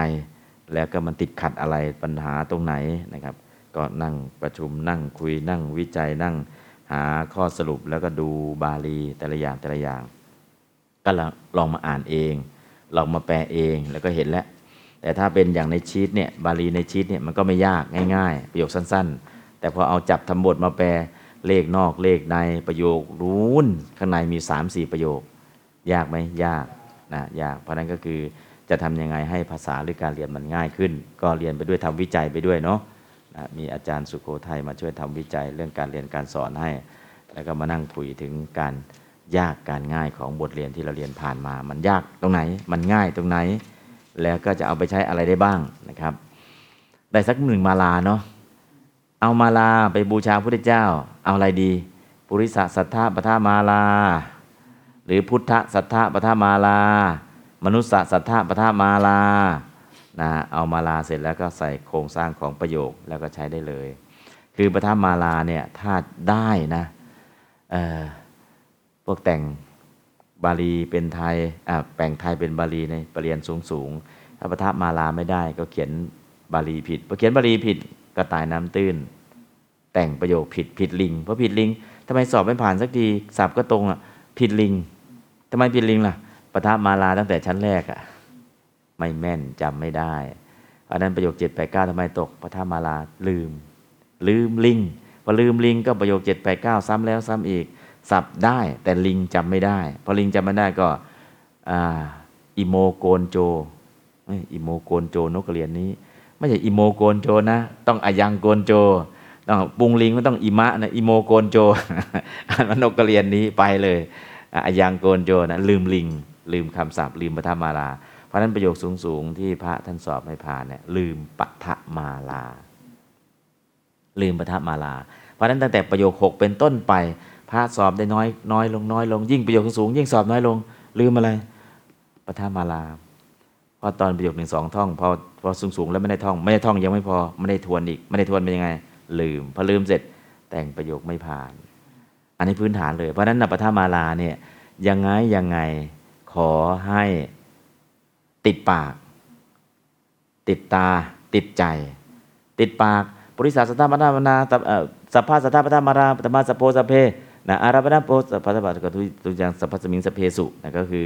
แล้วก็มันติดขัดอะไรปัญหาตรงไหนนะครับ ก็นั่งประชุมนั่งคุยนั่งวิจัยนั่งหาข้อสรุปแล้วก็ดูบาลีแต่ละอย่างแต่ละอย่าง ก็ลองมาอ่านเองลองมาแปลเองแล้วก็เห็นแล้วแต่ถ้าเป็นอย่างในชีตเนี่ยบาลีในชีตเนี่ยมันก็ไม่ยากง่ายๆ ประโยคสั้น ๆ แต่พอเอาจับทำบทมาแปลเลขนอกเลขในประโยครูนข้างในมี 3 4 ประโยค ยากไหมยากนะยากเพราะนั้นก็คือจะทำยังไงให้ภาษาหรือการเรียนมันง่ายขึ้น ก็เรียนไปด้วยทำวิจัยไปด้วยเนาะ นะมีอาจารย์สุโขทัยมาช่วยทำวิจัยเรื่องการเรียนการสอนให้ แล้วก็มานั่งคุยถึงการยากการง่ายของบทเรียนที่เราเรียนผ่านมา มันยากตรงไหน มันง่ายตรงไหน แล้วก็จะเอาไปใช้อะไรได้บ้างนะครับ ได้สักหนึ่งมาลาเนาะ เอามาลาไปบูชาพระพุทธเจ้า เอาอะไรดี ปุริสสัทธาปทามาลา หรือพุทธสัทธาปทามาลา มนุษสสัทธาปทามาลา นะเอามาลาเสร็จแล้วก็ใส่โครงสร้างของประโยคแล้วก็ใช้ได้เลย คือประทามาลาเนี่ยถ้าได้นะพวกแต่งบาลีเป็นไทยแปลงไทยเป็นบาลีในปรริญญาสูงสูงๆถ้าประทามาลาไม่ได้ก็เขียนบาลีผิดพอเขียนบาลีผิดก็ตายน้ำตื้น แต่งประโยคผิดผิดลิงเพราะผิดลิงทำไมสอบไม่ผ่านสักทีสับก็ตรงอะผิดลิงทำไมผิดลิงล่ะประทามาลาตั้งแต่ชั้นแรกอะ ไม่แม่นจำไม่ได้เพราะนั้นประโยคเจ็ดแปดเก้าทำไมตกพระธรรมาลาลืม ลืมลิงพอลืมลิงก็ประโยคเจ็ดแปดเก้าซ้ำแล้วซ้ำอีก สับได้แต่ลิงจำไม่ได้ พอลิงจำไม่ได้ก็อิโมโกนโจอิโมโกนโจนกกระเรียนนี้ ไม่ใช่อิโมโกนโจนะ ต้องอายังโกนโจต้องปุงลิงไม่ต้องอิมะนะอิโมโกนโจอ่านนกกระเรียนนี้ไปเลยอายังโกนโจนะลืมลิง ลืมคำศัพท์ลืมพระธรรมาลา ราะฉะนั้นประโยคสูง ๆ ที่พระท่านสอบไม่ผ่านเนี่ยลืมปัทมาลา ลืมปัทมาลา เพราะฉะนั้นตั้งแต่ประโยค6เป็นต้นไป พระสอบได้น้อยน้อยลงน้อยลง ยิ่งประโยคสูง ยิ่งสอบน้อยลง ลืมอะไรปัทมาลาเพราะตอนประโยคหนึ่งสองท่องพอพอสูงสูง ๆ แล้วไม่ได้ท่อง ไม่ได้ท่องยังไม่พอไม่ได้ทวนอีก ไม่ได้ทวนเป็นยังไง ลืมพอลืมเสร็จแต่งประโยคไม่ผ่าน อันนี้พื้นฐานเลยเพราะฉะนั้นนปทมาลาเนี่ยยังไงยังไงขอให้ ติดปาก ติดตา ติดใจ ติดปากปริสัสัทธามนามานาสัพพะสัทธาปทามาราปตมาสพโพสพเพนะอาราปนาโพสัพพะสัพพะกทุตุยังสัพพะสมิงสพเพสุนะก็คือ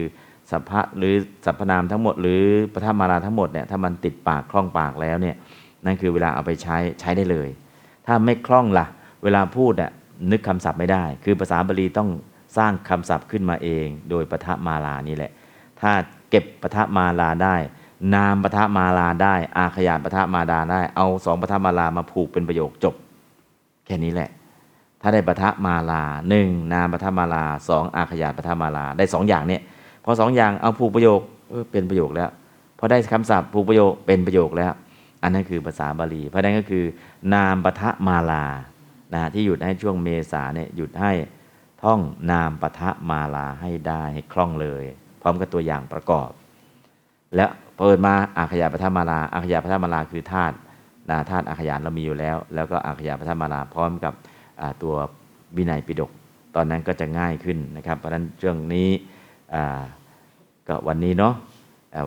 สัพพะหรือสัพพนามทั้งหมด หรือปทมาราทั้งหมดเนี่ยถ้ามันติดปากคล่องปากแล้วเนี่ยนั่นคือเวลาเอาไปใช้ใช้ได้เลย ถ้าไม่คล่องล่ะ เวลาพูดอะนึกคำศัพท์ไม่ได้ คือภาษาบาลีต้องสร้างคำศัพท์ขึ้นมาเอง โดยปทมาลานี่แหละ ถ้า เก็บปทะมาลาได้ นามปทะมาลาได้ อาขยานปทะมาลาได้ เอาสองปทะมาลามาผูกเป็นประโยคจบ แค่นี้แหละ ถ้าได้ปทะมาลาหนึ่งนามปทะมาลาสองอาขยานปทะมาลาได้สองอย่างเนี่ยพอสองอย่างเอาผูกประโยคเออเป็นประโยคแล้วพอได้คำศัพท์ผูกประโยคเป็นประโยคแล้ว อันนั้นคือภาษาบาลีเพราะนั้นก็คือ นามปทะมาลานะที่หยุดให้ช่วงเมษาเนี่ยหยุดให้ท่องนามปทะมาลาให้ได้ให้คล่องเลย ร้อมกับตัวอย่างประกอบ แล้วเปิดมาอาขยาปฐมาลาอาขยาปฐมาลาคือธาตุนะธาตุอาขยานเรามีอยู่แล้ว แล้วก็อาขยาปฐมาลาพร้อมกับตัววินัยปิฎกตอนนั้นก็จะง่ายขึ้นนะครับเพราะฉะนั้นเรื่องนี้ก็วันนี้เนาะ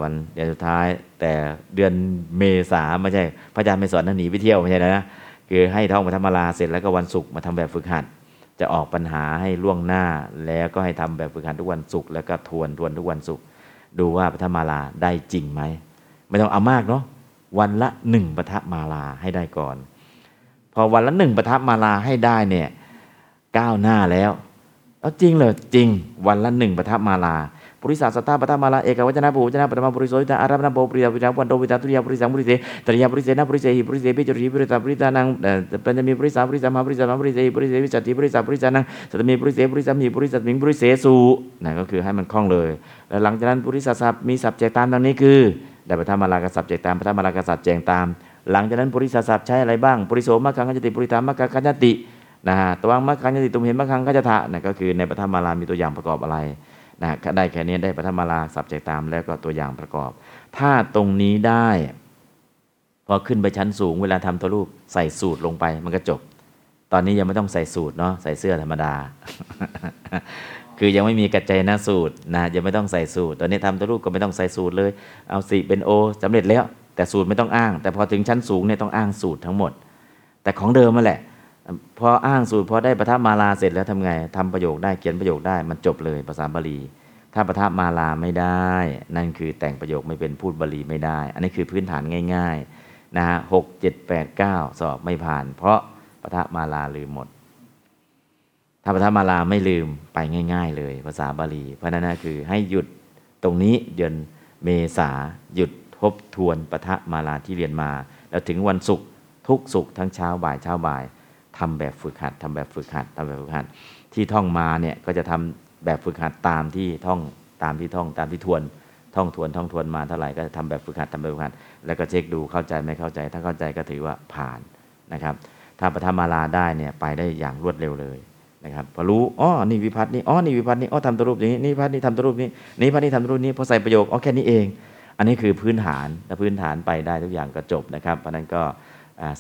วันเดือนสุดท้ายแต่เดือนเมษาไม่ใช่พระอาจารย์ไม่สอนนะหนีไปเที่ยวไม่ใช่นะคือให้ท่องปฐมาลาเสร็จแล้วก็วันศุกร์มาทำแบบฝึกหัด จะออกปัญหาให้ล่วงหน้า แล้วก็ให้ทำแบบฝึกหัดทุกวันศุกร์แล้วก็ทวนทวนทุกวันศุกร์ดูว่าปฐมาลาได้จริงไหมไม่ต้องเอามากเนาะวันละหนึ่งปฐมาลาให้ได้ก่อน พอวันละหนึ่งปฐมาลาให้ได้เนี่ยก้าวหน้าแล้วเอาจริงเหรอจริงวันละหนึ่งปฐมาลา ปุริสาสัตตาปฐมาลาเอกวัจนะปุวจนะปฐมาปุริโสวิตาอารัมนะโปปริยาปุริยาวันโตวิตาตุริยาปุริสังปุริเสตริยาปุริเสนะปุริเสหิปุริเสปิจริปุริตาปุริตานังปัญจมีปุริสาปุริสามาปุริสามาปุริเสหิปุริเสวิจติปุริสาปุริสานังสัตมีปุริเสปุริสามีปุริสัตมิงปุริเสสุนั่นก็คือให้มันคล่องเลยแล้วหลังจากนั้นปุริสาสัพมีสับแจกตามดังนี้คือได้ปฐมาลากษัตริย์แจกตามปฐมาลากษัตริย์แจงตาม หลังจากนั้นปุริสาสัพใช้อะไรบ้างปุริโสมะคังกัจจติปุริธามะคังกัจจตินะฮะตวังมะคังกัจจติตุมเห็นมะคังกัจจทะนั่นก็คือในปฐมาลามีตัวอย่างประกอบอะไร นะได้แค่นี้ได้ปฐมาลาสับแจกตามแล้วก็ตัวอย่างประกอบ ถ้าตรงนี้ได้ พอขึ้นไปชั้นสูงเวลาทำตัวรูปใส่สูตรลงไปมันก็จบ ตอนนี้ยังไม่ต้องใส่สูตรเนาะใส่เสื้อธรรมดา คือยังไม่มีกระจายหน้าสูตรนะยังไม่ต้องใส่สูตร ตอนนี้ทำตัวรูปก็ไม่ต้องใส่สูตรเลย เอาสีเป็นโอสำเร็จแล้ว แต่สูตรไม่ต้องอ้าง แต่พอถึงชั้นสูงเนี่ยต้องอ้างสูตรทั้งหมด แต่ของเดิมมาแหละ พออ้างสูตรพอได้ปฐมาลาเสร็จแล้วทำไงทำประโยคได้เขียนประโยคได้มันจบเลยภาษาบาลี ถ้าปฐมาลาไม่ได้ นั่นคือแต่งประโยคไม่เป็นพูดบาลีไม่ได้ อันนี้คือพื้นฐานง่ายๆนะฮะหกเจ็ดแปดเก้าสอบไม่ผ่าน เพราะปฐมาลาลืมหมด ถ้าปฐมาลาไม่ลืมไปง่าย ๆ เลยภาษาบาลี เพราะนั้นคือให้หยุดตรงนี้เดือนเมษาหยุดทบทวนปฐมาลาที่เรียนมา แล้วถึงวันศุกร์ทุกศุกร์ทั้งเช้าบ่ายเช้าบ่าย ทำแบบฝึกหัดทำแบบฝึกหัดทำแบบฝึกหัด ที่ท่องมาเนี่ยก็จะทำแบบฝึกหัดตามที่ท่องตามที่ท่องตามที่ทวน ท่องทวนท่องทวนมาเท่าไหร่ก็จะทำแบบฝึกหัดทำแบบฝึกหัด แล้วก็เช็คดูเข้าใจไม่เข้าใจ ถ้าเข้าใจก็ถือว่าผ่านนะครับ ถ้าปฐมาลาได้เนี่ยไปได้อย่างรวดเร็วเลยนะครับพอรู้อ๋อนี่วิพัฒน์นี่อ๋อนี่วิพัฒน์นี่อ๋อทำตัวรูปอย่างนี้นี่วิพัฒน์นี่ทำตัวรูปนี้นี่วิพัฒน์นี่ทำตัวรูปนี้พอใส่ประโยคอ๋อแค่นี้เอง อันนี้คือพื้นฐานถ้าพื้นฐานไปได้ทุกอย่างก็จบนะครับเพราะนั้นก็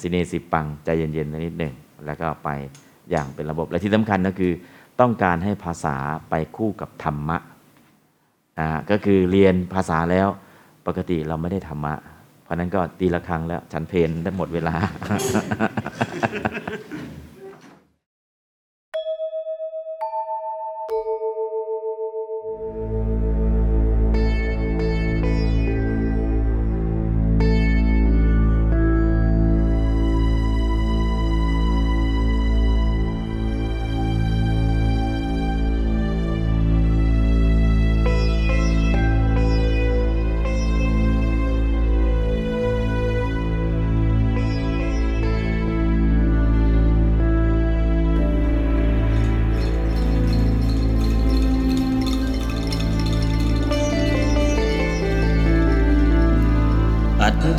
สิเนสิปังใจเย็นๆนิดหนึ่ง แล้วก็ไปอย่างเป็นระบบและที่สำคัญก็คือต้องการให้ภาษาไปคู่กับธรรมะอ่าก็คือเรียนภาษาแล้วปกติเราไม่ได้ธรรมะ เพราะนั้นก็ตีละครั้งแล้วฉันเพนได้หมดเวลา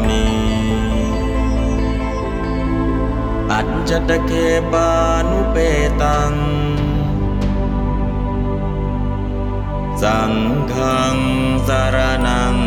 มิ जटके पानुपेताम् सङ्घं शरणं